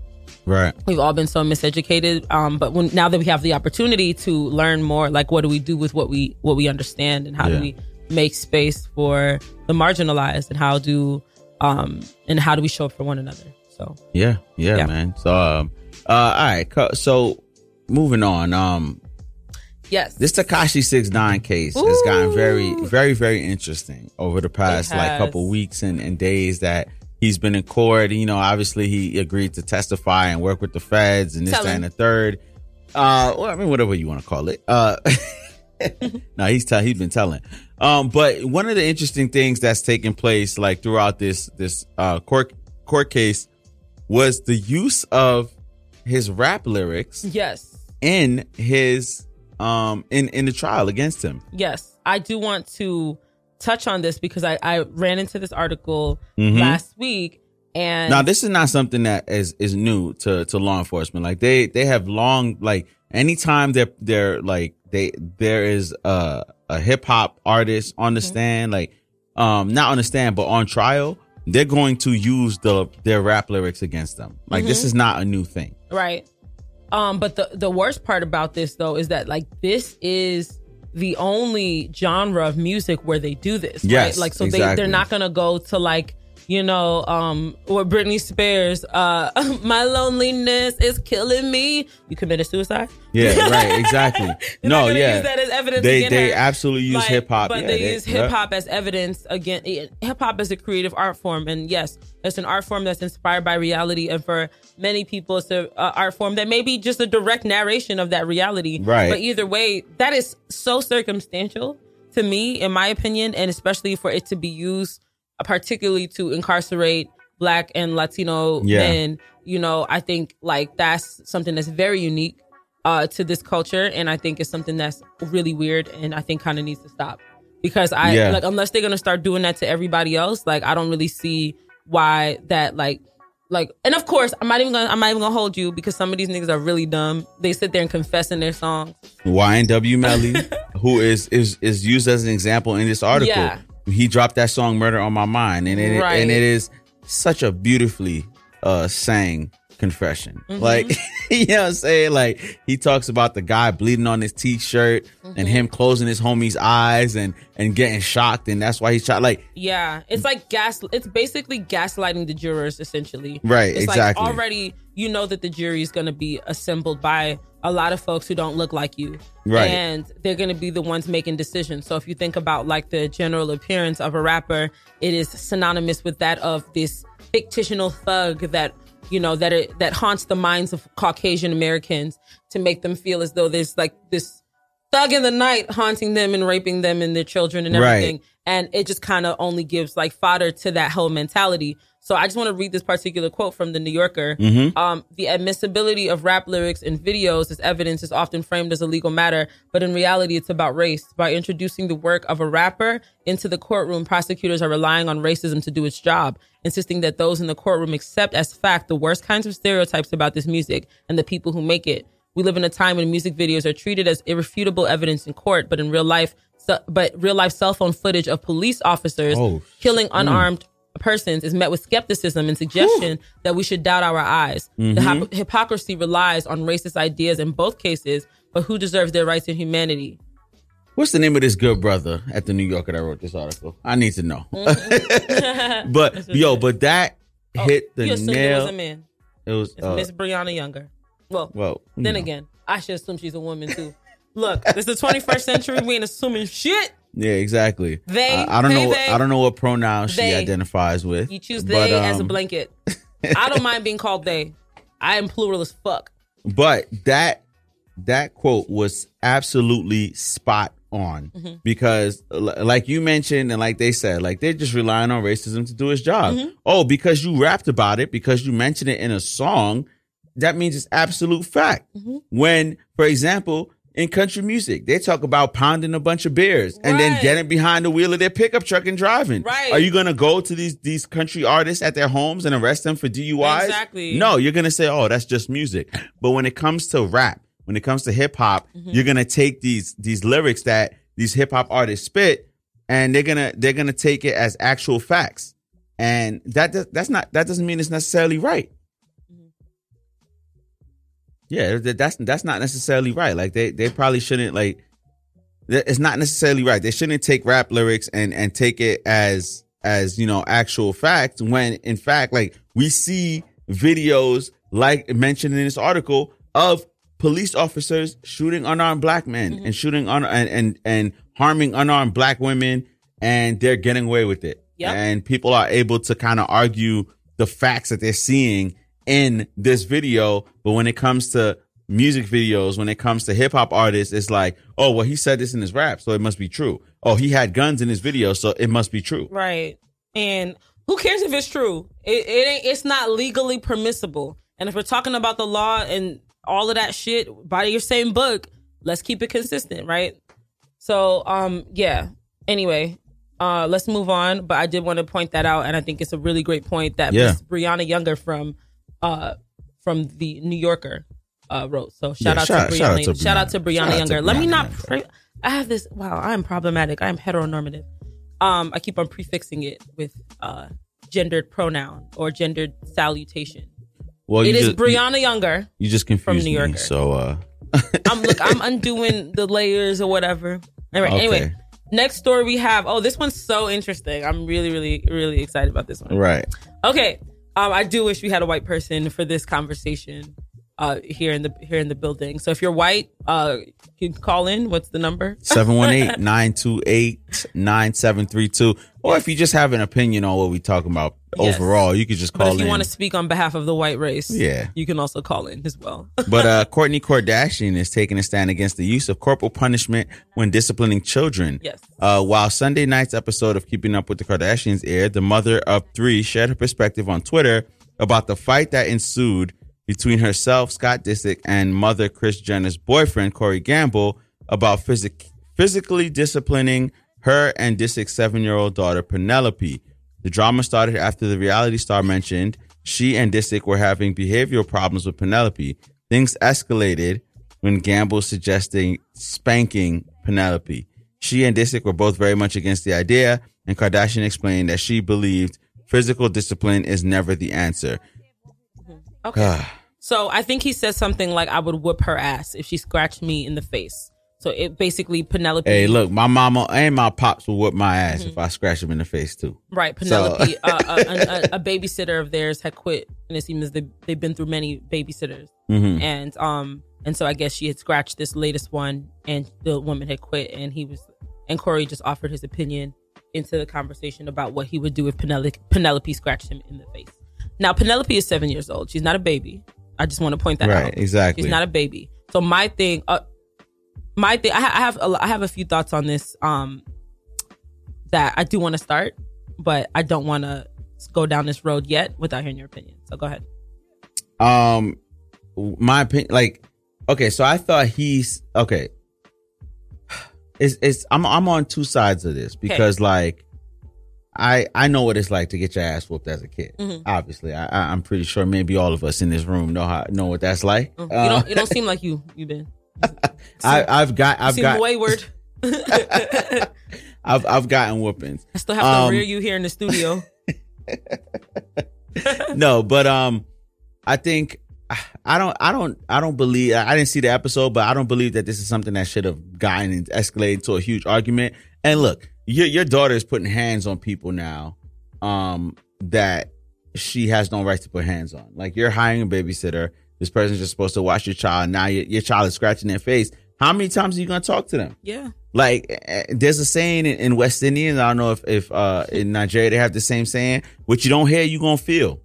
[SPEAKER 10] right.
[SPEAKER 11] we've all been so miseducated um but when now that we have the opportunity to learn more like what do we do with what we what we understand and how
[SPEAKER 10] Yeah.
[SPEAKER 11] do we make space for the marginalized and how do um and how do we show up for one another so
[SPEAKER 10] Yeah, yeah,
[SPEAKER 11] Yeah.
[SPEAKER 10] man. So, um, uh, all right. So, moving on. Um,
[SPEAKER 11] yes
[SPEAKER 10] this Tekashi Six Nine case has gotten very, very, very interesting over the past like couple weeks and, and days that he's been in court. You know, obviously he agreed to testify and work with the feds and this,
[SPEAKER 11] Tell
[SPEAKER 10] that,
[SPEAKER 11] him.
[SPEAKER 10] and the third. Uh, well, I mean, whatever you want to call it. Uh, no, he's tell he's been telling. Um, but one of the interesting things that's taken place like throughout this this uh court court case was the use of his rap lyrics
[SPEAKER 11] yes
[SPEAKER 10] in his um in in the trial against him.
[SPEAKER 11] yes i do want to touch on this because i i ran into this article
[SPEAKER 10] Mhm.
[SPEAKER 11] last week and
[SPEAKER 10] Now, this is not something that is is new to to law enforcement. Like they they have long like anytime they're they're like they there is a a hip hop artist on the
[SPEAKER 11] Mm-hmm.
[SPEAKER 10] stand, like um not on the stand but on trial, they're going to use the their rap lyrics against them. Like this
[SPEAKER 11] Mhm.
[SPEAKER 10] is not a new thing.
[SPEAKER 11] Right. Um, but the the worst part about this though is that like this is the only genre of music where they do this.
[SPEAKER 10] Yes,
[SPEAKER 11] right? Like so they, they're not gonna go to like you know, um, or Britney Spears, uh, my loneliness is killing me. You committed suicide?
[SPEAKER 10] Yeah, right, exactly. no, yeah.
[SPEAKER 11] use that as evidence
[SPEAKER 10] they they
[SPEAKER 11] her.
[SPEAKER 10] absolutely use
[SPEAKER 11] Like,
[SPEAKER 10] hip hop.
[SPEAKER 11] But
[SPEAKER 10] yeah,
[SPEAKER 11] they, use hip hop as evidence again. Hip hop is a creative art form, and yes, it's an art form that's inspired by reality. And for many people, it's an art form that may be just a direct narration of that reality.
[SPEAKER 10] Right.
[SPEAKER 11] But either way, that is so circumstantial to me, in my opinion, and especially for it to be used, uh, particularly to incarcerate Black and Latino
[SPEAKER 10] Yeah.
[SPEAKER 11] men. You know, I think like that's something that's very unique uh, to this culture, and I think it's something that's really weird, and I think kind of needs to stop because I
[SPEAKER 10] Yeah.
[SPEAKER 11] like unless they're gonna start doing that to everybody else, like I don't really see why that like like, and of course, I'm not even gonna, I'm not even gonna hold you because some of these niggas are really dumb. They sit there and confess in their songs.
[SPEAKER 10] YNW Melly, who is is is used as an example in this article.
[SPEAKER 11] Yeah.
[SPEAKER 10] He dropped that song "Murder on My Mind," and it
[SPEAKER 11] Right.
[SPEAKER 10] and it is such a beautifully uh sang confession.
[SPEAKER 11] Mhm.
[SPEAKER 10] Like you know what I'm saying? Like he talks about the guy bleeding on his t-shirt
[SPEAKER 11] Mm-hmm.
[SPEAKER 10] and him closing his homie's eyes and and getting shocked, and that's why he shot. Like
[SPEAKER 11] Yeah, it's like gas. It's basically gaslighting the jurors, essentially.
[SPEAKER 10] Right,
[SPEAKER 11] It's
[SPEAKER 10] exactly.
[SPEAKER 11] like already you know that the jury is going to be assembled by a lot of folks who don't look like you,
[SPEAKER 10] Right.
[SPEAKER 11] And they're going to be the ones making decisions. So if you think about like the general appearance of a rapper, it is synonymous with that of this fictional thug that you know that it, that haunts the minds of Caucasian Americans to make them feel as though there's like this thug in the night haunting them and raping them and their children and
[SPEAKER 10] Right.
[SPEAKER 11] everything. And it just kind of only gives like fodder to that whole mentality. So I just want to read this particular quote from the New Yorker.
[SPEAKER 10] Mhm.
[SPEAKER 11] Um, the admissibility of rap lyrics in videos as evidence is often framed as a legal matter, but in reality, it's about race. By introducing the work of a rapper into the courtroom, prosecutors are relying on racism to do its job, insisting that those in the courtroom accept as fact the worst kinds of stereotypes about this music and the people who make it. We live in a time when music videos are treated as irrefutable evidence in court, but in real life, so, but real life cell phone footage of police officers
[SPEAKER 10] Oh,
[SPEAKER 11] killing
[SPEAKER 10] mm.
[SPEAKER 11] Persons is met with skepticism and suggestion that we should doubt our eyes. The
[SPEAKER 10] Mhm.
[SPEAKER 11] hypo- hypocrisy relies on racist ideas in both cases, but who deserves their rights and humanity?
[SPEAKER 10] What's the name of this good brother at the New Yorker that wrote this article? I need to know. but yo, but that hit the nail.
[SPEAKER 11] it was a man.
[SPEAKER 10] It was uh,
[SPEAKER 11] Miss Briana Younger. Well,
[SPEAKER 10] well.
[SPEAKER 11] then
[SPEAKER 10] know.
[SPEAKER 11] again, I should assume she's a woman too. Look, it's the 21st century. We ain't assuming shit.
[SPEAKER 10] Yeah, exactly.
[SPEAKER 11] They,
[SPEAKER 10] I, I don't
[SPEAKER 11] they,
[SPEAKER 10] know.
[SPEAKER 11] they.
[SPEAKER 10] I don't know what pronoun she
[SPEAKER 11] They.
[SPEAKER 10] identifies with.
[SPEAKER 11] You choose
[SPEAKER 10] but,
[SPEAKER 11] they as a
[SPEAKER 10] um,
[SPEAKER 11] blanket. I don't mind being called they. I am plural as fuck.
[SPEAKER 10] But that that quote was absolutely spot on
[SPEAKER 11] Mhm.
[SPEAKER 10] because, like you mentioned, and like they said, like they're just relying on racism to do its job.
[SPEAKER 11] Mhm.
[SPEAKER 10] Oh, because you rapped about it, because you mentioned it in a song, that means it's absolute fact.
[SPEAKER 11] Mhm.
[SPEAKER 10] When, for example, in country music, they talk about pounding a bunch of beers and then getting behind the wheel of their pickup truck and driving.
[SPEAKER 11] Right.
[SPEAKER 10] Are you gonna go to these these country artists at their homes and arrest them for DUIs?
[SPEAKER 11] Exactly.
[SPEAKER 10] No, you're gonna say, "Oh, that's just music." But when it comes to rap, when it comes to hip hop,
[SPEAKER 11] Mhm.
[SPEAKER 10] you're gonna take these these lyrics that these hip hop artists spit, and they're gonna they're gonna take it as actual facts, and that does, that's not that doesn't mean it's necessarily right. Yeah, that's that's not necessarily right. Like they they probably shouldn't like. It's not necessarily right. They shouldn't take rap lyrics and and take it as as you know actual fact when in fact like we see videos like mentioned in this article of police officers shooting unarmed black men mm-hmm. and shooting un and, and and harming unarmed black women and they're getting away with it.
[SPEAKER 11] Yep.
[SPEAKER 10] And people are able to kind of argue the facts that they're seeing in this video, but when it comes to music videos, when it comes to hip hop artists, it's like, oh, well, he said this in his rap, so it must be true. Oh, he had guns in his video, so it must be true.
[SPEAKER 11] Right. And who cares if it's true? It, it ain't. It's not legally permissible. And if we're talking about the law and all of that shit by your same book, let's keep it consistent, right? So, um, yeah. Anyway, uh, let's move on. But I did want to point that out, and I think it's a really great point that
[SPEAKER 10] Yeah.
[SPEAKER 11] Miss Briana Younger from, uh, from the New Yorker, uh, wrote. So shout
[SPEAKER 10] Yeah,
[SPEAKER 11] out
[SPEAKER 10] shout-
[SPEAKER 11] to
[SPEAKER 10] shout out
[SPEAKER 11] Briana.
[SPEAKER 10] to
[SPEAKER 11] Shout out to Briana
[SPEAKER 10] Shout out to
[SPEAKER 11] Younger. Let me not. Pre- I have this. Wow, I am problematic. I am heteronormative. Um, I keep on prefixing it with uh gendered pronoun or gendered salutation.
[SPEAKER 10] Well,
[SPEAKER 11] it
[SPEAKER 10] you just,
[SPEAKER 11] Briana Younger.
[SPEAKER 10] You just confused
[SPEAKER 11] from New
[SPEAKER 10] me.
[SPEAKER 11] Yorker.
[SPEAKER 10] So, uh,
[SPEAKER 11] I'm look. I'm undoing the layers or whatever. All right.
[SPEAKER 10] Okay.
[SPEAKER 11] Anyway, next story we have. Oh, this one's so interesting. I'm really, really, really excited about this one.
[SPEAKER 10] right.
[SPEAKER 11] Okay. Um, I do wish we had a white person for this conversation. Uh, here in the here in the building. So if you're white, uh, you can call in. What's the number?
[SPEAKER 10] 718-928-9732. Or if you just have an opinion on what we talking about
[SPEAKER 11] Yes.
[SPEAKER 10] overall, you could just
[SPEAKER 11] But
[SPEAKER 10] call
[SPEAKER 11] if you
[SPEAKER 10] in.
[SPEAKER 11] want to speak on behalf of the white race,
[SPEAKER 10] Yeah.
[SPEAKER 11] you can also call in as well.
[SPEAKER 10] but uh, Kourtney Kardashian is taking a stand against the use of corporal punishment when disciplining children.
[SPEAKER 11] Yes.
[SPEAKER 10] Uh, while Sunday night's episode of Keeping Up with the Kardashians aired, the mother of three shared her perspective on Twitter about the fight that ensued between herself, Scott Disick, and mother Kris Jenner's boyfriend, Corey Gamble, about physic- physically disciplining her and Disick's seven year old daughter, Penelope. The drama started after the reality star mentioned She and Disick were having behavioral problems with Penelope. Things escalated when Gamble suggested spanking Penelope. She and Disick were both very much against the idea, and Kardashian explained that she believed physical discipline is never the answer. Mm-hmm.
[SPEAKER 11] Okay. Ah. So I think he said something like, "I would whoop her ass if she scratched me in the face." So it basically Penelope.
[SPEAKER 10] Hey, look, my mama and my pops will whip my ass if I scratch him in the face too.
[SPEAKER 11] Right,
[SPEAKER 10] So-
[SPEAKER 11] Penelope, uh, a, a, a babysitter of theirs had quit, and it seems they they've been through many babysitters,
[SPEAKER 10] Mhm.
[SPEAKER 11] and um, and so I guess she had scratched this latest one, and the woman had quit, and he was, and Corey just offered his opinion into the conversation about what he would do if Penelope Penelope scratched him in the face. Now Penelope is seven years old; she's not a baby. I just want to point that out.
[SPEAKER 10] Right, exactly.
[SPEAKER 11] She's not a baby. So my thing, uh, my thing, I, ha- I have a, I have a few thoughts on this. Um, that I do want to start, but I don't want to go down this road yet without hearing your opinion. So go ahead.
[SPEAKER 10] Um, my opinion, like, okay, so I thought he's okay. It's it's I'm I'm on two sides of this because like, I I know what it's like to get your ass whooped as a kid.
[SPEAKER 11] Mhm.
[SPEAKER 10] Obviously, I, I I'm pretty sure maybe all of us in this room know how know what that's like.
[SPEAKER 11] You
[SPEAKER 10] Uh,
[SPEAKER 11] don't you don't seem like you you've been.
[SPEAKER 10] I I've got I've
[SPEAKER 11] seem
[SPEAKER 10] got
[SPEAKER 11] wayward.
[SPEAKER 10] I've I've gotten whoopings.
[SPEAKER 11] I still have
[SPEAKER 10] Um,
[SPEAKER 11] to rear you here in the studio.
[SPEAKER 10] no, but um, I think I don't, I don't, I don't believe. I didn't see the episode, but I don't believe that this is something that should have gotten escalated to a huge argument. And look, your your daughter is putting hands on people now, um, that she has no right to put hands on. Like you're hiring a babysitter. This person's just supposed to watch your child. Now your, your child is scratching their face. How many times are you gonna talk to them?
[SPEAKER 11] Yeah.
[SPEAKER 10] Like eh, there's a saying in, in West Indian. I don't know if if uh in Nigeria they have the same saying. What you don't hear, you gonna feel.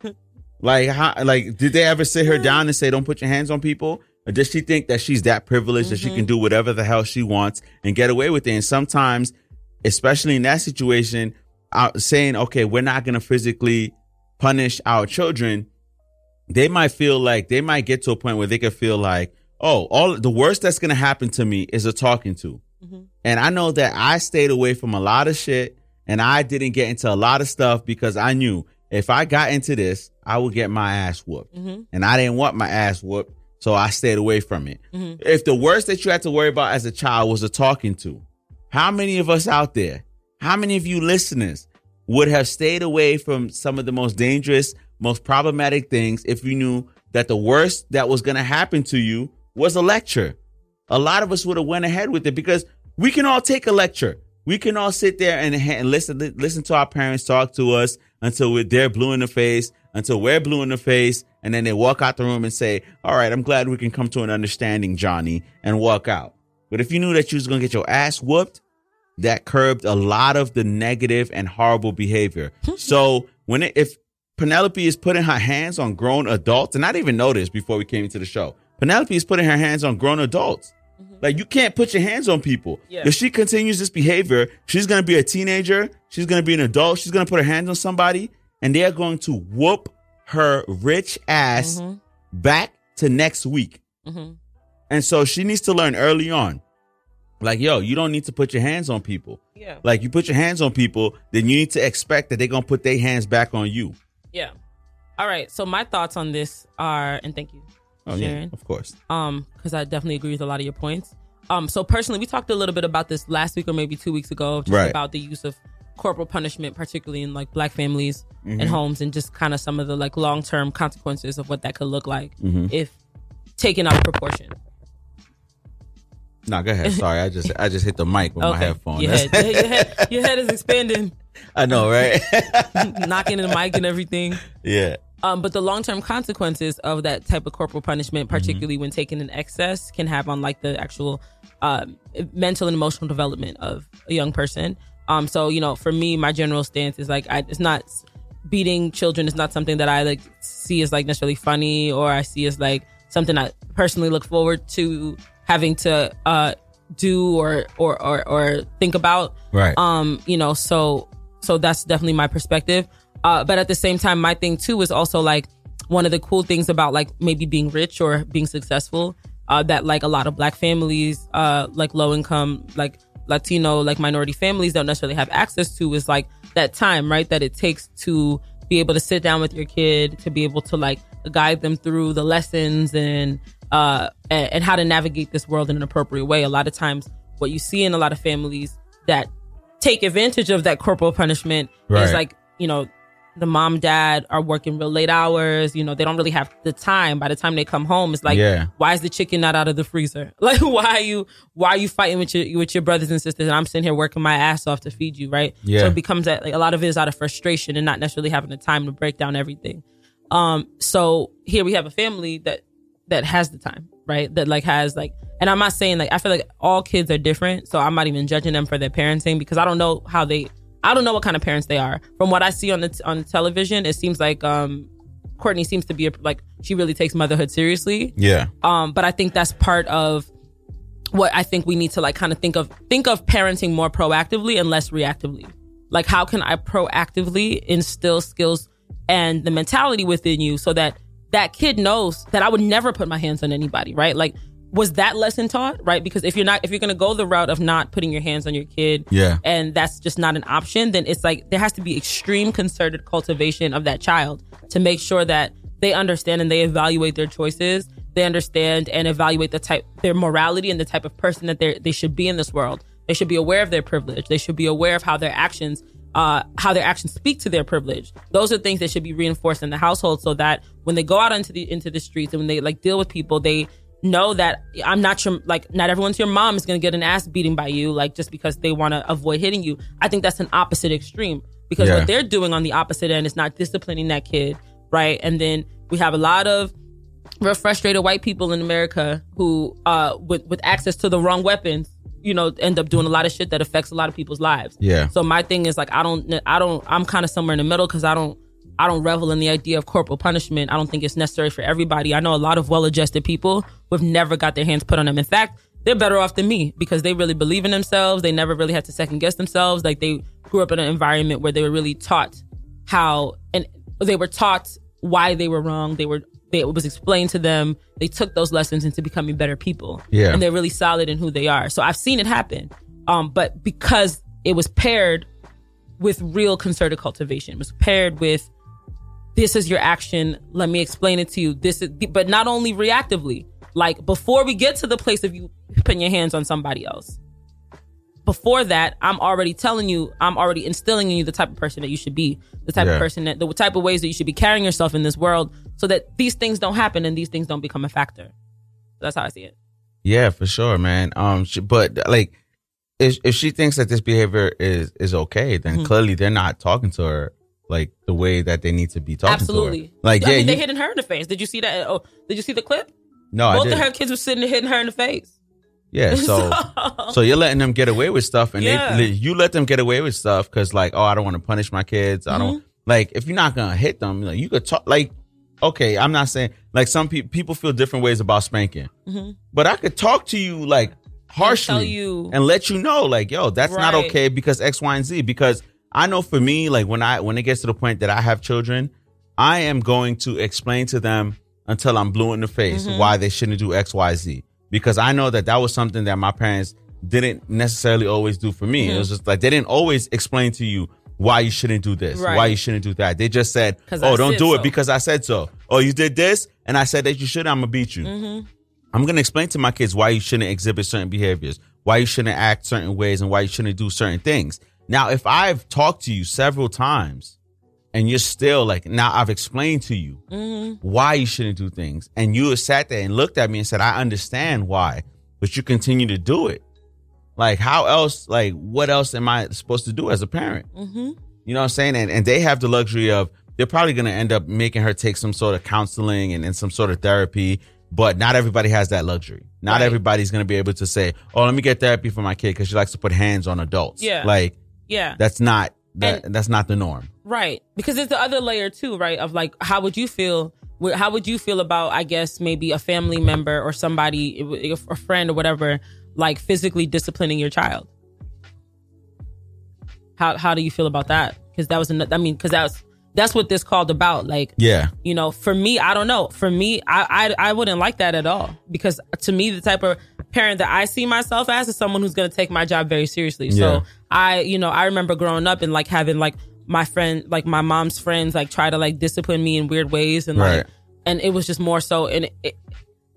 [SPEAKER 10] like how like did they ever sit her down and say don't put your hands on people? Or does she think that she's that privileged that she can do whatever the hell she wants and get away with it? And sometimes, especially in that situation, uh, saying okay, we're not gonna physically punish our children they might feel like they might get to a point where they could feel like, oh, all the worst that's gonna happen to me is a talking to. And I know that I stayed away from a lot of shit and I didn't get into a lot of stuff because I knew if I got into this, I would get my ass whooped.
[SPEAKER 11] Mhm.
[SPEAKER 10] And I didn't want my ass whooped, so I stayed away from it.
[SPEAKER 11] Mhm.
[SPEAKER 10] If the worst that you had to worry about as a child was a talking to, how many of us out there, how many of you listeners would have stayed away from some of the most dangerous, most problematic things if you knew that the worst that was going to happen to you was a lecture? A lot of us would have went ahead with it because we can all take a lecture. We can all sit there and, and listen listen to our parents talk to us until we're they're blue in the face, until we're blue in the face, and then they walk out the room and say, "All right, I'm glad we can come to an understanding, Johnny," and walk out. But if you knew that you was gonna get your ass whooped, that curbed a lot of the negative and horrible behavior. so when it, if Penelope is putting her hands on grown adults, and I didn't even know this before we came into the show, Penelope is putting her hands on grown adults. Like you can't put your hands on people.
[SPEAKER 11] Yeah.
[SPEAKER 10] If she continues this behavior, she's gonna be a teenager. She's gonna be an adult. She's gonna put her hands on somebody, and they are going to whoop her rich ass back to next week.
[SPEAKER 11] Mhm.
[SPEAKER 10] And so she needs to learn early on. Like, yo, you don't need to put your hands on people.
[SPEAKER 11] Yeah.
[SPEAKER 10] Like, you put your hands on people, then you need to expect that they're to put their hands back on you.
[SPEAKER 11] Yeah. All right. So my thoughts on this are, and thank you,
[SPEAKER 10] Oh, yeah,
[SPEAKER 11] Sharon.
[SPEAKER 10] of course.
[SPEAKER 11] Um, because I definitely agree with a lot of your points. Um, so personally, we talked a little bit about this last week or maybe two weeks ago, just
[SPEAKER 10] Right.
[SPEAKER 11] about the use of corporal punishment, particularly in like black families
[SPEAKER 10] Mhm.
[SPEAKER 11] and homes, and just kind of some of the like long term consequences of what that could look like
[SPEAKER 10] Mhm.
[SPEAKER 11] if taken out of proportion.
[SPEAKER 10] No, go ahead. Sorry, I just I just hit the mic with my headphone.
[SPEAKER 11] Your head, your, head, your head is expanding,
[SPEAKER 10] I know, right?
[SPEAKER 11] knocking in the mic and everything.
[SPEAKER 10] yeah.
[SPEAKER 11] Um, but the long term consequences of that type of corporal punishment,
[SPEAKER 10] Mm-hmm.
[SPEAKER 11] particularly when taken in excess, can have on like the actual um, mental and emotional development of a young person. Um, so you know, for me, my general stance is like I, it's not beating children is not something that I like see as like necessarily funny or I see as like something I personally look forward to having to uh, do or, or or or think about.
[SPEAKER 10] Right.
[SPEAKER 11] Um, you know, so so that's definitely my perspective. Uh, but at the same time, my thing too is also like one of the cool things about like maybe being rich or being successful. Uh, that like a lot of black families, uh, like low income, like Latino, like minority families don't necessarily have access to is like that time, right? That it takes to be able to sit down with your kid, to be able to like guide them through the lessons and uh and, and how to navigate this world in an appropriate way. A lot of times, what you see in a lot of families that take advantage of that corporal punishment
[SPEAKER 10] Right.
[SPEAKER 11] is like you know the mom dad are working real late hours you know they don't really have the time by the time they come home it's like
[SPEAKER 10] Yeah.
[SPEAKER 11] why is the chicken not out of the freezer like why are you why are you fighting with your with your brothers and sisters and i'm sitting here working my ass off to feed you right
[SPEAKER 10] Yeah.
[SPEAKER 11] so it becomes that like a lot of it is out of frustration and not necessarily having the time to break down everything um so here we have a family that that has the time right? That like has like and i'm not saying like i feel like all kids are different so i'm not even judging them for their parenting because i don't know how they i don't know what kind of parents they are. From what i see on the t- on television it seems like um Kourtney seems to be a, like she really takes motherhood seriously.
[SPEAKER 10] Yeah.
[SPEAKER 11] um but i think that's part of what i think we need to like kind of think of think of parenting more proactively and less reactively. Like how can i proactively instill skills and the mentality within you so that that kid knows that i would never put my hands on anybody right? Like was that lesson taught right? Because if you're not if you're to go the route of not putting your hands on your kid
[SPEAKER 10] Yeah.
[SPEAKER 11] and that's just not an option then it's like there has to be extreme concerted cultivation of that child to make sure that they understand and they evaluate their choices. They understand and evaluate the type their morality and the type of person that they they should be in this world. They should be aware of their privilege. They should be aware of how their actions uh, how their actions speak to their privilege. Those are things that should be reinforced in the household so that when they go out into the into the streets and when they like deal with people, they know that I'm not your like not everyone's your mom is gonna get an ass beating by you like just because they want to avoid hitting you. I think that's an opposite extreme because
[SPEAKER 10] Yeah.
[SPEAKER 11] what they're doing on the opposite end is not disciplining that kid, right? And then we have a lot of real frustrated white people in America who, uh, with with access to the wrong weapons, you know, end up doing a lot of shit that affects a lot of people's lives.
[SPEAKER 10] Yeah.
[SPEAKER 11] So my thing is like I don't I don't I'm kind of somewhere in the middle because I don't I don't revel in the idea of corporal punishment. I don't think it's necessary for everybody. I know a lot of well-adjusted people who've never got their hands put on them. In fact, they're better off than me because they really believe in themselves. They never really had to second guess themselves. Like they grew up in an environment where they were really taught how and they were taught why they were wrong. They were they, it was explained to them. They took those lessons into becoming better people.
[SPEAKER 10] Yeah.
[SPEAKER 11] And they're really solid in who they are. So I've seen it happen. Um, but because it was paired with real concerted cultivation, it was paired with this is your action. Let me explain it to you. This is, but not only reactively, like before we get to the place of you putting your hands on somebody else. Before that, I'm already telling you, I'm already instilling in you the type of person that you should be, the type
[SPEAKER 10] Yeah.
[SPEAKER 11] of person that, the type of ways that you should be carrying yourself in this world so that these things don't happen and these things don't become a factor. That's how I see it.
[SPEAKER 10] Yeah, for sure, man. Um, she, but like, if if she thinks that this behavior is is okay, then
[SPEAKER 11] Mhm.
[SPEAKER 10] clearly they're not talking to her like the way that they need to be talking to
[SPEAKER 11] Absolutely.
[SPEAKER 10] Like,
[SPEAKER 11] I
[SPEAKER 10] yeah,
[SPEAKER 11] mean, they hitting her in the face. Did you see that? Oh, did you see the clip?
[SPEAKER 10] no, I
[SPEAKER 11] Both of her kids were sitting there hitting her in the face.
[SPEAKER 10] Yeah, so so you're letting them get away with stuff, and
[SPEAKER 11] Yeah.
[SPEAKER 10] they you let them get away with stuff because like, oh, I don't want to punish my kids. I
[SPEAKER 11] Mm-hmm.
[SPEAKER 10] don't like if you're not gonna hit them, like, you could talk. Like, okay, I'm not saying like some people people feel different ways about spanking,
[SPEAKER 11] Mhm.
[SPEAKER 10] but I could talk to you like harshly
[SPEAKER 11] tell you-
[SPEAKER 10] and let you know like, yo, that's not okay because X, Y, and Z. Because I know for me, like when I when it gets to the point that I have children, I am going to explain to them until I'm blue in the face
[SPEAKER 11] Mhm.
[SPEAKER 10] why they shouldn't do X, Y, Z. Because I know that that was something that my parents didn't necessarily always do for me. It
[SPEAKER 11] Mhm.
[SPEAKER 10] was just like they didn't always explain to you why you shouldn't do this,
[SPEAKER 11] Right.
[SPEAKER 10] why you shouldn't do that. They just said, "Oh,
[SPEAKER 11] I
[SPEAKER 10] don't do
[SPEAKER 11] so."
[SPEAKER 10] it because I said so." Oh, you did this, and I said that you should. I'm gonna beat you.
[SPEAKER 11] Mm-hmm.
[SPEAKER 10] I'm gonna explain to my kids why you shouldn't exhibit certain behaviors, why you shouldn't act certain ways, and why you shouldn't do certain things. Now, if I've talked to you several times and you're still like, now I've explained to you
[SPEAKER 11] Mm-hmm.
[SPEAKER 10] why you shouldn't do things, and you sat there and looked at me and said, I understand why, but you continue to do it. Like, how else, like, what else am I supposed to do as a parent?
[SPEAKER 11] Mm-hmm.
[SPEAKER 10] You know what I'm saying? And, and they have the luxury of they're probably going to end up making her take some sort of counseling and, and some sort of therapy. But not everybody has that luxury. Not
[SPEAKER 11] Right.
[SPEAKER 10] everybody's going to be able to say, "Oh, let me get therapy for my kid because she likes to put hands on adults."
[SPEAKER 11] Yeah.
[SPEAKER 10] like
[SPEAKER 11] Yeah.
[SPEAKER 10] that's not that, that's not the norm.
[SPEAKER 11] Right. Because there's the other layer too, right? Of like, how would you feel? How would you feel about, I guess, maybe a family member or somebody, a friend or whatever, like physically disciplining your child? How How do you feel about that? Because that was, an, I mean, because that's that's what this called about. Like,
[SPEAKER 10] Yeah,
[SPEAKER 11] you know, for me, I don't know. For me, I, I I wouldn't like that at all because to me, the type of parent that I see myself as is someone who's going to take my job very seriously.
[SPEAKER 10] Yeah.
[SPEAKER 11] So I, you know, I remember growing up and like having like my friend, like my mom's friends, like try to like discipline me in weird ways, and like, and it was just more so, and it, it,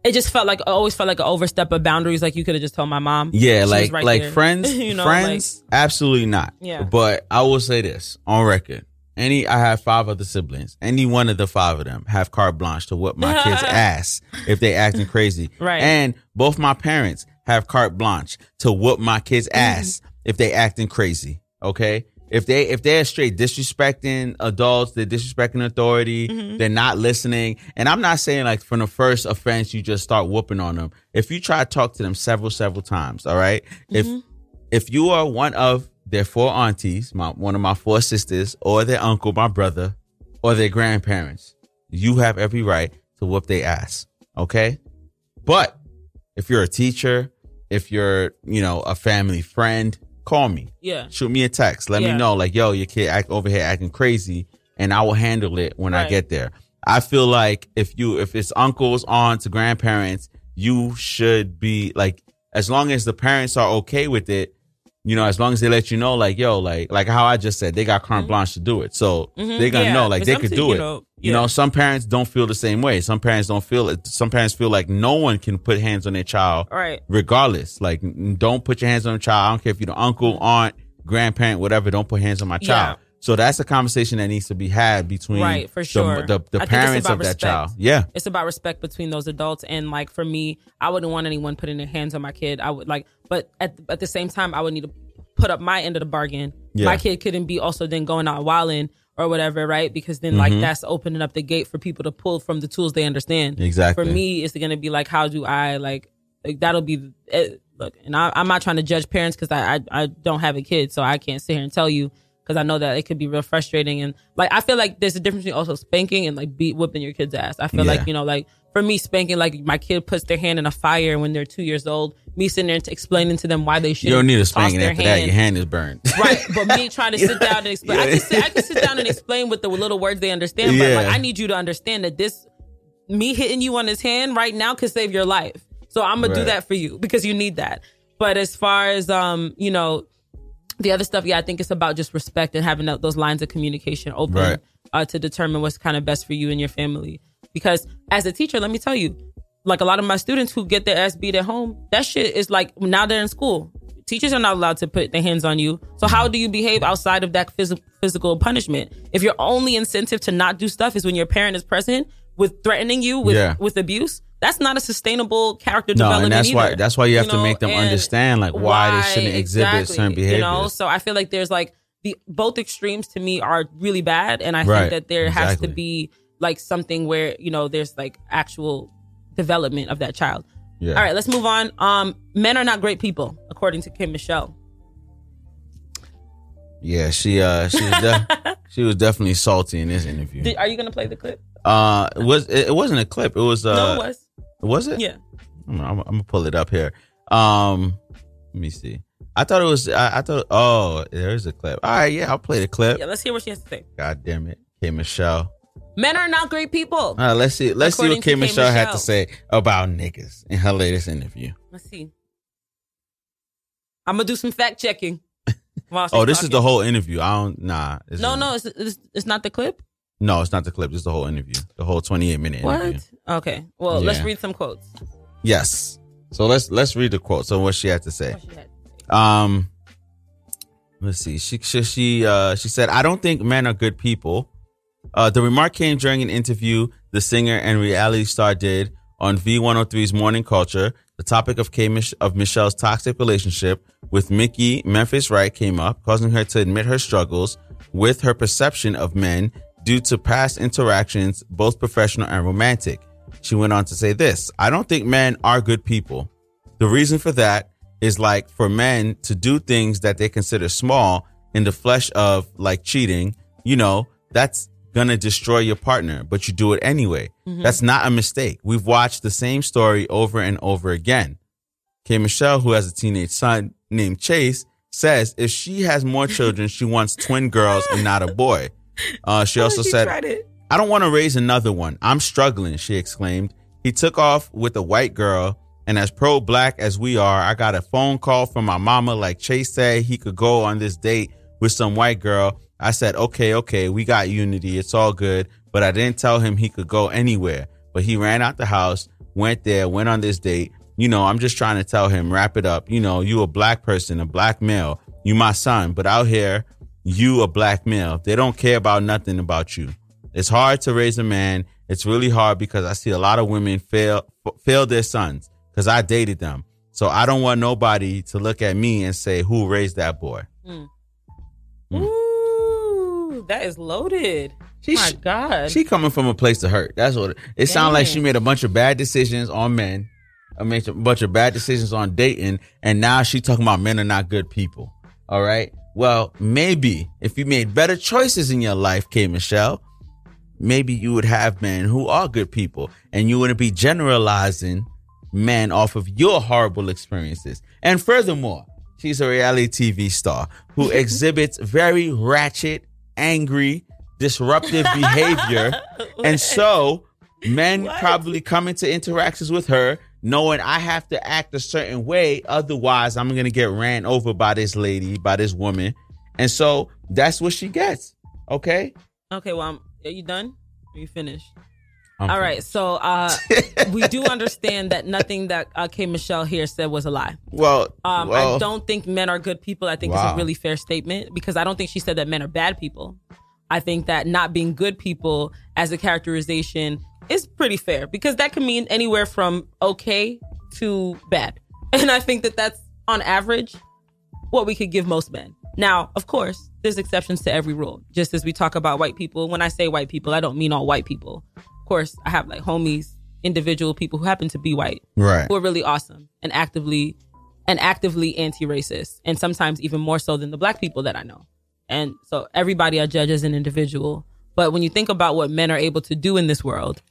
[SPEAKER 11] it just felt like I always felt like an overstep of boundaries. Like you could have just told my mom.
[SPEAKER 10] Yeah, like
[SPEAKER 11] right
[SPEAKER 10] like
[SPEAKER 11] there.
[SPEAKER 10] friends,
[SPEAKER 11] you know,
[SPEAKER 10] friends, absolutely not.
[SPEAKER 11] Yeah.
[SPEAKER 10] But I will say this on record: any, I have five other siblings. Any one of the five of them have carte blanche to whip my kids' ass if they acting crazy.
[SPEAKER 11] Right.
[SPEAKER 10] And both my parents have carte blanche to whoop my kids'
[SPEAKER 11] Mm-hmm.
[SPEAKER 10] ass if they acting crazy. Okay. If they if they're straight disrespecting adults, they're disrespecting authority,
[SPEAKER 11] Mm-hmm.
[SPEAKER 10] they're not listening. And I'm not saying like from the first offense you just start whooping on them. If you try to talk to them several several times, all right? If
[SPEAKER 11] Mm-hmm.
[SPEAKER 10] if you are one of their four aunties, my one of my four sisters, or their uncle, my brother, or their grandparents, you have every right to whoop their ass. Okay? But if you're a teacher, if you're, you know, a family friend, call me.
[SPEAKER 11] Yeah.
[SPEAKER 10] Shoot me a text. Let
[SPEAKER 11] Yeah.
[SPEAKER 10] me know, like, yo, your kid act over here acting crazy, and I will handle it when I get there. I feel like if you if it's uncles, aunts, grandparents, you should be like as long as the parents are okay with it, you know, as long as they let you know, like, yo, like like how I just said, they got carte blanche to do it. So
[SPEAKER 11] Mhm.
[SPEAKER 10] they're gonna
[SPEAKER 11] Yeah,
[SPEAKER 10] know, like, they could do
[SPEAKER 11] you
[SPEAKER 10] it.
[SPEAKER 11] know,
[SPEAKER 10] You know, some parents don't feel the same way. Some parents don't feel it. Some parents feel like no one can put hands on their child
[SPEAKER 11] Right.
[SPEAKER 10] regardless. Like, don't put your hands on a child. I don't care if you're the uncle, aunt, grandparent, whatever. Don't put hands on my child.
[SPEAKER 11] Yeah.
[SPEAKER 10] So that's a conversation that needs to be had between
[SPEAKER 11] right for
[SPEAKER 10] the-
[SPEAKER 11] sure
[SPEAKER 10] the, the,
[SPEAKER 11] it's
[SPEAKER 10] parents of that child. Yeah.
[SPEAKER 11] it's about respect between those adults and like for me i wouldn't want anyone putting their hands on my kid i would like but at, at the same time i would need to put up my end of the bargain
[SPEAKER 10] Yeah.
[SPEAKER 11] my kid couldn't be also then going out wilding or whatever right because then like
[SPEAKER 10] Mhm.
[SPEAKER 11] that's opening up the gate for people to pull from the tools they understand
[SPEAKER 10] Exactly.
[SPEAKER 11] for me it's gonna be like how do i like, like that'll be it, look and I, i'm not trying to judge parents because I, I i don't have a kid so i can't sit here and tell you because I know that it could be real frustrating and like I feel like there's a difference between also spanking and like beat whipping your kid's ass. I feel
[SPEAKER 10] Yeah.
[SPEAKER 11] like you know like for me spanking like my kid puts their hand in a fire when they're two years old. Me sitting there and explaining to them why they should.
[SPEAKER 10] You don't need a spanking after that. Your hand is burned.
[SPEAKER 11] Right, but me trying to sit down and explain, I, can sit, I can sit down and explain with the little words they understand. But
[SPEAKER 10] Yeah.
[SPEAKER 11] like, I need you to understand that this, me hitting you on his hand right now could save your life. So I'm gonna do that for you because you need that. But as far as um, you know, the other stuff, yeah, I think it's about just respect and having those lines of communication open
[SPEAKER 10] Right.
[SPEAKER 11] uh, to determine what's kind of best for you and your family. Because as a teacher, let me tell you, like a lot of my students who get their ass beat at home, that shit is like now they're in school. Teachers are not allowed to put their hands on you. So how do you behave outside of that phys- physical punishment? If your only incentive to not do stuff is when your parent is present with threatening you with
[SPEAKER 10] Yeah.
[SPEAKER 11] with abuse, that's not a sustainable character
[SPEAKER 10] No,
[SPEAKER 11] development.
[SPEAKER 10] and that's
[SPEAKER 11] either,
[SPEAKER 10] why that's why you have to
[SPEAKER 11] know?
[SPEAKER 10] make them
[SPEAKER 11] And
[SPEAKER 10] understand like why, they shouldn't exhibit
[SPEAKER 11] exactly,
[SPEAKER 10] certain behaviors.
[SPEAKER 11] You know, so I feel like there's like the both extremes to me are really bad, and I
[SPEAKER 10] Right,
[SPEAKER 11] think that there has to be like something where you know there's like actual development of that child.
[SPEAKER 10] Yeah.
[SPEAKER 11] All right, let's move on. Um, men are not great people, according to K. Michelle.
[SPEAKER 10] Yeah, she uh she was de- she was definitely salty in this interview.
[SPEAKER 11] Did, are you gonna play the clip?
[SPEAKER 10] Uh, it was it, it wasn't a clip. It was uh,
[SPEAKER 11] no, it was.
[SPEAKER 10] Was it?
[SPEAKER 11] Yeah.
[SPEAKER 10] I'm, I'm, I'm gonna pull it up here. Um, let me see. I thought it was. I, I thought. Oh, there's a clip. All right, yeah, I'll play the clip.
[SPEAKER 11] Yeah, let's hear what she has to say.
[SPEAKER 10] God damn it, K Michelle.
[SPEAKER 11] Men are not great people.
[SPEAKER 10] Uh, let's see. Let's see what K
[SPEAKER 11] K.
[SPEAKER 10] Michelle had to say about niggas in her latest interview.
[SPEAKER 11] Let's see. I'm gonna do some fact checking.
[SPEAKER 10] Oh, this is the whole interview. I don't. Nah.
[SPEAKER 11] No,
[SPEAKER 10] is-
[SPEAKER 11] no, it's, it's it's not the clip.
[SPEAKER 10] No, it's not the clip. It's the whole interview. The whole 28 minute interview.
[SPEAKER 11] What? Okay. Well, let's read some quotes.
[SPEAKER 10] Yes. So let's let's read the quote. So what she had to say. Um let's see. She she she uh she said, I don't think men are good people. Uh the remark came during an interview the singer and reality star did on V103's Morning Culture. The topic of K of Michelle's toxic relationship with Mickey Memphitz Wright came up, causing her to admit her struggles with her perception of men due to past interactions, both professional and romantic. She went on to say this I don't think men are good people. The reason for that is like for men to do things that they consider small in the flesh of like cheating, you know, that's gonna destroy your partner, but you do it anyway.
[SPEAKER 15] Mhm.
[SPEAKER 10] That's not a mistake. We've watched the same story over and over again. K. Michelle, who has a teenage son named Chase, says if she has more children, she wants twin girls and not a boy. Uh, she also
[SPEAKER 11] she
[SPEAKER 10] said. I don't want to raise another one. I'm struggling, she exclaimed. He took off with a white girl, and as pro black as we are, I got a phone call from my mama like Chase said he could go on this date with some white girl I said, okay, okay, we got unity. It's all good. But I didn't tell him he could go anywhere. But he ran out the house, went there, went on this date. You know, I'm just trying to tell him, wrap it up. You know, you a black person, a black male. You my son. But out here, you a black male. They don't care about nothing about you. It's hard to raise a man. It's really hard because I see a lot of women fail fail their sons because I dated them. So I don't want nobody to look at me and say who raised that boy.
[SPEAKER 11] Mm.
[SPEAKER 10] Mm.
[SPEAKER 11] Ooh, that is loaded.
[SPEAKER 10] She,
[SPEAKER 11] My God.
[SPEAKER 10] She coming from a place to hurt. That's what it, it sounds like. She made a bunch of bad decisions on men. I made a bunch of bad decisions on dating, and now she talking about men are not good people. All right. Well, maybe if you made better choices in your life, K. Michelle, maybe you would have men who are good people, and you wouldn't be generalizing men off of your horrible experiences. And furthermore, she's a reality TV star who exhibits very ratchet, angry, disruptive behavior. And so men probably come into interactions with her knowing I have to act a certain way. Otherwise, I'm going to get ran over by this lady, by this woman. And so that's what she gets. Okay.
[SPEAKER 11] Okay, well, um, are you done? Are you finished?
[SPEAKER 10] I'm
[SPEAKER 11] All right, so uh, we do understand that nothing that uh, K. Michelle here said was a lie.
[SPEAKER 10] Well,
[SPEAKER 11] Um,
[SPEAKER 10] well,
[SPEAKER 11] I don't think men are good people. I think it's a really fair statement because I don't think she said that men are bad people. I think that not being good people as a characterization is pretty fair because that can mean anywhere from okay to bad. And I think that that's on average what we could give most men. Now, of course, there's exceptions to every rule. Just as we talk about white people, when I say white people, I don't mean all white people. Of course, I have like homies, individual people who happen to be white
[SPEAKER 10] Right.
[SPEAKER 11] who are really awesome and actively and actively anti-racist and sometimes even more so than the black people that I know. And so everybody I judge as an individual. But when you think about what men are able to do in this world,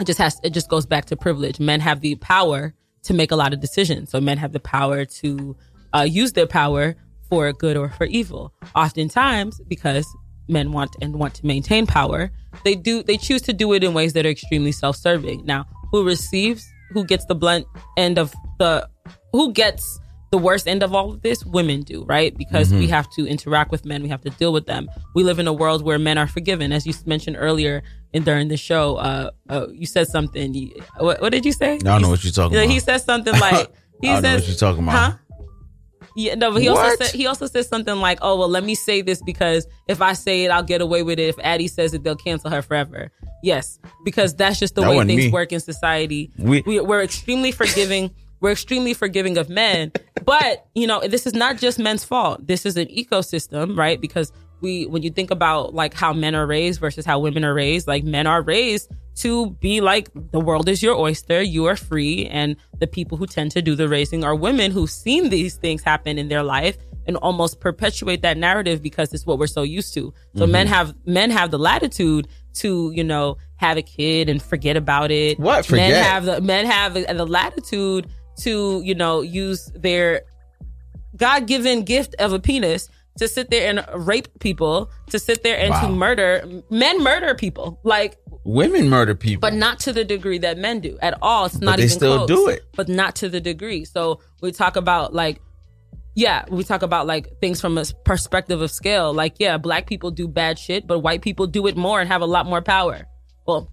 [SPEAKER 11] it just has it just goes back to privilege. Men have the power to make a lot of decisions. So men have the power to uh, use their power for good or for evil. Oftentimes, because men want and want to maintain power, they do they choose to do it in ways that are extremely self-serving. Now, who receives, who gets the blunt end of the who gets the worst end of all of this? Women do, right? Because we
[SPEAKER 15] Mhm.
[SPEAKER 11] have to interact with men, we have to deal with them. We live in a world where men are forgiven, as you mentioned earlier in during the show. Uh, uh you said something. You, what, what did you say?
[SPEAKER 10] I don't know what you're talking
[SPEAKER 11] Yeah,
[SPEAKER 10] about.
[SPEAKER 11] He said something like he
[SPEAKER 10] I don't know
[SPEAKER 11] says,
[SPEAKER 10] what you're talking about.
[SPEAKER 11] Huh? Yeah, no, but he also said he also said something like, "Oh well, let me say this because if I say it, I'll get away with it. If Addie says it, they'll cancel her forever." Yes, because that's just the
[SPEAKER 10] That
[SPEAKER 11] way things
[SPEAKER 10] me.
[SPEAKER 11] work in society.
[SPEAKER 10] We-
[SPEAKER 11] we we're extremely forgiving. We're extremely forgiving of men, but you know this is not just men's fault. This is an ecosystem, right? Because we, when you think about like how men are raised versus how women are raised, like men are raised to be like the world is your oyster, you are free, and the people who tend to do the raising are women who've seen these things happen in their life and almost perpetuate that narrative because it's what we're so used to. So
[SPEAKER 10] Mhm.
[SPEAKER 11] men have men have the latitude to you know have a kid and forget about it.
[SPEAKER 10] What? forget?
[SPEAKER 11] Men have the men have the latitude to you know use their God given gift of a penis to sit there and rape people, to sit there and
[SPEAKER 10] Wow.
[SPEAKER 11] to murder men murder people like
[SPEAKER 10] Women murder people.
[SPEAKER 11] but not to the degree that men do at all. It's
[SPEAKER 10] But
[SPEAKER 11] not
[SPEAKER 10] they
[SPEAKER 11] even
[SPEAKER 10] still
[SPEAKER 11] close,
[SPEAKER 10] do it.
[SPEAKER 11] but not to the degree. So we talk about like, yeah, we talk about like things from a perspective of scale. Like, yeah, black people do bad shit, but white people do it more and have a lot more power. Well,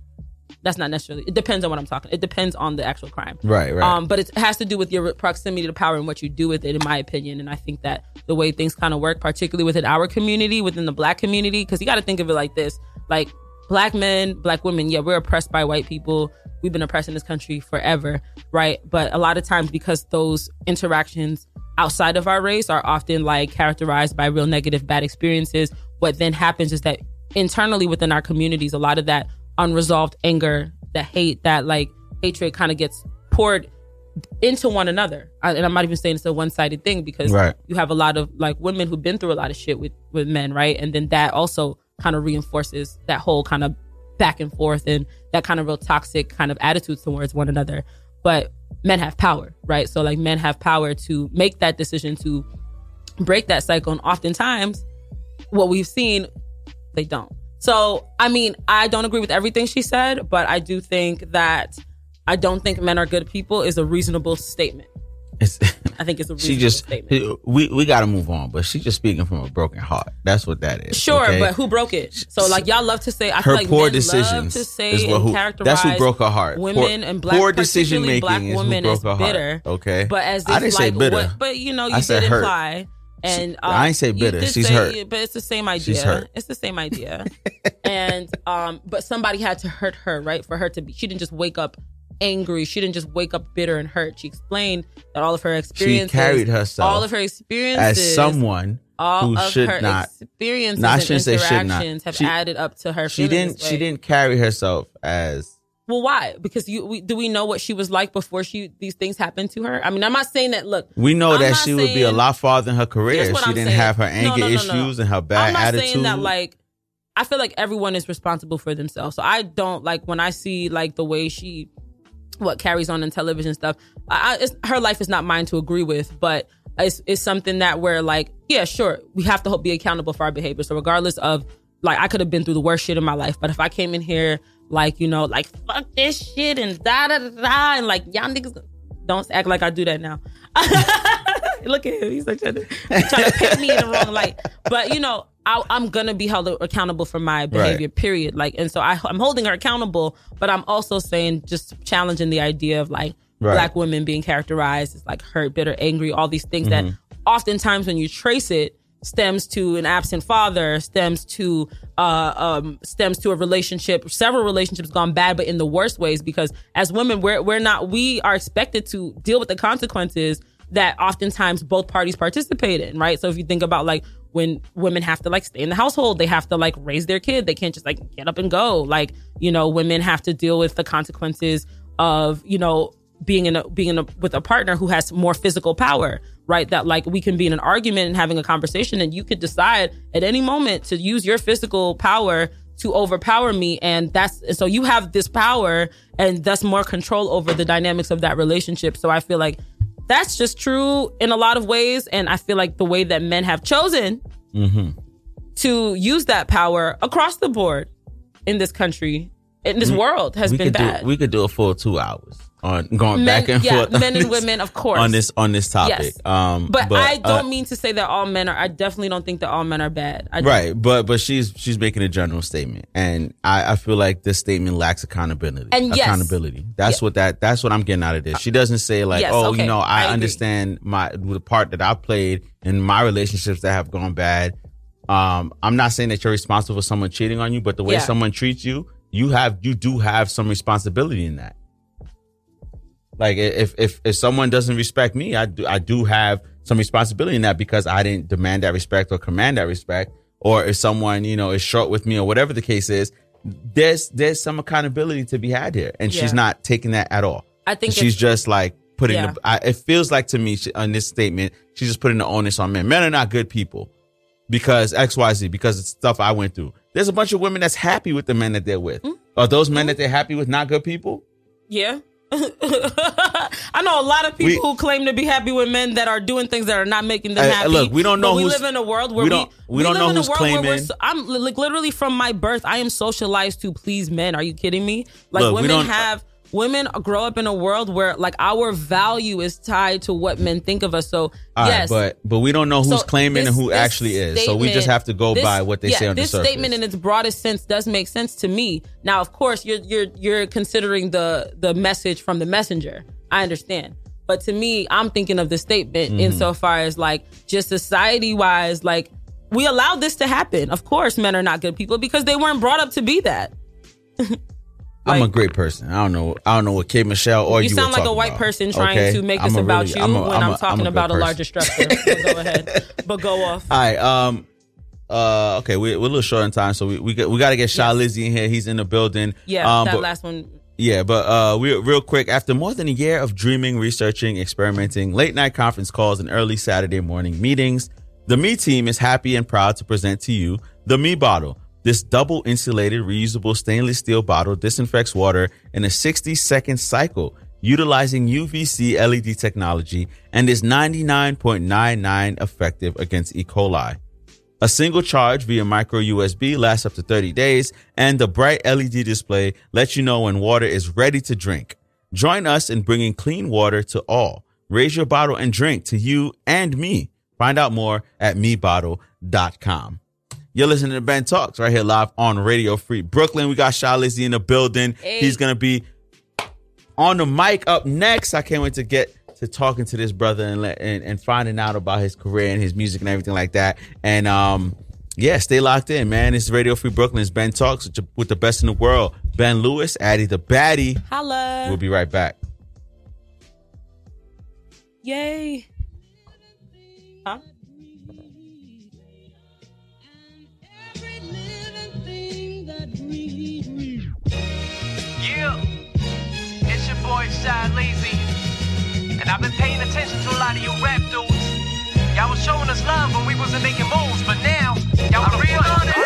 [SPEAKER 11] that's not necessarily. It depends on what I'm talking. It depends on the actual crime.
[SPEAKER 10] Right, right.
[SPEAKER 11] Um, but it has to do with your proximity to power and what you do with it, in my opinion. And I think that the way things kind of work, particularly within our community, within the black community, because you got to think of it like this: like black men, black women, yeah, we're oppressed by white people. We've been oppressed in this country forever, right? But a lot of times, because those interactions outside of our race are often like characterized by real negative, bad experiences, what then happens is that internally within our communities, a lot of that unresolved anger, that hate, that like hatred kind of gets poured into one another. I, and I'm not even saying it's a one sided thing because
[SPEAKER 10] Right.
[SPEAKER 11] you have a lot of like women who've been through a lot of shit with with men, right? And then that also kind of reinforces that whole kind of back and forth and that kind of real toxic kind of attitudes towards one another. But men have power, right? So like men have power to make that decision to break that cycle, and oftentimes what we've seen, they don't. So I mean, I don't agree with everything she said, but I do think that I don't think men are good people is a reasonable statement.
[SPEAKER 10] It's,
[SPEAKER 11] I think it's a
[SPEAKER 10] she just
[SPEAKER 11] statement.
[SPEAKER 10] we we got to move on, but she's just speaking from a broken heart. That's what that is.
[SPEAKER 11] Sure,
[SPEAKER 10] okay?
[SPEAKER 11] but who broke it? So like y'all love to say, I
[SPEAKER 10] her
[SPEAKER 11] feel like
[SPEAKER 10] poor decisions
[SPEAKER 11] love to say
[SPEAKER 10] is what who that's who broke her heart.
[SPEAKER 11] Women
[SPEAKER 10] poor,
[SPEAKER 11] and black
[SPEAKER 10] poor decision making
[SPEAKER 11] black
[SPEAKER 10] is who
[SPEAKER 11] women
[SPEAKER 10] broke her
[SPEAKER 11] bitter.
[SPEAKER 10] heart. Okay,
[SPEAKER 11] But as
[SPEAKER 10] I
[SPEAKER 11] if
[SPEAKER 10] didn't
[SPEAKER 11] like
[SPEAKER 10] say bitter.
[SPEAKER 11] what but you know, you
[SPEAKER 10] I said
[SPEAKER 11] did
[SPEAKER 10] hurt.
[SPEAKER 11] And um,
[SPEAKER 10] I ain't say bitter. She's
[SPEAKER 11] say-
[SPEAKER 10] hurt.
[SPEAKER 11] But it's the same idea.
[SPEAKER 10] She's hurt.
[SPEAKER 11] It's the same idea. and um but somebody had to hurt her, right? For her to be she didn't just wake up angry. She didn't just wake up bitter and hurt. She explained that all of her experiences, she
[SPEAKER 10] carried herself
[SPEAKER 11] all of her experiences
[SPEAKER 10] as someone
[SPEAKER 11] all
[SPEAKER 10] who
[SPEAKER 11] of
[SPEAKER 10] should
[SPEAKER 11] her
[SPEAKER 10] not.
[SPEAKER 11] experiences
[SPEAKER 10] No, I
[SPEAKER 11] and
[SPEAKER 10] shouldn't say should not.
[SPEAKER 11] interactions have
[SPEAKER 10] She-
[SPEAKER 11] added up to her.
[SPEAKER 10] She didn't. She didn't carry herself as
[SPEAKER 11] Well, why? Because you we, do we know what she was like before she these things happened to her? I mean, I'm not saying that. Look,
[SPEAKER 10] We know
[SPEAKER 11] I'm
[SPEAKER 10] that she would be a lot farther in her career. If She
[SPEAKER 11] I'm
[SPEAKER 10] didn't
[SPEAKER 11] saying.
[SPEAKER 10] have her anger
[SPEAKER 11] no, no, no.
[SPEAKER 10] issues and her bad
[SPEAKER 11] I'm not
[SPEAKER 10] attitude.
[SPEAKER 11] saying that like. I feel like everyone is responsible for themselves. So I don't like when I see like the way she, what carries on in television stuff. I, I, it's, her life is not mine to agree with, but it's, it's something that we're like, yeah, sure, we have to be accountable for our behavior. So regardless of like, I could have been through the worst shit in my life, but if I came in here like, you know, like fuck this shit and da da da da, and like y'all niggas don't act like I do that now. Look at him. He's like trying to, trying to paint me in the wrong light. But you know, I, I'm gonna be held accountable for my behavior. Period. Like, and so I, I'm holding her accountable, but I'm also saying just challenging the idea of like
[SPEAKER 10] Right.
[SPEAKER 11] black women being characterized as like hurt, bitter, angry, all these things that
[SPEAKER 10] Mhm.
[SPEAKER 11] oftentimes when you trace it stems to an absent father, stems to uh um stems to a relationship, several relationships gone bad, but in the worst ways because as women we're we're not we are expected to deal with the consequences that oftentimes both parties participate in, right? So if you think about like when women have to like stay in the household, they have to like raise their kid. They can't just like get up and go. Like, you know, women have to deal with the consequences of, you know, being in a being in a, with a partner who has more physical power, right? That like we can be in an argument and having a conversation, and you could decide at any moment to use your physical power to overpower me, and that's so you have this power and thus more control over the dynamics of that relationship. So I feel like that's just true in a lot of ways, and I feel like the way that men have chosen
[SPEAKER 10] Mm-hmm.
[SPEAKER 11] to use that power across the board in this country, in this world, has been bad.
[SPEAKER 10] Do, we could do a full two hours on going
[SPEAKER 11] Men-
[SPEAKER 10] back and
[SPEAKER 11] yeah,
[SPEAKER 10] forth.
[SPEAKER 11] men and
[SPEAKER 10] this-
[SPEAKER 11] women, of course.
[SPEAKER 10] on this on this topic.
[SPEAKER 11] Yes.
[SPEAKER 10] Um,
[SPEAKER 11] but, I
[SPEAKER 10] uh,
[SPEAKER 11] don't mean to say that all men are. I definitely don't think that all men are bad. I
[SPEAKER 10] right, but but she's she's making a general statement, and I, I feel like this statement lacks accountability.
[SPEAKER 11] And yes.
[SPEAKER 10] accountability. That's what that that's what I'm getting out of this. She doesn't say like,
[SPEAKER 11] Yes,
[SPEAKER 10] oh,
[SPEAKER 11] okay.
[SPEAKER 10] you know,
[SPEAKER 11] I
[SPEAKER 10] I, understand my the part that I played in my relationships that have gone bad. Um, I'm not saying that you're responsible for someone cheating on you, but the way
[SPEAKER 11] Yeah.
[SPEAKER 10] someone treats you, you have you do have some responsibility in that. Like if if if someone doesn't respect me, I do I do have some responsibility in that because I didn't demand that respect or command that respect. Or if someone you know is short with me or whatever the case is, there's there's some accountability to be had here, and
[SPEAKER 11] Yeah.
[SPEAKER 10] she's not taking that at all.
[SPEAKER 11] I think
[SPEAKER 10] she's just like putting.
[SPEAKER 11] Yeah.
[SPEAKER 10] The, I, it feels like to me she, on this statement, she's just putting the onus on men. Men are not good people because X Y Z because it's stuff I went through. There's a bunch of women that's happy with the men that they're with.
[SPEAKER 11] Hmm?
[SPEAKER 10] Are those men that they're happy with not good people?
[SPEAKER 11] Yeah. I know a lot of people
[SPEAKER 10] We-
[SPEAKER 11] who claim to be happy with men that are doing things that are not making them
[SPEAKER 10] Uh,
[SPEAKER 11] happy.
[SPEAKER 10] look, we don't know
[SPEAKER 11] we live in a world where
[SPEAKER 10] we
[SPEAKER 11] we,
[SPEAKER 10] don't- we don't
[SPEAKER 11] live
[SPEAKER 10] know
[SPEAKER 11] in a
[SPEAKER 10] who's
[SPEAKER 11] world where we're
[SPEAKER 10] claiming-
[SPEAKER 11] so- I'm li- like literally from my birth. I am socialized to please men. Are you kidding me? Like
[SPEAKER 10] Look, we
[SPEAKER 11] women
[SPEAKER 10] don't-
[SPEAKER 11] have women grow up in a world where like our value is tied to what men think of us. So
[SPEAKER 10] All right,
[SPEAKER 11] yes,
[SPEAKER 10] but but we don't know who's
[SPEAKER 11] So
[SPEAKER 10] claiming
[SPEAKER 11] this-
[SPEAKER 10] and who actually is. So we just have to go
[SPEAKER 11] this-
[SPEAKER 10] by what they
[SPEAKER 11] yeah,
[SPEAKER 10] say on the
[SPEAKER 11] this
[SPEAKER 10] surface.
[SPEAKER 11] statement in its broadest sense does make sense to me. Now, of course, you're you're you're considering the the message from the messenger. I understand. But to me, I'm thinking of the statement
[SPEAKER 10] Mhm.
[SPEAKER 11] insofar as like just society wise, like we allowed this to happen. Of course, men are not good people because they weren't brought up to be that.
[SPEAKER 10] I'm a great person. I don't know. I don't know what K Michelle or you.
[SPEAKER 11] you sound like a white
[SPEAKER 10] about.
[SPEAKER 11] person trying
[SPEAKER 10] Okay?
[SPEAKER 11] to make
[SPEAKER 10] I'm
[SPEAKER 11] this about
[SPEAKER 10] really-
[SPEAKER 11] you
[SPEAKER 10] I'm a-
[SPEAKER 11] when
[SPEAKER 10] I'm
[SPEAKER 11] I'm,
[SPEAKER 10] a- I'm
[SPEAKER 11] talking
[SPEAKER 10] a good
[SPEAKER 11] about a larger structure. So go ahead, but go off.
[SPEAKER 10] All right. Um. Uh. Okay. We, we're a little short on time, so we we got, we got to get Shaw Lizzie in here. He's in the building.
[SPEAKER 11] Yeah,
[SPEAKER 10] Um,
[SPEAKER 11] that
[SPEAKER 10] but-
[SPEAKER 11] last one.
[SPEAKER 10] Yeah, but uh, we, real quick, after more than a year of dreaming, researching, experimenting, late night conference calls, and early Saturday morning meetings, the Me team is happy and proud to present to you the Me bottle. This double insulated, reusable stainless steel bottle disinfects water in a 60 second cycle utilizing UVC LED technology and is 99.99 effective against E. coli. A single charge via micro USB lasts up to 30 days, and the bright LED display lets you know when water is ready to drink. Join us in bringing clean water to all. raise your bottle and drink to you and me. Find out more at mebottle.com. You're listening to Ben Talks right here live on Radio Free Brooklyn. We got Shy Lizzy in the building.
[SPEAKER 11] Hey.
[SPEAKER 10] He's going to be on the mic up next. I can't wait to get to talking to this brother and, let, and and finding out about his career and his music and everything like that. And um, yeah, stay locked in, man. It's Radio Free Brooklyn. It's Ben Talks with, the best in the world. Ben Lewis, Addie the Baddie.
[SPEAKER 11] Holla.
[SPEAKER 10] We'll be right back.
[SPEAKER 11] Yay.
[SPEAKER 15] It's your boy Shy Lazy. And I've been paying attention to a lot of you rap dudes. Y'all was showing us love when we wasn't making moves, but now, y'all wanna real on it.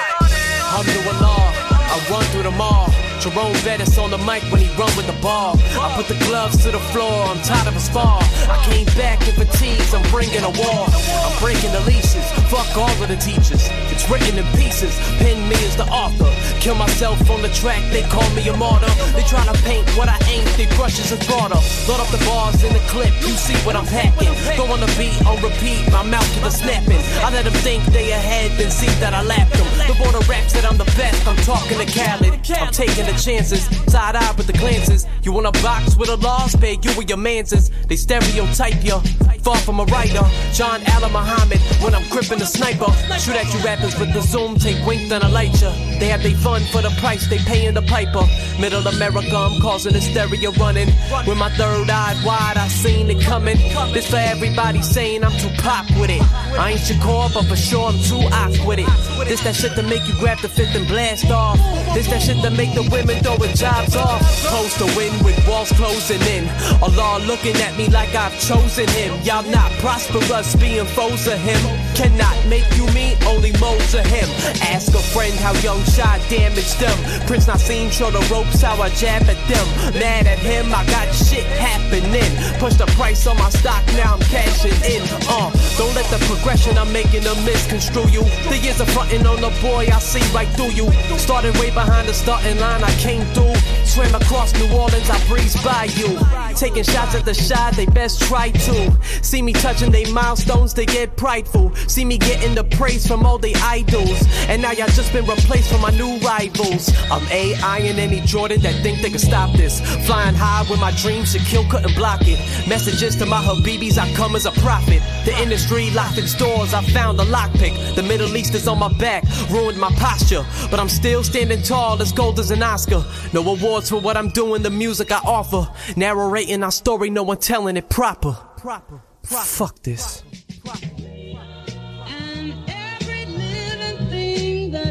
[SPEAKER 16] Alhamdulillah, I run through them all. Jerome Bettis on the mic when he run with the ball. I put the gloves to the floor, I'm tired of his fall. I came back in fatigues, I'm bringing a wall. I'm breaking the leashes, fuck all of the teachers. Written in pieces, pin me as the author. Kill myself on the track, they call me a martyr. They try to paint what I ain't, they brushes are broader. Load up the bars in the clip, you see what I'm packing. Throw on the beat, on repeat, my mouth to the snapping. I let them think they ahead, then see that I lapped them. The border raps that I'm the best, I'm talking to Khaled. I'm taking the chances, side eye with the glances. You want a box with a loss, pay you with your manses. They stereotype you, far from a writer. John Allen Muhammad, when I'm gripping the sniper. Shoot at you rappers with the zoom, take wink, then I light ya. They have they fun for the price, they paying the piper. Middle America, I'm causing hysteria running. With my third eye wide, I seen it coming. This for everybody saying I'm too pop with it. I ain't Shakur, but for sure I'm too ock with it. This that shit to make you grab the fifth and blast off. This that shit to make the women throwing jobs off. Close to win with walls closing in. Allah looking at me like I've chosen him. Y'all not prosperous, being foes of him. Cannot make you me, only moles of him. Ask a friend how young shot damaged them. Prince Naseem show the ropes how I jab at them. Mad at him, I got shit happening. Push the price on my stock, now I'm cashing in. Uh, don't let the progression I'm making a misconstrue you. The years of fronting on the boy, I see right through you. Started way behind the starting line, I came through. Swam across New Orleans, I breezed by you. Taking shots at the shot, they best try to. See me touching they milestones, they get prideful. See me getting the praise from all the idols. And now y'all just been replaced for my new rivals. I'm AI and any Jordan that think they can stop this. Flying high with my dreams, Shaquille couldn't block it. Messages to my Habibis, I come as a prophet. The industry locked its doors, I found a lockpick. The Middle East is on my back, ruined my posture. But I'm still standing tall, as gold as an Oscar. No awards for what I'm doing, the music I offer. Narrating our story, no one telling it proper. Proper. Fuck this.
[SPEAKER 17] thing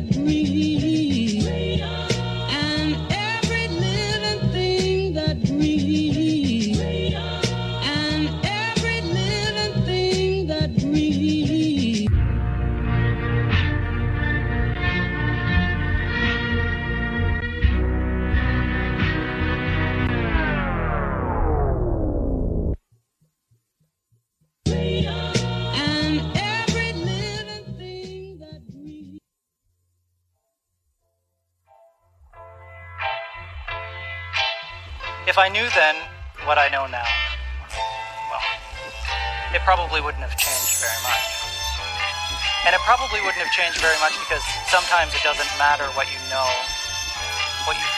[SPEAKER 17] that
[SPEAKER 18] I knew then what I know now, well, it probably wouldn't have changed very much. And it probably wouldn't have changed very much because sometimes it doesn't matter what you know, what you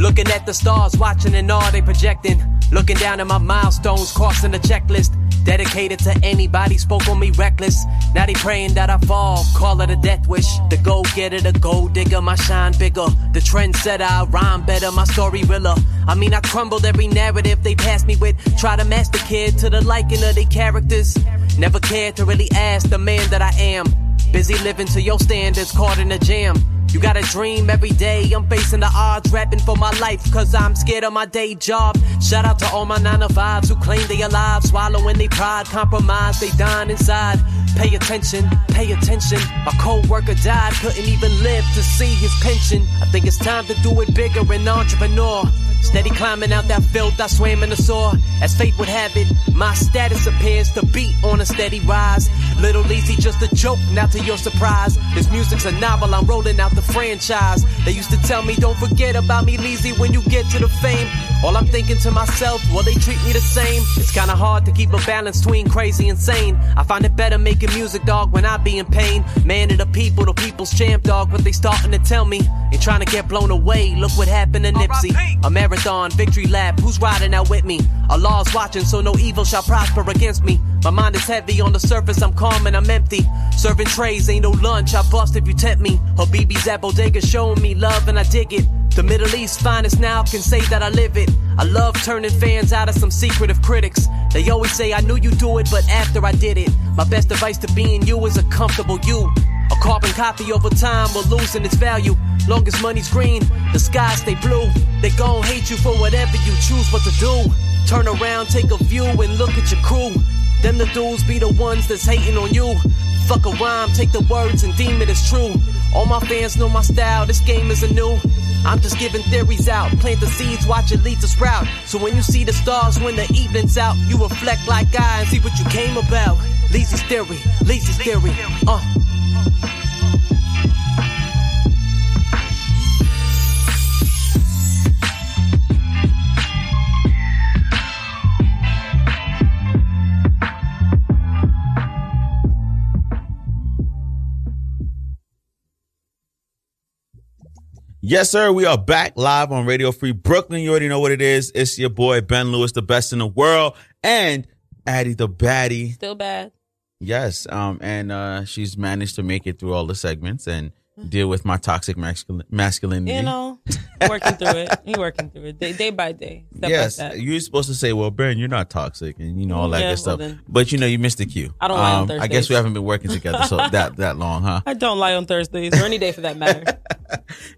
[SPEAKER 16] Looking at the stars, watching and all they projecting. Looking down at my milestones, crossing the checklist. Dedicated to anybody, spoke on me reckless. Now they praying that I fall, call it a death wish. The go getter, the gold digger, my shine bigger. The trendsetter, I rhyme better, my story realer. I mean, I crumbled every narrative they passed me with. Try to match the kid to the liking of their characters. Never cared to really ask the man that I am. Busy living to your standards, caught in a jam. You gotta dream every day. I'm facing the odds, rapping for my life, cause I'm scared of my day job. Shout out to all my 9 to 5s who claim they alive, swallowing they pride, compromise, they dying inside. Pay attention, pay attention. My co-worker died, couldn't even live to see his pension. I think it's time to do it bigger and entrepreneur. Steady climbing out that filth, I swam in the sore. As fate would have it, my status appears to be on a steady rise. Little Easy, just a joke, now to your surprise. This music's a novel, I'm rolling out the franchise. They used to tell me, don't forget about me, Leezy, when you get to the fame. All I'm thinking to myself, will they treat me the same? It's kinda hard to keep a balance between crazy and sane. I find it better making music, dog, when I be in pain. Man of the people, the people's champ, dog, what they starting to tell me. Ain't trying to get blown away, look what happened to Nipsey. A marathon, victory lap, who's riding out with me? Allah's watching, so no evil shall prosper against me. My mind is heavy on the surface, I'm calm and I'm empty. Serving trays, ain't no lunch, I bust if you tempt me. Habibis at bodega showing me love and I dig it. The Middle East finest now can say that I live it. I love turning fans out of some secretive critics. They always say I knew you'd do it, but after I did it, my best advice to being you is a comfortable you. A carbon copy over time will losing its value. Long as money's green, the sky stay blue. They gon' hate you for whatever you choose what to do. Turn around, take a view, and look at your crew. Them the dudes be the ones that's hating on you. Fuck a rhyme, take the words and deem it as true. All my fans know my style, this game isn't new. I'm just giving theories out, plant the seeds, watch it lead to sprout. So when you see the stars when the evening's out, you reflect like I and see what you came about. Leezy's theory, Leezy's theory, uh.
[SPEAKER 10] Yes, sir. We are back live on Radio Free Brooklyn. You already know what it is. It's your boy Ben Lewis, the best in the world, and Addie the baddie.
[SPEAKER 11] Still bad.
[SPEAKER 10] Yes. Um, and uh, she's managed to make it through all the segments and deal with my toxic mascul- masculinity.
[SPEAKER 11] You know, working through it. You working through it day, day by day,
[SPEAKER 10] yes, you're supposed to say, "Well, Ben, you're not toxic," and you know all that
[SPEAKER 11] Yeah,
[SPEAKER 10] good
[SPEAKER 11] well
[SPEAKER 10] stuff.
[SPEAKER 11] then.
[SPEAKER 10] but you know, you missed the cue.
[SPEAKER 11] I don't lie on
[SPEAKER 10] Um, I guess we haven't been working together so that that long, huh?
[SPEAKER 11] I don't lie on Thursdays or any day for that matter.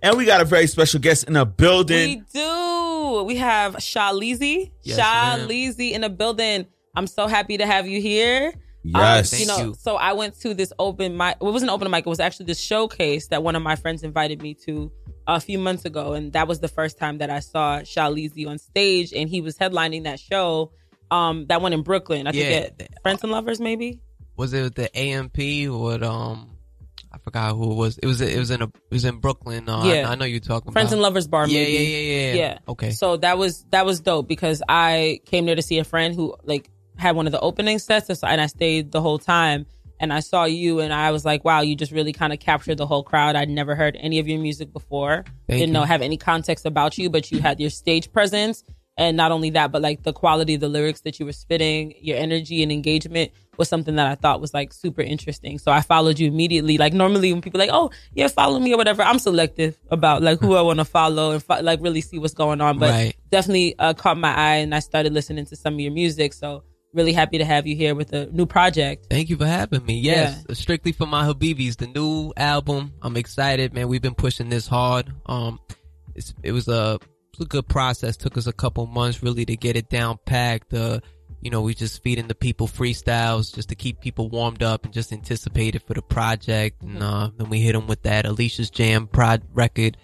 [SPEAKER 10] And we got a very special guest in the building.
[SPEAKER 11] we do. We have Shah Leezy.
[SPEAKER 10] Yes,
[SPEAKER 11] Shah Leezy in the building. I'm so happy to have you here.
[SPEAKER 10] Yes.
[SPEAKER 11] Um, you know, so I went to this open mic. It wasn't open mic. It was actually this showcase that one of my friends invited me to a few months ago, and that was the first time that I saw Shah Leezy on stage, and he was headlining that show. Um, that one in Brooklyn. I
[SPEAKER 19] Yeah.
[SPEAKER 11] think at Friends and Lovers, maybe.
[SPEAKER 19] was it the AMP or um I forgot who it was. It was it was in a it was in Brooklyn. Uh,
[SPEAKER 11] Yeah.
[SPEAKER 19] I, I know you're talking
[SPEAKER 11] Friends
[SPEAKER 19] about
[SPEAKER 11] and Lovers Bar.
[SPEAKER 19] Yeah,
[SPEAKER 11] maybe.
[SPEAKER 19] yeah, yeah, yeah,
[SPEAKER 11] yeah.
[SPEAKER 19] Okay.
[SPEAKER 11] So that was that was dope because I came there to see a friend who like had one of the opening sets, and I stayed the whole time. And I saw you, and I was like, "Wow, you just really kind of captured the whole crowd." I'd never heard any of your music before.
[SPEAKER 19] Thank
[SPEAKER 11] Didn't
[SPEAKER 19] you.
[SPEAKER 11] know have any context about you, but you had your stage presence, and not only that, but like the quality of the lyrics that you were spitting, your energy and engagement was something that I thought was like super interesting. So I followed you immediately. Like normally when people like, "Oh, yeah, follow me" or whatever, I'm selective about like who I want to follow and fo- like really see what's going on. But
[SPEAKER 19] Right.
[SPEAKER 11] definitely uh, caught my eye, and I started listening to some of your music. So really happy to have you here with a new project.
[SPEAKER 19] Thank you for having me. Yes, strictly for my Habibis, the new album. I'm excited, man. We've been pushing this hard. Um, it's, it was a, it was a good process. Took us a couple months really to get it down packed. Uh, you know, we just feeding the people freestyles just to keep people warmed up and just anticipated for the project. And uh, then we hit them with that Alicia's Jam prod record.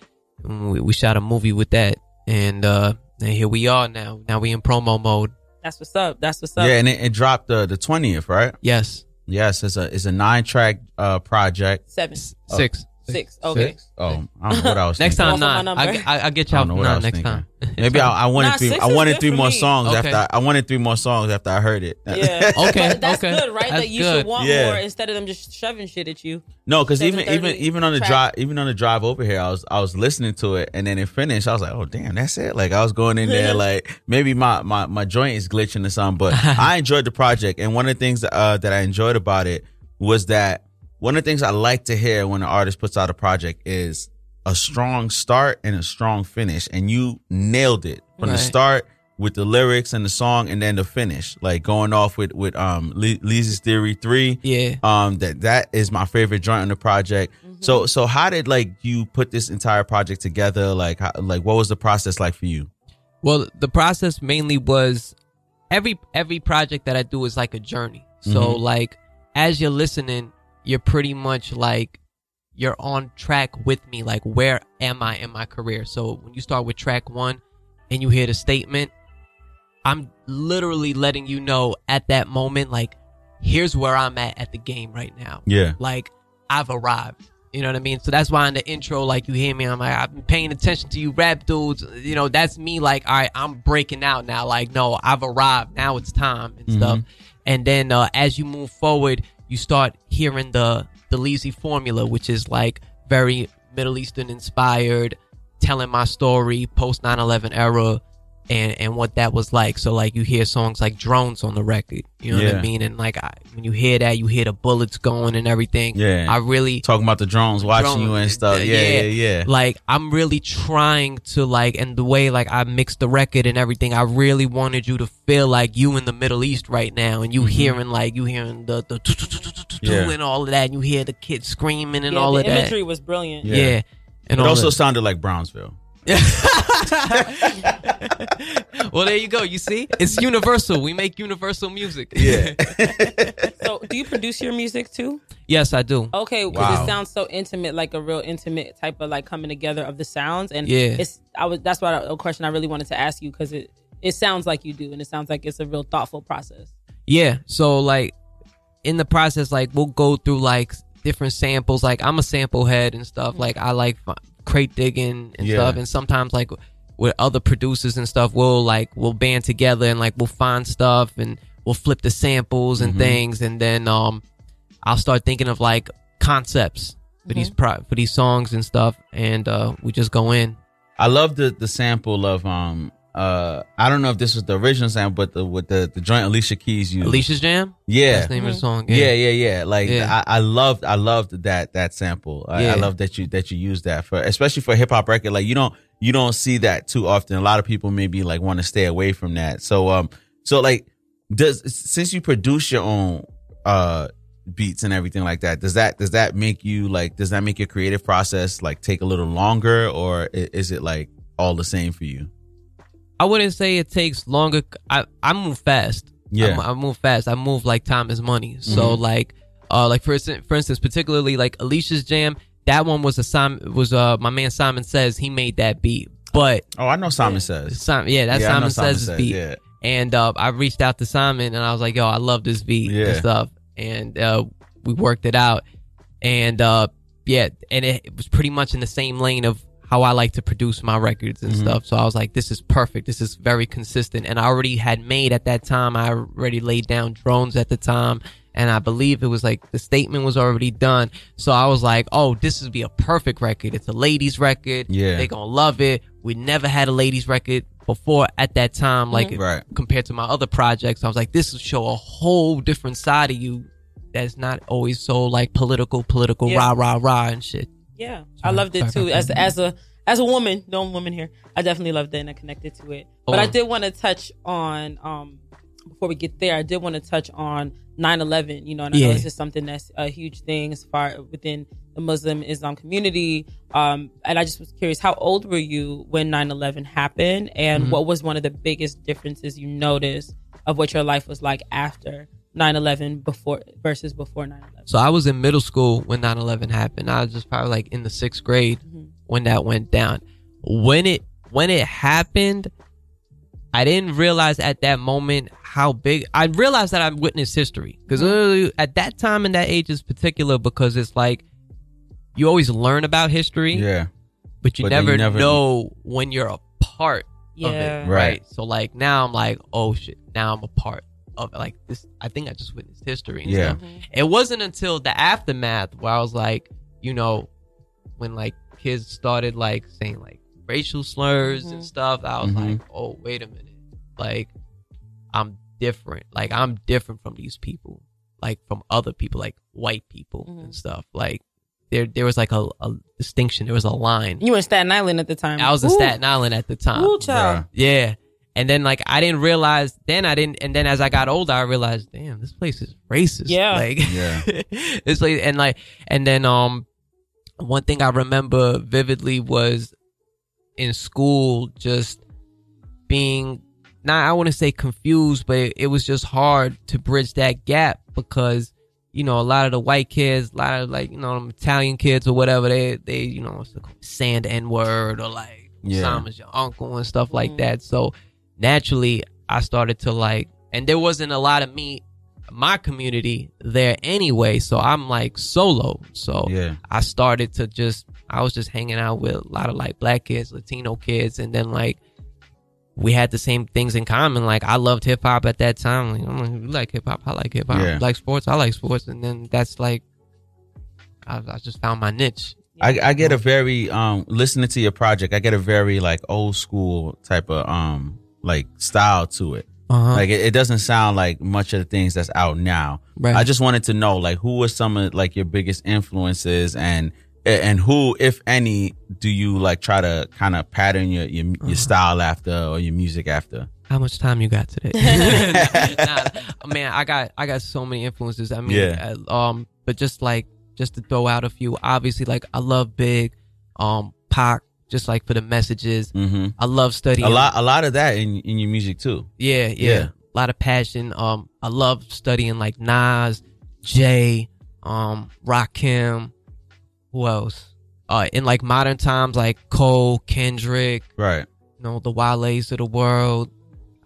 [SPEAKER 19] And we, we shot a movie with that, and uh, and here we are now. Now we in promo mode.
[SPEAKER 11] That's what's up. That's what's up.
[SPEAKER 10] Yeah, and it, it dropped the the twentieth, right?
[SPEAKER 19] Yes.
[SPEAKER 10] Yes, it's a it's a nine track uh project.
[SPEAKER 11] Seven.
[SPEAKER 10] Oh,
[SPEAKER 19] Six.
[SPEAKER 11] Six. Okay.
[SPEAKER 10] Six? Oh, I don't know what I was
[SPEAKER 19] Next
[SPEAKER 10] thinking.
[SPEAKER 19] time, nine. I, I, I get y'all
[SPEAKER 10] I don't know what I
[SPEAKER 19] nine
[SPEAKER 10] was
[SPEAKER 19] next
[SPEAKER 10] thinking.
[SPEAKER 19] time.
[SPEAKER 10] Maybe I, I wanted
[SPEAKER 11] Nah,
[SPEAKER 10] three.
[SPEAKER 11] six
[SPEAKER 10] I
[SPEAKER 11] is
[SPEAKER 10] wanted
[SPEAKER 11] good
[SPEAKER 10] three
[SPEAKER 11] for
[SPEAKER 10] more
[SPEAKER 11] me.
[SPEAKER 10] songs
[SPEAKER 19] Okay.
[SPEAKER 10] after I, I wanted three more songs after I heard it.
[SPEAKER 11] Yeah.
[SPEAKER 19] Okay,
[SPEAKER 11] But that's
[SPEAKER 19] okay.
[SPEAKER 11] good, right?
[SPEAKER 19] That's
[SPEAKER 11] that you
[SPEAKER 19] good.
[SPEAKER 11] should want
[SPEAKER 10] Yeah.
[SPEAKER 11] more instead of them just shoving shit at you.
[SPEAKER 10] No, because even
[SPEAKER 11] 7:30
[SPEAKER 10] even even on the
[SPEAKER 11] track.
[SPEAKER 10] drive even on the drive over here, I was I was listening to it, and then it finished. I was like, oh damn, that's it. Like I was going in there, like maybe my my my joint is glitching or something. But I enjoyed the project, and one of the things uh, that I enjoyed about it was that one of the things I like to hear when an artist puts out a project is a strong start and a strong finish, and you nailed it from the start with the lyrics and the song, and then the finish, like going off with with um Le- Lee's Theory three.
[SPEAKER 19] Yeah.
[SPEAKER 10] Um, that that is my favorite joint on the project. So so how did like you put this entire project together? Like how, like what was the process like for you?
[SPEAKER 19] Well, the process mainly was every every project that I do is like a journey. So
[SPEAKER 10] Mhm.
[SPEAKER 19] like as you're listening, you're pretty much like you're on track with me. Like, where am I in my career? So when you start with track one and you hear the statement, I'm literally letting you know at that moment, like, here's where I'm at at the game right now.
[SPEAKER 10] Yeah.
[SPEAKER 19] Like, I've arrived. You know what I mean? So that's why in the intro, like you hear me, I'm like, I've been paying attention to you rap dudes. You know, that's me like, all right, I'm breaking out now. Like, no, I've arrived. Now it's time and stuff. And then uh, as you move forward, you start hearing the the Leezy formula, which is like very Middle Eastern inspired, telling my story post 9/11 era, and and what that was like. So like you hear songs like Drones on the record, you know what I mean? And like I, when you hear that, you hear the bullets going and everything.
[SPEAKER 10] Yeah.
[SPEAKER 19] I really
[SPEAKER 10] talking about the drones watching
[SPEAKER 19] Drone-
[SPEAKER 10] you and stuff. Yeah, yeah, yeah.
[SPEAKER 19] Like I'm really trying to like, and the way like I mixed the record and everything, I really wanted you to feel like you in the Middle East right now, and you
[SPEAKER 10] Mhm.
[SPEAKER 19] hearing like you hearing the the
[SPEAKER 10] Yeah.
[SPEAKER 19] and all of that, and you hear the kids screaming and
[SPEAKER 11] Yeah,
[SPEAKER 19] all
[SPEAKER 11] the
[SPEAKER 19] of that.
[SPEAKER 11] The imagery was brilliant.
[SPEAKER 19] Yeah, and
[SPEAKER 10] it also
[SPEAKER 19] that.
[SPEAKER 10] sounded like Brownsville.
[SPEAKER 19] well, there you go. You see, it's universal. We make universal music.
[SPEAKER 10] Yeah.
[SPEAKER 11] So, do you produce your music too?
[SPEAKER 19] yes, I do.
[SPEAKER 11] Okay, because
[SPEAKER 19] Wow.
[SPEAKER 11] it sounds so intimate, like a real intimate type of like coming together of the sounds, and
[SPEAKER 19] Yeah.
[SPEAKER 11] it's I was that's why a question I really wanted to ask you because it it sounds like you do, and it sounds like it's a real thoughtful process.
[SPEAKER 19] Yeah. So like in the process, like we'll go through like different samples. Like I'm a sample head and stuff. Mm-hmm. Like I like fi- crate digging and
[SPEAKER 10] Yeah.
[SPEAKER 19] stuff. And sometimes like with other producers and stuff, we'll like we'll band together and like we'll find stuff and we'll flip the samples and
[SPEAKER 10] Mhm.
[SPEAKER 19] things. And then um I'll start thinking of like concepts for these pro- for these songs and stuff. And uh we just go in.
[SPEAKER 10] I love the the sample of um uh I don't know if this was the original sample, but the with the the joint Alicia Keys used.
[SPEAKER 19] Alicia's Jam?
[SPEAKER 10] Yeah,
[SPEAKER 19] That's the name of the song,
[SPEAKER 10] Yeah,
[SPEAKER 19] yeah.
[SPEAKER 10] yeah, yeah. Like
[SPEAKER 19] Yeah.
[SPEAKER 10] I, I loved I loved that that sample. I, I love that you that you use that for especially for a hip hop record. Like you don't you don't see that too often. A lot of people maybe like want to stay away from that. So um so like does since you produce your own uh beats and everything like that does that does that make you like does that make your creative process like take a little longer or i- is it like all the same for you
[SPEAKER 19] I wouldn't say it takes longer. I, I move fast.
[SPEAKER 10] Yeah.
[SPEAKER 19] I, I move fast. I move like time is money. So
[SPEAKER 10] Mhm.
[SPEAKER 19] like, uh, like for instance, for instance, particularly like Alicia's Jam. That one was a Simon was uh my man Simon says he made that beat. But
[SPEAKER 10] oh, I know Simon says.
[SPEAKER 19] Simon, yeah, that's
[SPEAKER 10] Yeah,
[SPEAKER 19] Simon,
[SPEAKER 10] Simon
[SPEAKER 19] says
[SPEAKER 10] Says,
[SPEAKER 19] beat.
[SPEAKER 10] yeah.
[SPEAKER 19] And uh, I reached out to Simon and I was like, yo, I love this beat
[SPEAKER 10] Yeah.
[SPEAKER 19] and stuff. And uh, we worked it out. And uh, yeah, and it was pretty much in the same lane of how I like to produce my records and
[SPEAKER 10] Mhm.
[SPEAKER 19] stuff. So I was like, this is perfect. This is very consistent. And I already had made at that time, I already laid down drones at the time. And I believe it was like the statement was already done. So I was like, oh, this would be a perfect record. It's a ladies record.
[SPEAKER 10] Yeah.
[SPEAKER 19] They're going to love it. We never had a ladies record before at that time, like
[SPEAKER 10] Mhm. Right.
[SPEAKER 19] compared to my other projects. I was like, this will show a whole different side of you that's not always so like political, political,
[SPEAKER 11] Yeah.
[SPEAKER 19] rah, rah, rah and shit.
[SPEAKER 11] Yeah, I loved it too. As as a as a woman, no woman here, I definitely loved it and I connected to it. But I
[SPEAKER 19] Oh.
[SPEAKER 11] did want to touch on um before we get there. I did want to touch on 9/11. You know, and I know
[SPEAKER 19] Yeah.
[SPEAKER 11] this is something that's a huge thing as far within the Muslim Islam community. Um, and I just was curious, how old were you when 9/11 happened, and
[SPEAKER 19] Mhm.
[SPEAKER 11] what was one of the biggest differences you noticed of what your life was like after 9/11 before versus before 9/11?
[SPEAKER 19] So I was in middle school when 9-11 happened. I was just probably like in the sixth grade mm-hmm. when that went down. When it when it happened, I didn't realize at that moment how big. I realized that I witnessed history because mm-hmm. at that time and that age is particular because it's like you always learn about history,
[SPEAKER 10] yeah
[SPEAKER 19] but you
[SPEAKER 10] But
[SPEAKER 19] never,
[SPEAKER 10] you never-
[SPEAKER 19] know when you're a part of it,
[SPEAKER 10] Right.
[SPEAKER 19] right? So like now I'm like, oh shit, now I'm a part of. Like this. I think I just witnessed history. And
[SPEAKER 10] Yeah.
[SPEAKER 19] stuff. Mm-hmm. It wasn't until the aftermath where I was like, you know, when like kids started like saying like racial slurs and mm-hmm. stuff, I was
[SPEAKER 10] Mhm.
[SPEAKER 19] like, oh wait a minute, like I'm different. Like I'm different from these people, like from other people, like white people and mm-hmm. stuff. Like there, there was like a, a distinction. There was a line.
[SPEAKER 11] You were in Staten Island at the time.
[SPEAKER 19] I was in
[SPEAKER 11] Ooh.
[SPEAKER 19] Staten Island at the time.
[SPEAKER 11] Ooh, child.
[SPEAKER 19] Yeah. And then like I didn't realize then I didn't and then as I got older I realized damn this place is racist.
[SPEAKER 11] Yeah.
[SPEAKER 19] Like
[SPEAKER 10] Yeah.
[SPEAKER 19] this place and like and then um one thing I remember vividly was in school just being not I want to say confused but it, it was just hard to bridge that gap because you know, a lot of the white kids, a lot of like, you know, them Italian kids or whatever, they, they, you know, what's it sand N word or like,
[SPEAKER 10] Yeah.
[SPEAKER 19] Osama's your uncle and stuff like that. So naturally, I started to like, and there wasn't a lot of me, my community there anyway. So I'm like solo. So
[SPEAKER 10] Yeah.
[SPEAKER 19] I started to just, I was just hanging out with a lot of like black kids, Latino kids, and then like, we had the same things in common. Like I loved hip hop at that time. Like, I'm like, you like hip hop, I like hip hop.
[SPEAKER 10] Yeah.
[SPEAKER 19] Like sports, I like sports. And then that's like, I, I just found my niche.
[SPEAKER 10] I, I get a very um listening to your project. I get a very like old school type of um like style to it.
[SPEAKER 19] Uh-huh.
[SPEAKER 10] Like it, it doesn't sound like much of the things that's out now.
[SPEAKER 19] Right.
[SPEAKER 10] I just wanted to know like who were some of like your biggest influences and and who, if any, do you like try to kind of pattern your your,
[SPEAKER 19] Uh-huh.
[SPEAKER 10] your style after or your music after?
[SPEAKER 19] How much time you got today? nah, man, I got I got so many influences. I mean,
[SPEAKER 10] Yeah.
[SPEAKER 19] uh, um, but just like just to throw out a few, obviously, like I love Big, um, Pac, just like for the messages.
[SPEAKER 10] Mm-hmm.
[SPEAKER 19] I love studying
[SPEAKER 10] A lot, a lot of that in in your music too.
[SPEAKER 19] Yeah, yeah,
[SPEAKER 10] Yeah.
[SPEAKER 19] A lot of passion. Um, I love studying like Nas, Jay, um, Rakim. Who else? Uh, in like modern times, like Cole, Kendrick,
[SPEAKER 10] Right.
[SPEAKER 19] you know, the Wale's of the world.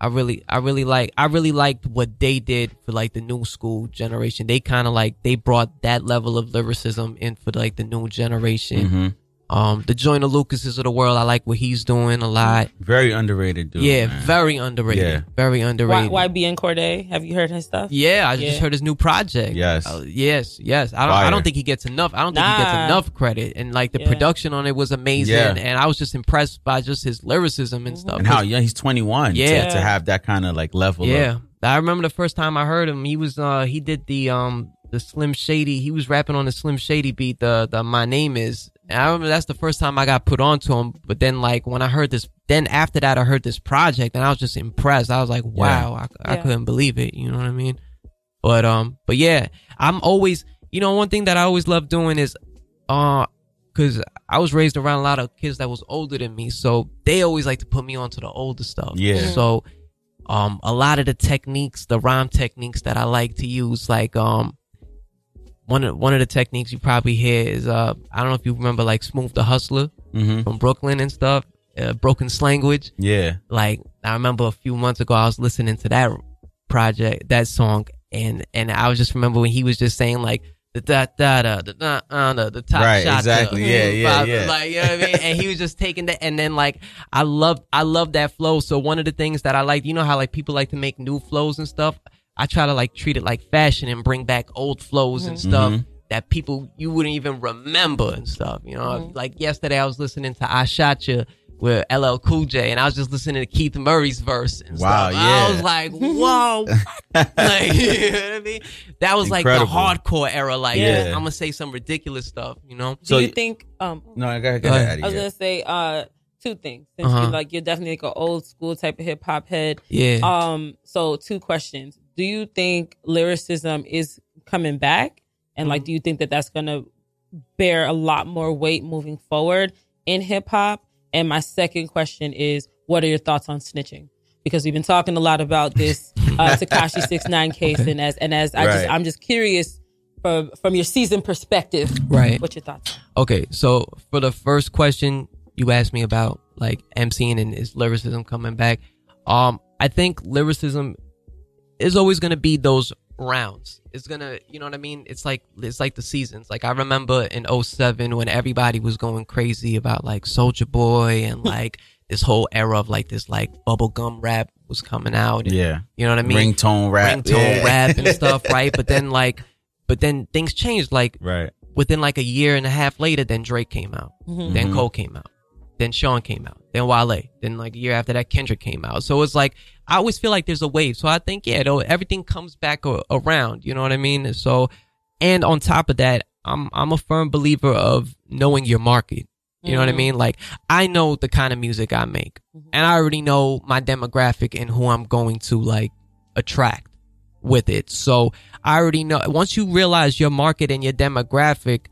[SPEAKER 19] I really, I really like, I really liked what they did for like the new school generation. They kind of like they brought that level of lyricism in for like the new generation.
[SPEAKER 10] Mhm.
[SPEAKER 19] Um, the Joyner Lucases of the world, I like what he's doing a lot.
[SPEAKER 10] Very underrated dude.
[SPEAKER 19] yeah,
[SPEAKER 10] man.
[SPEAKER 19] very underrated.
[SPEAKER 10] Yeah.
[SPEAKER 19] Very underrated.
[SPEAKER 11] Why Y- YBN Cordae, have you heard his stuff?
[SPEAKER 19] Yeah, I
[SPEAKER 11] Yeah.
[SPEAKER 19] just heard his new project.
[SPEAKER 10] Yes.
[SPEAKER 19] Uh, yes, yes. I don't. I don't think he gets enough. I don't think he gets enough credit. And like the
[SPEAKER 11] Yeah.
[SPEAKER 19] production on it was amazing.
[SPEAKER 10] Yeah.
[SPEAKER 19] And I was just impressed by just his lyricism and stuff.
[SPEAKER 10] And how young he's 21
[SPEAKER 19] Yeah.
[SPEAKER 10] to, to have that kind of like level.
[SPEAKER 19] Yeah,
[SPEAKER 10] Of,
[SPEAKER 19] I remember the first time I heard him. He was uh he did the um the Slim Shady. He was rapping on the Slim Shady beat. The the My Name Is. And I remember that's the first time I got put onto him. But then like when I heard this, then after that I heard this project and I was just impressed. I was like, wow, I, I
[SPEAKER 11] Yeah.
[SPEAKER 19] couldn't believe it. You know what I mean? But um, but yeah, I'm always you know one thing that I always love doing is uh. Cause I was raised around a lot of kids that was older than me, so they always like to put me onto the older stuff.
[SPEAKER 10] Yeah.
[SPEAKER 19] So, um, a lot of the techniques, the rhyme techniques that I like to use, like um, one of one of the techniques you probably hear is uh, I don't know if you remember like Smoothe da Hustler
[SPEAKER 10] Mhm.
[SPEAKER 19] from Brooklyn and stuff, uh, Broken Slanguage.
[SPEAKER 10] Yeah.
[SPEAKER 19] Like I remember a few months ago I was listening to that project, that song, and and I was just remember when he was just saying like the da da da the da uh, the, the top
[SPEAKER 10] Right,
[SPEAKER 19] shot
[SPEAKER 10] exactly. Yeah, yeah, yeah.
[SPEAKER 19] like you know what I mean and he was just taking that and then like I loved I love that flow so one of the things that I like you know how like people like to make new flows and stuff I try to like treat it like fashion and bring back old flows and stuff
[SPEAKER 10] Mhm.
[SPEAKER 19] that people you wouldn't even remember and stuff you know
[SPEAKER 11] Mm-hmm.
[SPEAKER 19] like yesterday I was listening to I Shot Ya with LL Cool J and I was just listening to Keith Murray's verse and
[SPEAKER 10] Wow,
[SPEAKER 19] stuff.
[SPEAKER 10] yeah.
[SPEAKER 19] I was like, whoa. like, you know what I mean? That was
[SPEAKER 10] Incredible.
[SPEAKER 19] like the hardcore era. Like,
[SPEAKER 10] Yeah.
[SPEAKER 19] I'm gonna say some ridiculous stuff, you know?
[SPEAKER 10] So
[SPEAKER 11] Do you think? Um,
[SPEAKER 10] No, go ahead. Go
[SPEAKER 19] Go
[SPEAKER 10] ahead.
[SPEAKER 19] ahead.
[SPEAKER 11] I was gonna say uh two things. Since
[SPEAKER 19] Uh-huh.
[SPEAKER 11] you like you're definitely like an old school type of hip hop head.
[SPEAKER 19] Yeah.
[SPEAKER 11] Um. So two questions. Do you think lyricism is coming back, and
[SPEAKER 19] Mm-hmm.
[SPEAKER 11] like, do you think that that's gonna bear a lot more weight moving forward in hip hop? And my second question is, what are your thoughts on snitching? Because we've been talking a lot about this uh, Tekashi Six Nine case, and as and as I just I'm just curious from from your season perspective,
[SPEAKER 19] Right.
[SPEAKER 11] What's your thoughts?
[SPEAKER 19] Okay, so for the first question you asked me about like MCing and is lyricism coming back? Um, I think lyricism is always gonna be those rounds. It's gonna, you know what I mean? It's like it's like the seasons. Like I remember in 07 when everybody was going crazy about like Soulja Boy and like this whole era of like this like bubblegum rap was coming out. And,
[SPEAKER 10] Yeah.
[SPEAKER 19] You know what I mean?
[SPEAKER 10] Ringtone rap.
[SPEAKER 19] Ringtone
[SPEAKER 10] Yeah.
[SPEAKER 19] rap and stuff, right? But then like but then things changed. Like
[SPEAKER 10] Right.
[SPEAKER 19] within like a year and a half later, then Drake came out,
[SPEAKER 11] Mhm.
[SPEAKER 19] then
[SPEAKER 10] Mhm.
[SPEAKER 19] Cole came out, then Sean came out, then Wale, then like a year after that, Kendrick came out. So it's like I always feel like there's a wave. So I think yeah, though everything comes back a- around. You know what I mean? So, and on top of that, I'm I'm a firm believer of knowing your market. You know what I
[SPEAKER 11] Mhm.
[SPEAKER 19] mean? Like I know the kind of music I make, and I already know my demographic and who I'm going to like attract with it. So I already know once you realize your market and your demographic,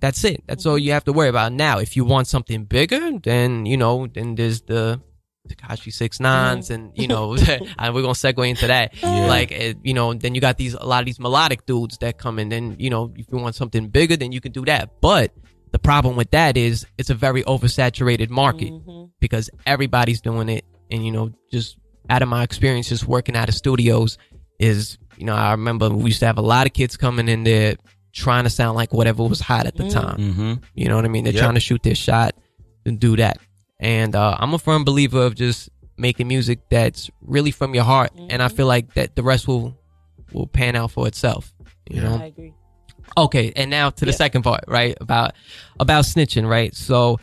[SPEAKER 19] that's it. That's all you have to worry about. Now, if you want something bigger, then you know, then there's the Tekashi Six Nines, and you know, and we're gonna segue into that.
[SPEAKER 10] Yeah.
[SPEAKER 19] Like, eh, you know, then you got these a lot of these melodic dudes that come in. Then you know, if you want something bigger, then you can do that. But the problem with that is it's a very oversaturated market because everybody's doing it, and you know, just out of my experience, just working out of studios, is you know, I remember we used to have a lot of kids coming in there trying to sound like whatever was hot at the
[SPEAKER 10] Mm.
[SPEAKER 19] time.
[SPEAKER 10] Mm-hmm.
[SPEAKER 19] You know what I mean? They're
[SPEAKER 10] Yep.
[SPEAKER 19] trying to shoot their shot and do that. And uh, I'm a firm believer of just making music that's really from your heart, and I feel like that the rest will will pan out for itself. You know.
[SPEAKER 11] I agree.
[SPEAKER 19] Okay, and now to the
[SPEAKER 11] Yeah.
[SPEAKER 19] second part, right? About about snitching, right? So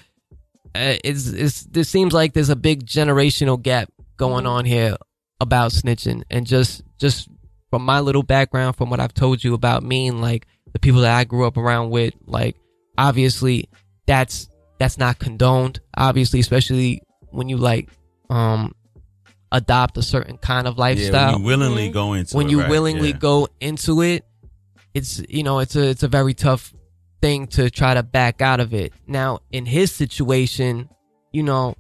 [SPEAKER 19] uh, it's it's this seems like there's a big generational gap going on here about snitching, and just just from my little background, from what I've told you about me and like the people that I grew up around with, like obviously that's that's not condoned. Obviously, especially when you like um adopt a certain kind of
[SPEAKER 10] Yeah,
[SPEAKER 19] lifestyle
[SPEAKER 10] when you willingly go into
[SPEAKER 19] when
[SPEAKER 10] it,
[SPEAKER 19] you
[SPEAKER 10] right?
[SPEAKER 19] willingly
[SPEAKER 10] Yeah.
[SPEAKER 19] go into it it's you know it's a it's a very tough thing to try to back out of it now in his situation you know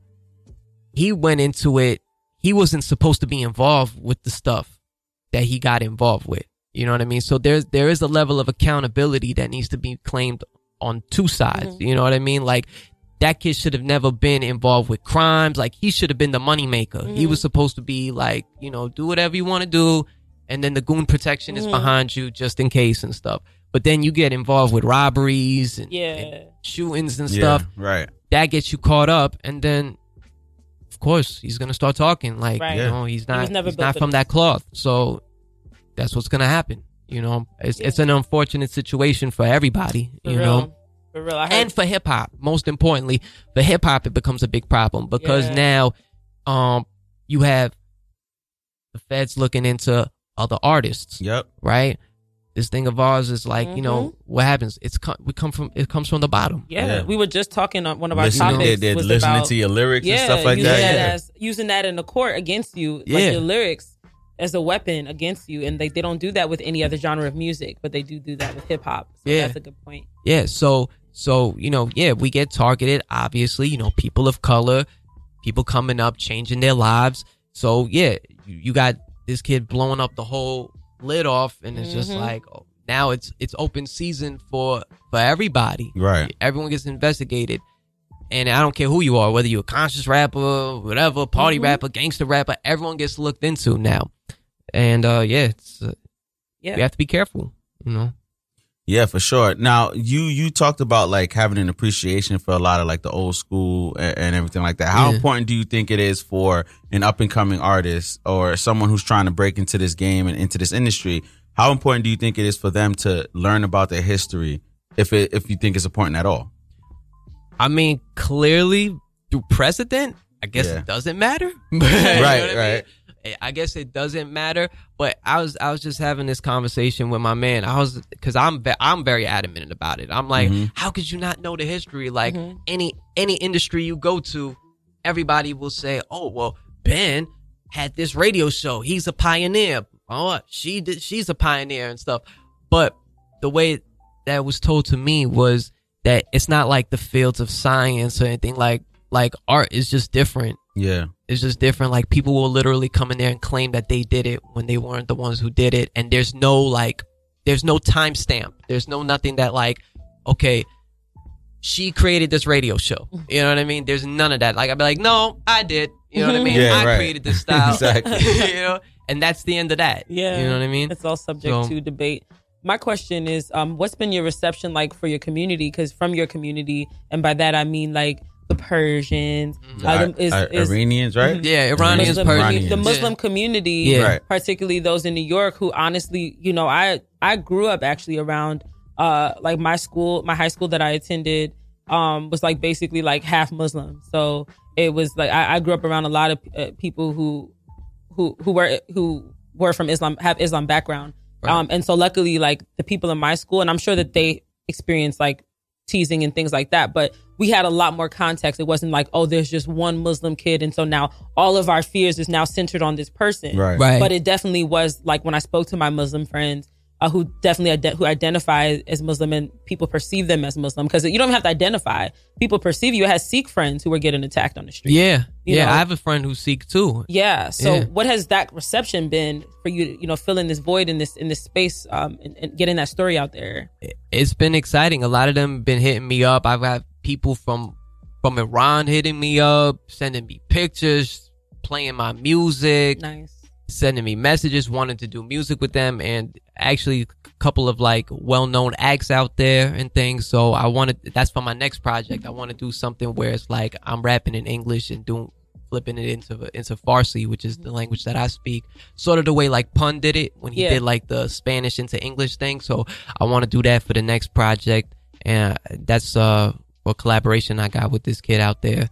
[SPEAKER 19] he went into it he wasn't supposed to be involved with the stuff that he got involved with you know what i mean so there's there is a level of accountability that needs to be claimed on two sides you know what i mean like that kid should have never been involved with crimes. Like he should have been the moneymaker. He was supposed to be like, you know, do whatever you want to do, and then the goon protection is
[SPEAKER 11] Mhm.
[SPEAKER 19] behind you just in case and stuff. But then you get involved with robberies and,
[SPEAKER 11] Yeah.
[SPEAKER 19] and shootings and
[SPEAKER 10] Yeah,
[SPEAKER 19] stuff.
[SPEAKER 10] right.
[SPEAKER 19] That gets you caught up, and then of course he's gonna start talking like,
[SPEAKER 11] Right.
[SPEAKER 19] you
[SPEAKER 11] Yeah.
[SPEAKER 19] know, he's not
[SPEAKER 11] was never
[SPEAKER 19] he's not from
[SPEAKER 11] this.
[SPEAKER 19] that cloth. So that's what's gonna happen. You know, it's it's an unfortunate situation for everybody.
[SPEAKER 11] For
[SPEAKER 19] you
[SPEAKER 11] real.
[SPEAKER 19] know
[SPEAKER 11] For real. Heard,
[SPEAKER 19] and for hip hop. Most importantly, for hip hop, it becomes a big problem because
[SPEAKER 11] Yeah.
[SPEAKER 19] now, um, you have the feds looking into other artists.
[SPEAKER 10] Yep.
[SPEAKER 19] Right. This thing of ours is like you know what happens. It's co- we come from it comes from the bottom.
[SPEAKER 11] yeah,
[SPEAKER 10] Yeah.
[SPEAKER 11] we were just talking on one of our
[SPEAKER 10] Listening-
[SPEAKER 11] topics.
[SPEAKER 10] they- they're
[SPEAKER 11] was
[SPEAKER 10] listening
[SPEAKER 11] about,
[SPEAKER 10] to your lyrics and stuff like
[SPEAKER 11] using
[SPEAKER 10] that, yeah.
[SPEAKER 11] as using that in the court against you,
[SPEAKER 19] Yeah.
[SPEAKER 11] like your lyrics as a weapon against you, and they they don't do that with any other genre of music, but they do do that with hip hop. So
[SPEAKER 19] Yeah.
[SPEAKER 11] that's a good point.
[SPEAKER 19] Yeah, so so you know, yeah, we get targeted. Obviously, you know, people of color, people coming up, changing their lives. So yeah, you, you got this kid blowing up the whole lid off, and it's just
[SPEAKER 11] Mhm.
[SPEAKER 19] like oh, now it's it's open season for for everybody.
[SPEAKER 10] Right.
[SPEAKER 19] Everyone gets investigated. And I don't care who you are, whether you're a conscious rapper, whatever, party
[SPEAKER 11] Mhm.
[SPEAKER 19] rapper, gangster rapper, everyone gets looked into now. And uh yeah, it's uh,
[SPEAKER 11] Yeah.
[SPEAKER 19] we have to be careful, you know.
[SPEAKER 10] Yeah, for sure. Now, you you talked about like having an appreciation for a lot of like the old school and, and everything like that. How
[SPEAKER 19] Yeah.
[SPEAKER 10] important do you think it is for an up and coming artist or someone who's trying to break into this game and into this industry? How important do you think it is for them to learn about their history, if it if you think it's important at all?
[SPEAKER 19] I mean, clearly through precedent, I guess
[SPEAKER 10] Yeah.
[SPEAKER 19] it doesn't matter.
[SPEAKER 10] Right,
[SPEAKER 19] right,
[SPEAKER 10] right.
[SPEAKER 19] I guess it doesn't matter, but I was I was just having this conversation with my man. I was because I'm ve- I'm very adamant about it. I'm like,
[SPEAKER 10] Mhm.
[SPEAKER 19] how could you not know the history? Like
[SPEAKER 11] Mhm.
[SPEAKER 19] any any industry you go to, everybody will say, oh well, Ben had this radio show. He's a pioneer. Oh, she did. She's a pioneer and stuff. But the way that was told to me was that it's not like the fields of science or anything. Like like art is just different.
[SPEAKER 10] Yeah.
[SPEAKER 19] It's just different. Like people will literally come in there and claim that they did it when they weren't the ones who did it. And there's no like, there's no timestamp. There's no nothing that like, okay, she created this radio show. You know what I mean? There's none of that. Like I'd be like, no, I did. You know what I mean?
[SPEAKER 10] Yeah,
[SPEAKER 19] I
[SPEAKER 10] right.
[SPEAKER 19] created this style.
[SPEAKER 10] Exactly.
[SPEAKER 19] you know, and that's the end of that.
[SPEAKER 11] Yeah,
[SPEAKER 19] You know what I mean?
[SPEAKER 11] It's all subject
[SPEAKER 19] So-
[SPEAKER 11] to debate. My question is, um, what's been your reception like for your community? Because from your community, and by that I mean like the Persians,
[SPEAKER 19] Mm-hmm.
[SPEAKER 11] uh, the- is-
[SPEAKER 10] I-
[SPEAKER 11] is-
[SPEAKER 10] Iranians, right?
[SPEAKER 11] Mhm.
[SPEAKER 19] Yeah, Iranians,
[SPEAKER 11] Muslim,
[SPEAKER 19] Persians.
[SPEAKER 11] the Muslim
[SPEAKER 19] Yeah.
[SPEAKER 11] community,
[SPEAKER 19] Yeah.
[SPEAKER 10] Right.
[SPEAKER 11] particularly those in New York, who honestly, you know, I I grew up actually around uh like my school, my high school that I attended um was like basically like half Muslim, so it was like I, I grew up around a lot of uh, people who who who were who were from Islam have Islam background, um and so luckily like the people in my school, and I'm sure that they experienced like teasing and things like that. But we had a lot more context. It wasn't like, oh, there's just one Muslim kid. And so now all of our fears is now centered on this person.
[SPEAKER 10] Right.
[SPEAKER 19] Right.
[SPEAKER 11] But it definitely was like when I spoke to my Muslim friends, uh, who definitely ide- who identify as Muslim and people perceive them as Muslim because you don't have to identify. People perceive you. I had Sikh friends who were getting attacked on the street.
[SPEAKER 19] Yeah,
[SPEAKER 11] You
[SPEAKER 19] yeah.
[SPEAKER 11] know?
[SPEAKER 19] I have a friend who's Sikh too.
[SPEAKER 11] Yeah. So
[SPEAKER 19] Yeah.
[SPEAKER 11] what has that reception been for you? You know, filling this void in this in this space, um, and, and getting that story out there.
[SPEAKER 19] it's been exciting. A lot of them been hitting me up. I've had people from from Iran hitting me up, sending me pictures, playing my music,
[SPEAKER 11] nice,
[SPEAKER 19] sending me messages, wanting to do music with them, and actually a couple of like well known acts out there and things. So I wanted that's for my next project. I want to do something where it's like I'm rapping in English and doing flipping it into into Farsi, which is the language that I speak. Sort of the way like Pun did it when he
[SPEAKER 11] Yeah.
[SPEAKER 19] did like the Spanish into English thing. So I want to do that for the next project, and that's uh a collaboration I got with this kid out there,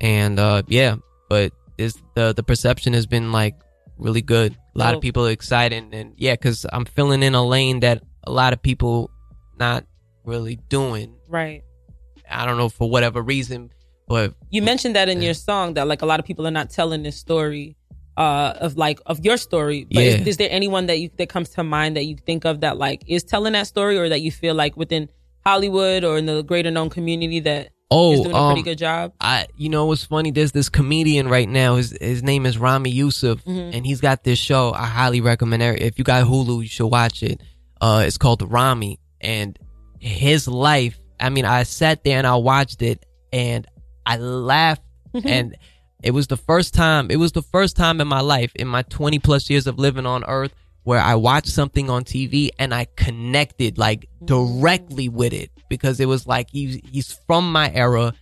[SPEAKER 19] and uh yeah, but this the the perception has been like really good. A lot
[SPEAKER 11] Oh.
[SPEAKER 19] of people are excited, and yeah, because I'm filling in a lane that a lot of people not really doing.
[SPEAKER 11] Right.
[SPEAKER 19] I don't know for whatever reason, but
[SPEAKER 11] You mentioned that in your song that like a lot of people are not telling this story uh of like of your story. But
[SPEAKER 19] Yeah.
[SPEAKER 11] is, is there anyone that you that comes to mind that you think of that like is telling that story or that you feel like within Hollywood or in the greater known community that
[SPEAKER 19] Oh,
[SPEAKER 11] is doing a pretty
[SPEAKER 19] um,
[SPEAKER 11] good job?
[SPEAKER 19] I, you know, what's funny? There's this comedian right now. His his name is Ramy Youssef,
[SPEAKER 11] Mhm.
[SPEAKER 19] and he's got this show. I highly recommend it. If you got Hulu, you should watch it. Uh, it's called Rami, and his life. I mean, I sat there and I watched it, and I laughed, and it was the first time. It was the first time in my life, in my 20 plus years of living on Earth, where I watched something on TV and I connected like mm. directly with it because it was like he's he's from my era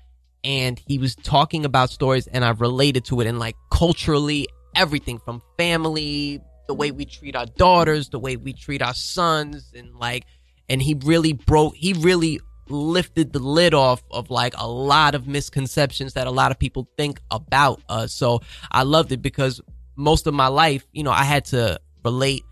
[SPEAKER 19] and he was talking about stories and I related to it and like culturally everything from family, the way we treat our daughters, the way we treat our sons and like and he really broke he really lifted the lid off of like a lot of misconceptions that a lot of people think about us. So I loved it because most of my life, you know, I had to relate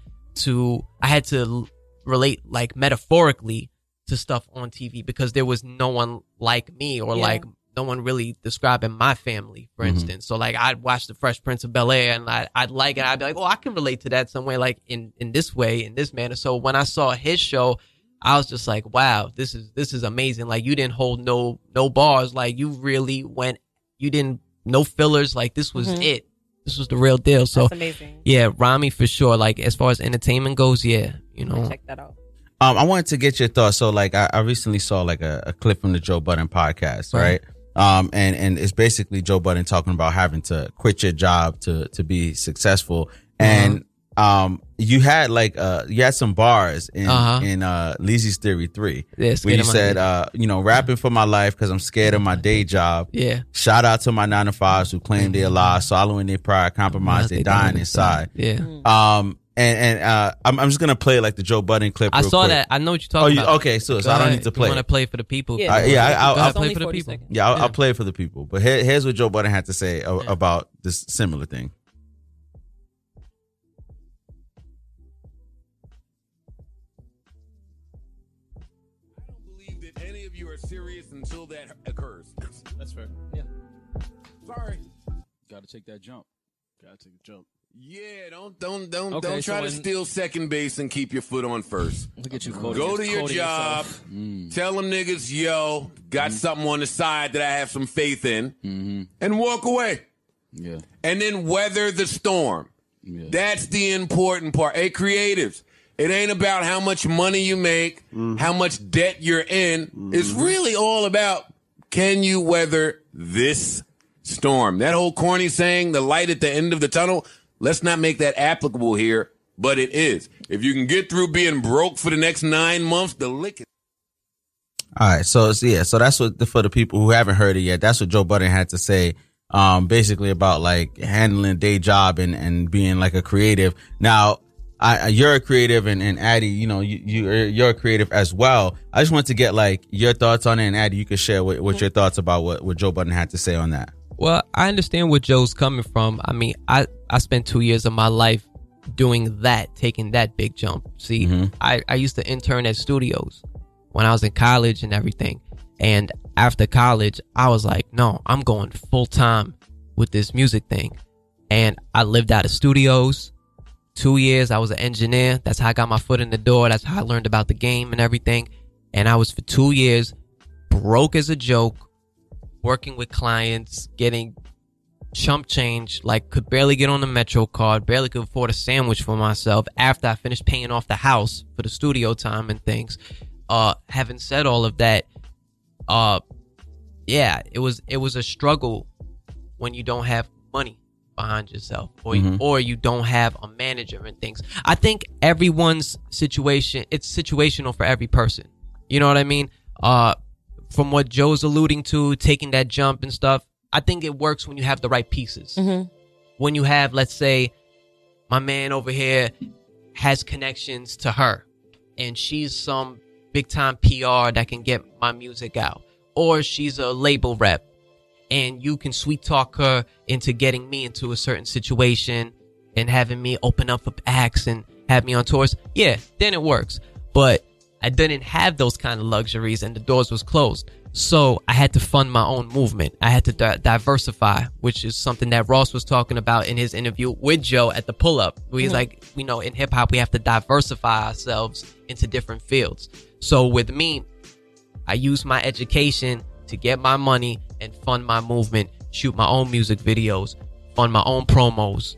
[SPEAKER 19] to I had to relate like metaphorically to stuff on TV because there was no one like me or
[SPEAKER 11] Yeah.
[SPEAKER 19] like no one really describing my family, for
[SPEAKER 10] Mhm.
[SPEAKER 19] instance. So like I'd watch the Fresh Prince of Bel Air and I, I'd like it. I'd be like, oh, I can relate to that some way, like in in this way, in this manner. So when I saw his show, I was just like, wow, this is this is amazing. Like you didn't hold no no bars. Like you really went. You didn't no fillers. Like this was
[SPEAKER 11] Mhm.
[SPEAKER 19] it. This was the real deal. So
[SPEAKER 11] That's amazing.
[SPEAKER 19] yeah, Ramy for sure. Like as far as entertainment goes, yeah, you know.
[SPEAKER 11] Check that out.
[SPEAKER 10] Um, I wanted to get your thoughts. So, like, I, I recently saw like a, a clip from the Joe Budden podcast, right? Um, and and it's basically Joe Budden talking about having to quit your job to to be successful. And um, you had like uh, you had some bars in
[SPEAKER 19] Uh-huh.
[SPEAKER 10] in uh, Leezy's Theory Three,
[SPEAKER 19] Yeah,
[SPEAKER 10] where you said,
[SPEAKER 19] day.
[SPEAKER 10] uh, you know, rapping for my life because I'm scared of my day job.
[SPEAKER 19] Yeah.
[SPEAKER 10] Shout out to my nine to fives who claim they're alive, swallowing their pride, compromise, they're dying inside.
[SPEAKER 19] Yeah.
[SPEAKER 10] Um, and and uh, I'm I'm just gonna play like the Joe Budden clip.
[SPEAKER 19] I
[SPEAKER 10] real
[SPEAKER 19] saw
[SPEAKER 10] quick.
[SPEAKER 19] that. I know what you're
[SPEAKER 10] Oh,
[SPEAKER 19] talking
[SPEAKER 10] you,
[SPEAKER 19] about.
[SPEAKER 10] okay, so, so I don't need to
[SPEAKER 19] You
[SPEAKER 10] play.
[SPEAKER 19] want to play for the people?
[SPEAKER 10] Uh, yeah, I, I'll,
[SPEAKER 19] Go
[SPEAKER 10] I'll
[SPEAKER 19] play for the people.
[SPEAKER 10] Yeah, I'll, I'll play for the people. But here, here's what Joe Budden had to say a- about this similar thing.
[SPEAKER 20] Take that jump. Got to take a jump.
[SPEAKER 21] Yeah, don't don't don't
[SPEAKER 20] Okay,
[SPEAKER 21] don't
[SPEAKER 20] so
[SPEAKER 21] try to
[SPEAKER 20] when-
[SPEAKER 21] steal second base and keep your foot on first.
[SPEAKER 20] Look at you, quoting
[SPEAKER 21] Go to your
[SPEAKER 20] quoting
[SPEAKER 21] job.
[SPEAKER 20] yourself. Mm.
[SPEAKER 21] Tell them niggas, yo, got something on the side that I have some faith in, and walk away.
[SPEAKER 20] Mm-hmm. Yeah.
[SPEAKER 21] And then weather the storm. That's the important part. Hey, creatives, it ain't about how much money you make,
[SPEAKER 20] Mm-hmm.
[SPEAKER 21] how much debt you're in. It's really all about can you weather this storm? That whole corny saying, the light at the end of the tunnel, let's not make that applicable here, but it is. If you can get through being broke for the next nine months, the lick is
[SPEAKER 10] All right, so yeah, so that's what for the people who haven't heard it yet. That's what Joe Budden had to say, um, basically about like handling day job and and being like a creative. Now, I, you're a creative, and and Addie, you know, you you you're a creative as well. I just want to get like your thoughts on it, and Addie, you could share what, what your thoughts about what what Joe Budden had to say on that.
[SPEAKER 19] Well, I understand where Joe's coming from. I mean, I, I spent two years of my life doing that, taking that big jump. See, mm-hmm. I, I used to intern at studios when I was in college and everything. And after college, I was like, no, I'm going full time with this music thing. And I lived out of studios. two years, I was an engineer. That's how I got my foot in the door. That's how I learned about the game and everything. And I was for two years broke as a joke, working with clients, getting chump change, like could barely get on the Metro card, barely could afford a sandwich for myself after I finished paying off the house for the studio time and things. Uh, having said all of that, uh, yeah, it was it was a struggle when you don't have money behind yourself or
[SPEAKER 10] Mhm.
[SPEAKER 19] or you don't have a manager and things. I think everyone's situation it's situational for every person. You know what I mean? Uh from what Joe's alluding to, taking that jump and stuff, I think it works when you have the right pieces.
[SPEAKER 11] Mhm.
[SPEAKER 19] When you have, let's say, my man over here has connections to her and she's some big time PR that can get my music out. Or she's a label rep and you can sweet talk her into getting me into a certain situation and having me open up for acts and have me on tours. Yeah, then it works. But I didn't have those kind of luxuries and the doors was closed. So I had to fund my own movement. I had to di- diversify, which is something that Ross was talking about in his interview with Joe at the pull up. He's
[SPEAKER 11] Mhm.
[SPEAKER 19] like, you know, in hip hop, we have to diversify ourselves into different fields. So with me, I use my education to get my money and fund my movement, shoot my own music videos, fund my own promos,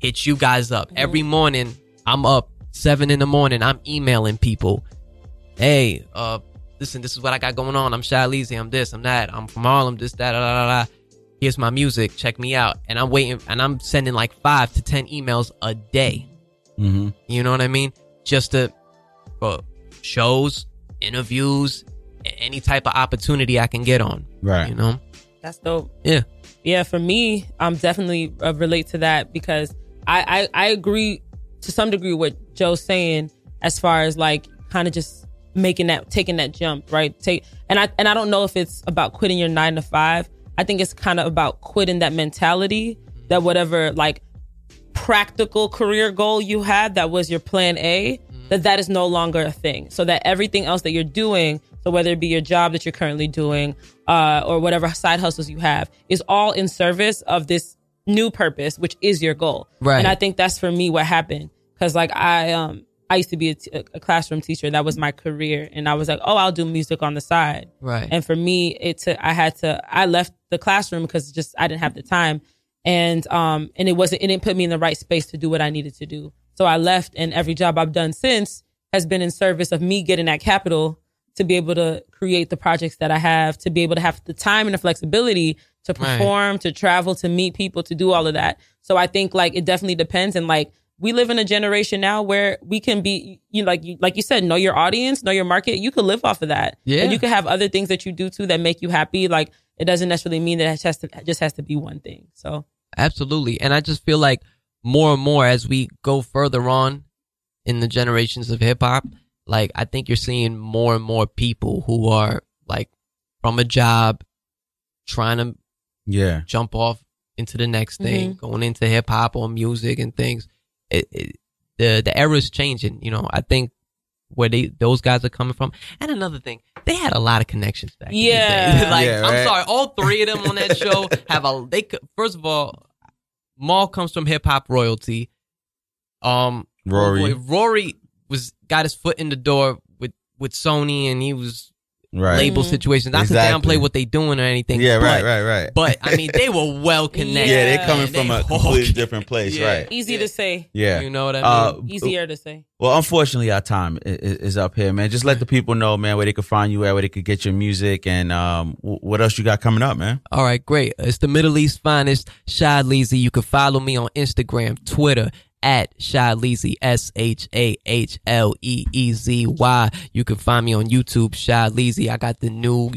[SPEAKER 19] hit you guys up. Every morning, I'm up seven in the morning. I'm emailing people. Hey, uh, listen, this is what I got going on. I'm Shah Leezy. I'm this, I'm that. I'm from Harlem, this, that, da, da, da, da. Here's my music. Check me out. And I'm waiting, and I'm sending like five to 10 emails a day.
[SPEAKER 10] Mm-hmm.
[SPEAKER 19] You know what I mean? Just to for shows, interviews, any type of opportunity I can get on.
[SPEAKER 10] Right.
[SPEAKER 19] You know?
[SPEAKER 11] That's dope.
[SPEAKER 19] Yeah.
[SPEAKER 11] Yeah, for me, I'm definitely uh, relate to that because I, I I agree to some degree with Joe's saying as far as like kind of just making that taking that jump, right? Take and I and I don't know if it's about quitting your 9 to 5. I think it's kind of about quitting that mentality that whatever like practical career goal you had that was your plan A, that that is no longer a thing. So that everything else that you're doing, so whether it be your job that you're currently doing, uh, or whatever side hustles you have, is all in service of this new purpose, which is your goal.
[SPEAKER 19] Right.
[SPEAKER 11] And I think that's for me what happened. Cause like I, um, I used to be a, t- a classroom teacher. That was my career. And I was like, oh, I'll do music on the side.
[SPEAKER 19] Right.
[SPEAKER 11] And for me, it took, I had to, I left the classroom because just, I didn't have the time. And, um, and it wasn't, it didn't put me in the right space to do what I needed to do. So I left and every job I've done since has been in service of me getting that capital to be able to create the projects that I have, to be able to have the time and the flexibility to
[SPEAKER 19] Right.
[SPEAKER 11] perform, to travel, to meet people, to do all of that. So I think like it definitely depends. And like we live in a generation now where we can be, you know, like you, like you said, know your audience, know your market. You could live off of that.
[SPEAKER 19] Yeah.
[SPEAKER 11] And you could have other things that you do too that make you happy. Like it doesn't necessarily mean that it has to, it just has to be one thing. So
[SPEAKER 19] Absolutely. And I just feel like more and more as we go further on in the generations of hip hop, like I think you're seeing more and more people who are like from a job trying to
[SPEAKER 10] Yeah.
[SPEAKER 19] jump off into the next thing, mm-hmm. going into hip hop or music and things. It, it, the the era is changing. You know, I think where they those guys are coming from. And another thing, they had a lot of connections back. in the day.
[SPEAKER 11] Yeah.
[SPEAKER 19] like
[SPEAKER 10] Yeah,
[SPEAKER 19] I'm sorry, all three of them on that show have a. They first of all, Mal comes from hip hop royalty. Um,
[SPEAKER 10] Rory.
[SPEAKER 19] boy, Rory was got his foot in the door with with Sony, and he was
[SPEAKER 10] Right.
[SPEAKER 19] label situations. Not
[SPEAKER 10] Exactly.
[SPEAKER 19] to downplay what they doing or anything.
[SPEAKER 10] Yeah,
[SPEAKER 19] but,
[SPEAKER 10] right, right, right.
[SPEAKER 19] But I mean, they were well connected.
[SPEAKER 10] Yeah, they're coming from
[SPEAKER 19] they
[SPEAKER 10] a
[SPEAKER 19] all-
[SPEAKER 10] completely different place,
[SPEAKER 19] Yeah.
[SPEAKER 10] right?
[SPEAKER 11] easy to say.
[SPEAKER 10] Yeah.
[SPEAKER 19] You know what I mean.
[SPEAKER 10] Uh,
[SPEAKER 19] mean?
[SPEAKER 11] Easier to say.
[SPEAKER 10] Well, unfortunately, our time i- i- is up here, man. Just let the people know, man, where they can find you at, where they could get your music, and um, what else you got coming up, man.
[SPEAKER 19] All right, great. It's the Middle East finest, Shah Leezy. You can follow me on Instagram, Twitter, at Shah Leezy, S H A H L E E Z Y. You can find me on YouTube, Shah Leezy. I got the new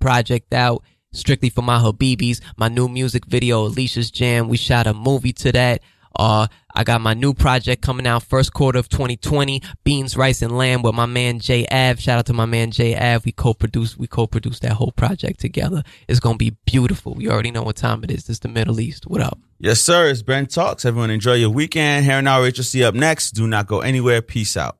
[SPEAKER 19] project out strictly for my Habibis. My new music video, Alicia's Jam. We shot a movie to that. Uh, I got my new project coming out first quarter of 2020, Beans, Rice, and Lamb with my man Jay Av. Shout out to my man Jay Av. We co-produced, we co-produced that whole project together. It's gonna be beautiful. You already know what time it is. It's the Middle East. What up?
[SPEAKER 10] Yes, sir. It's Ben Talks. Everyone enjoy your weekend. Here and now, Rachel C up next. Do not go anywhere. Peace out.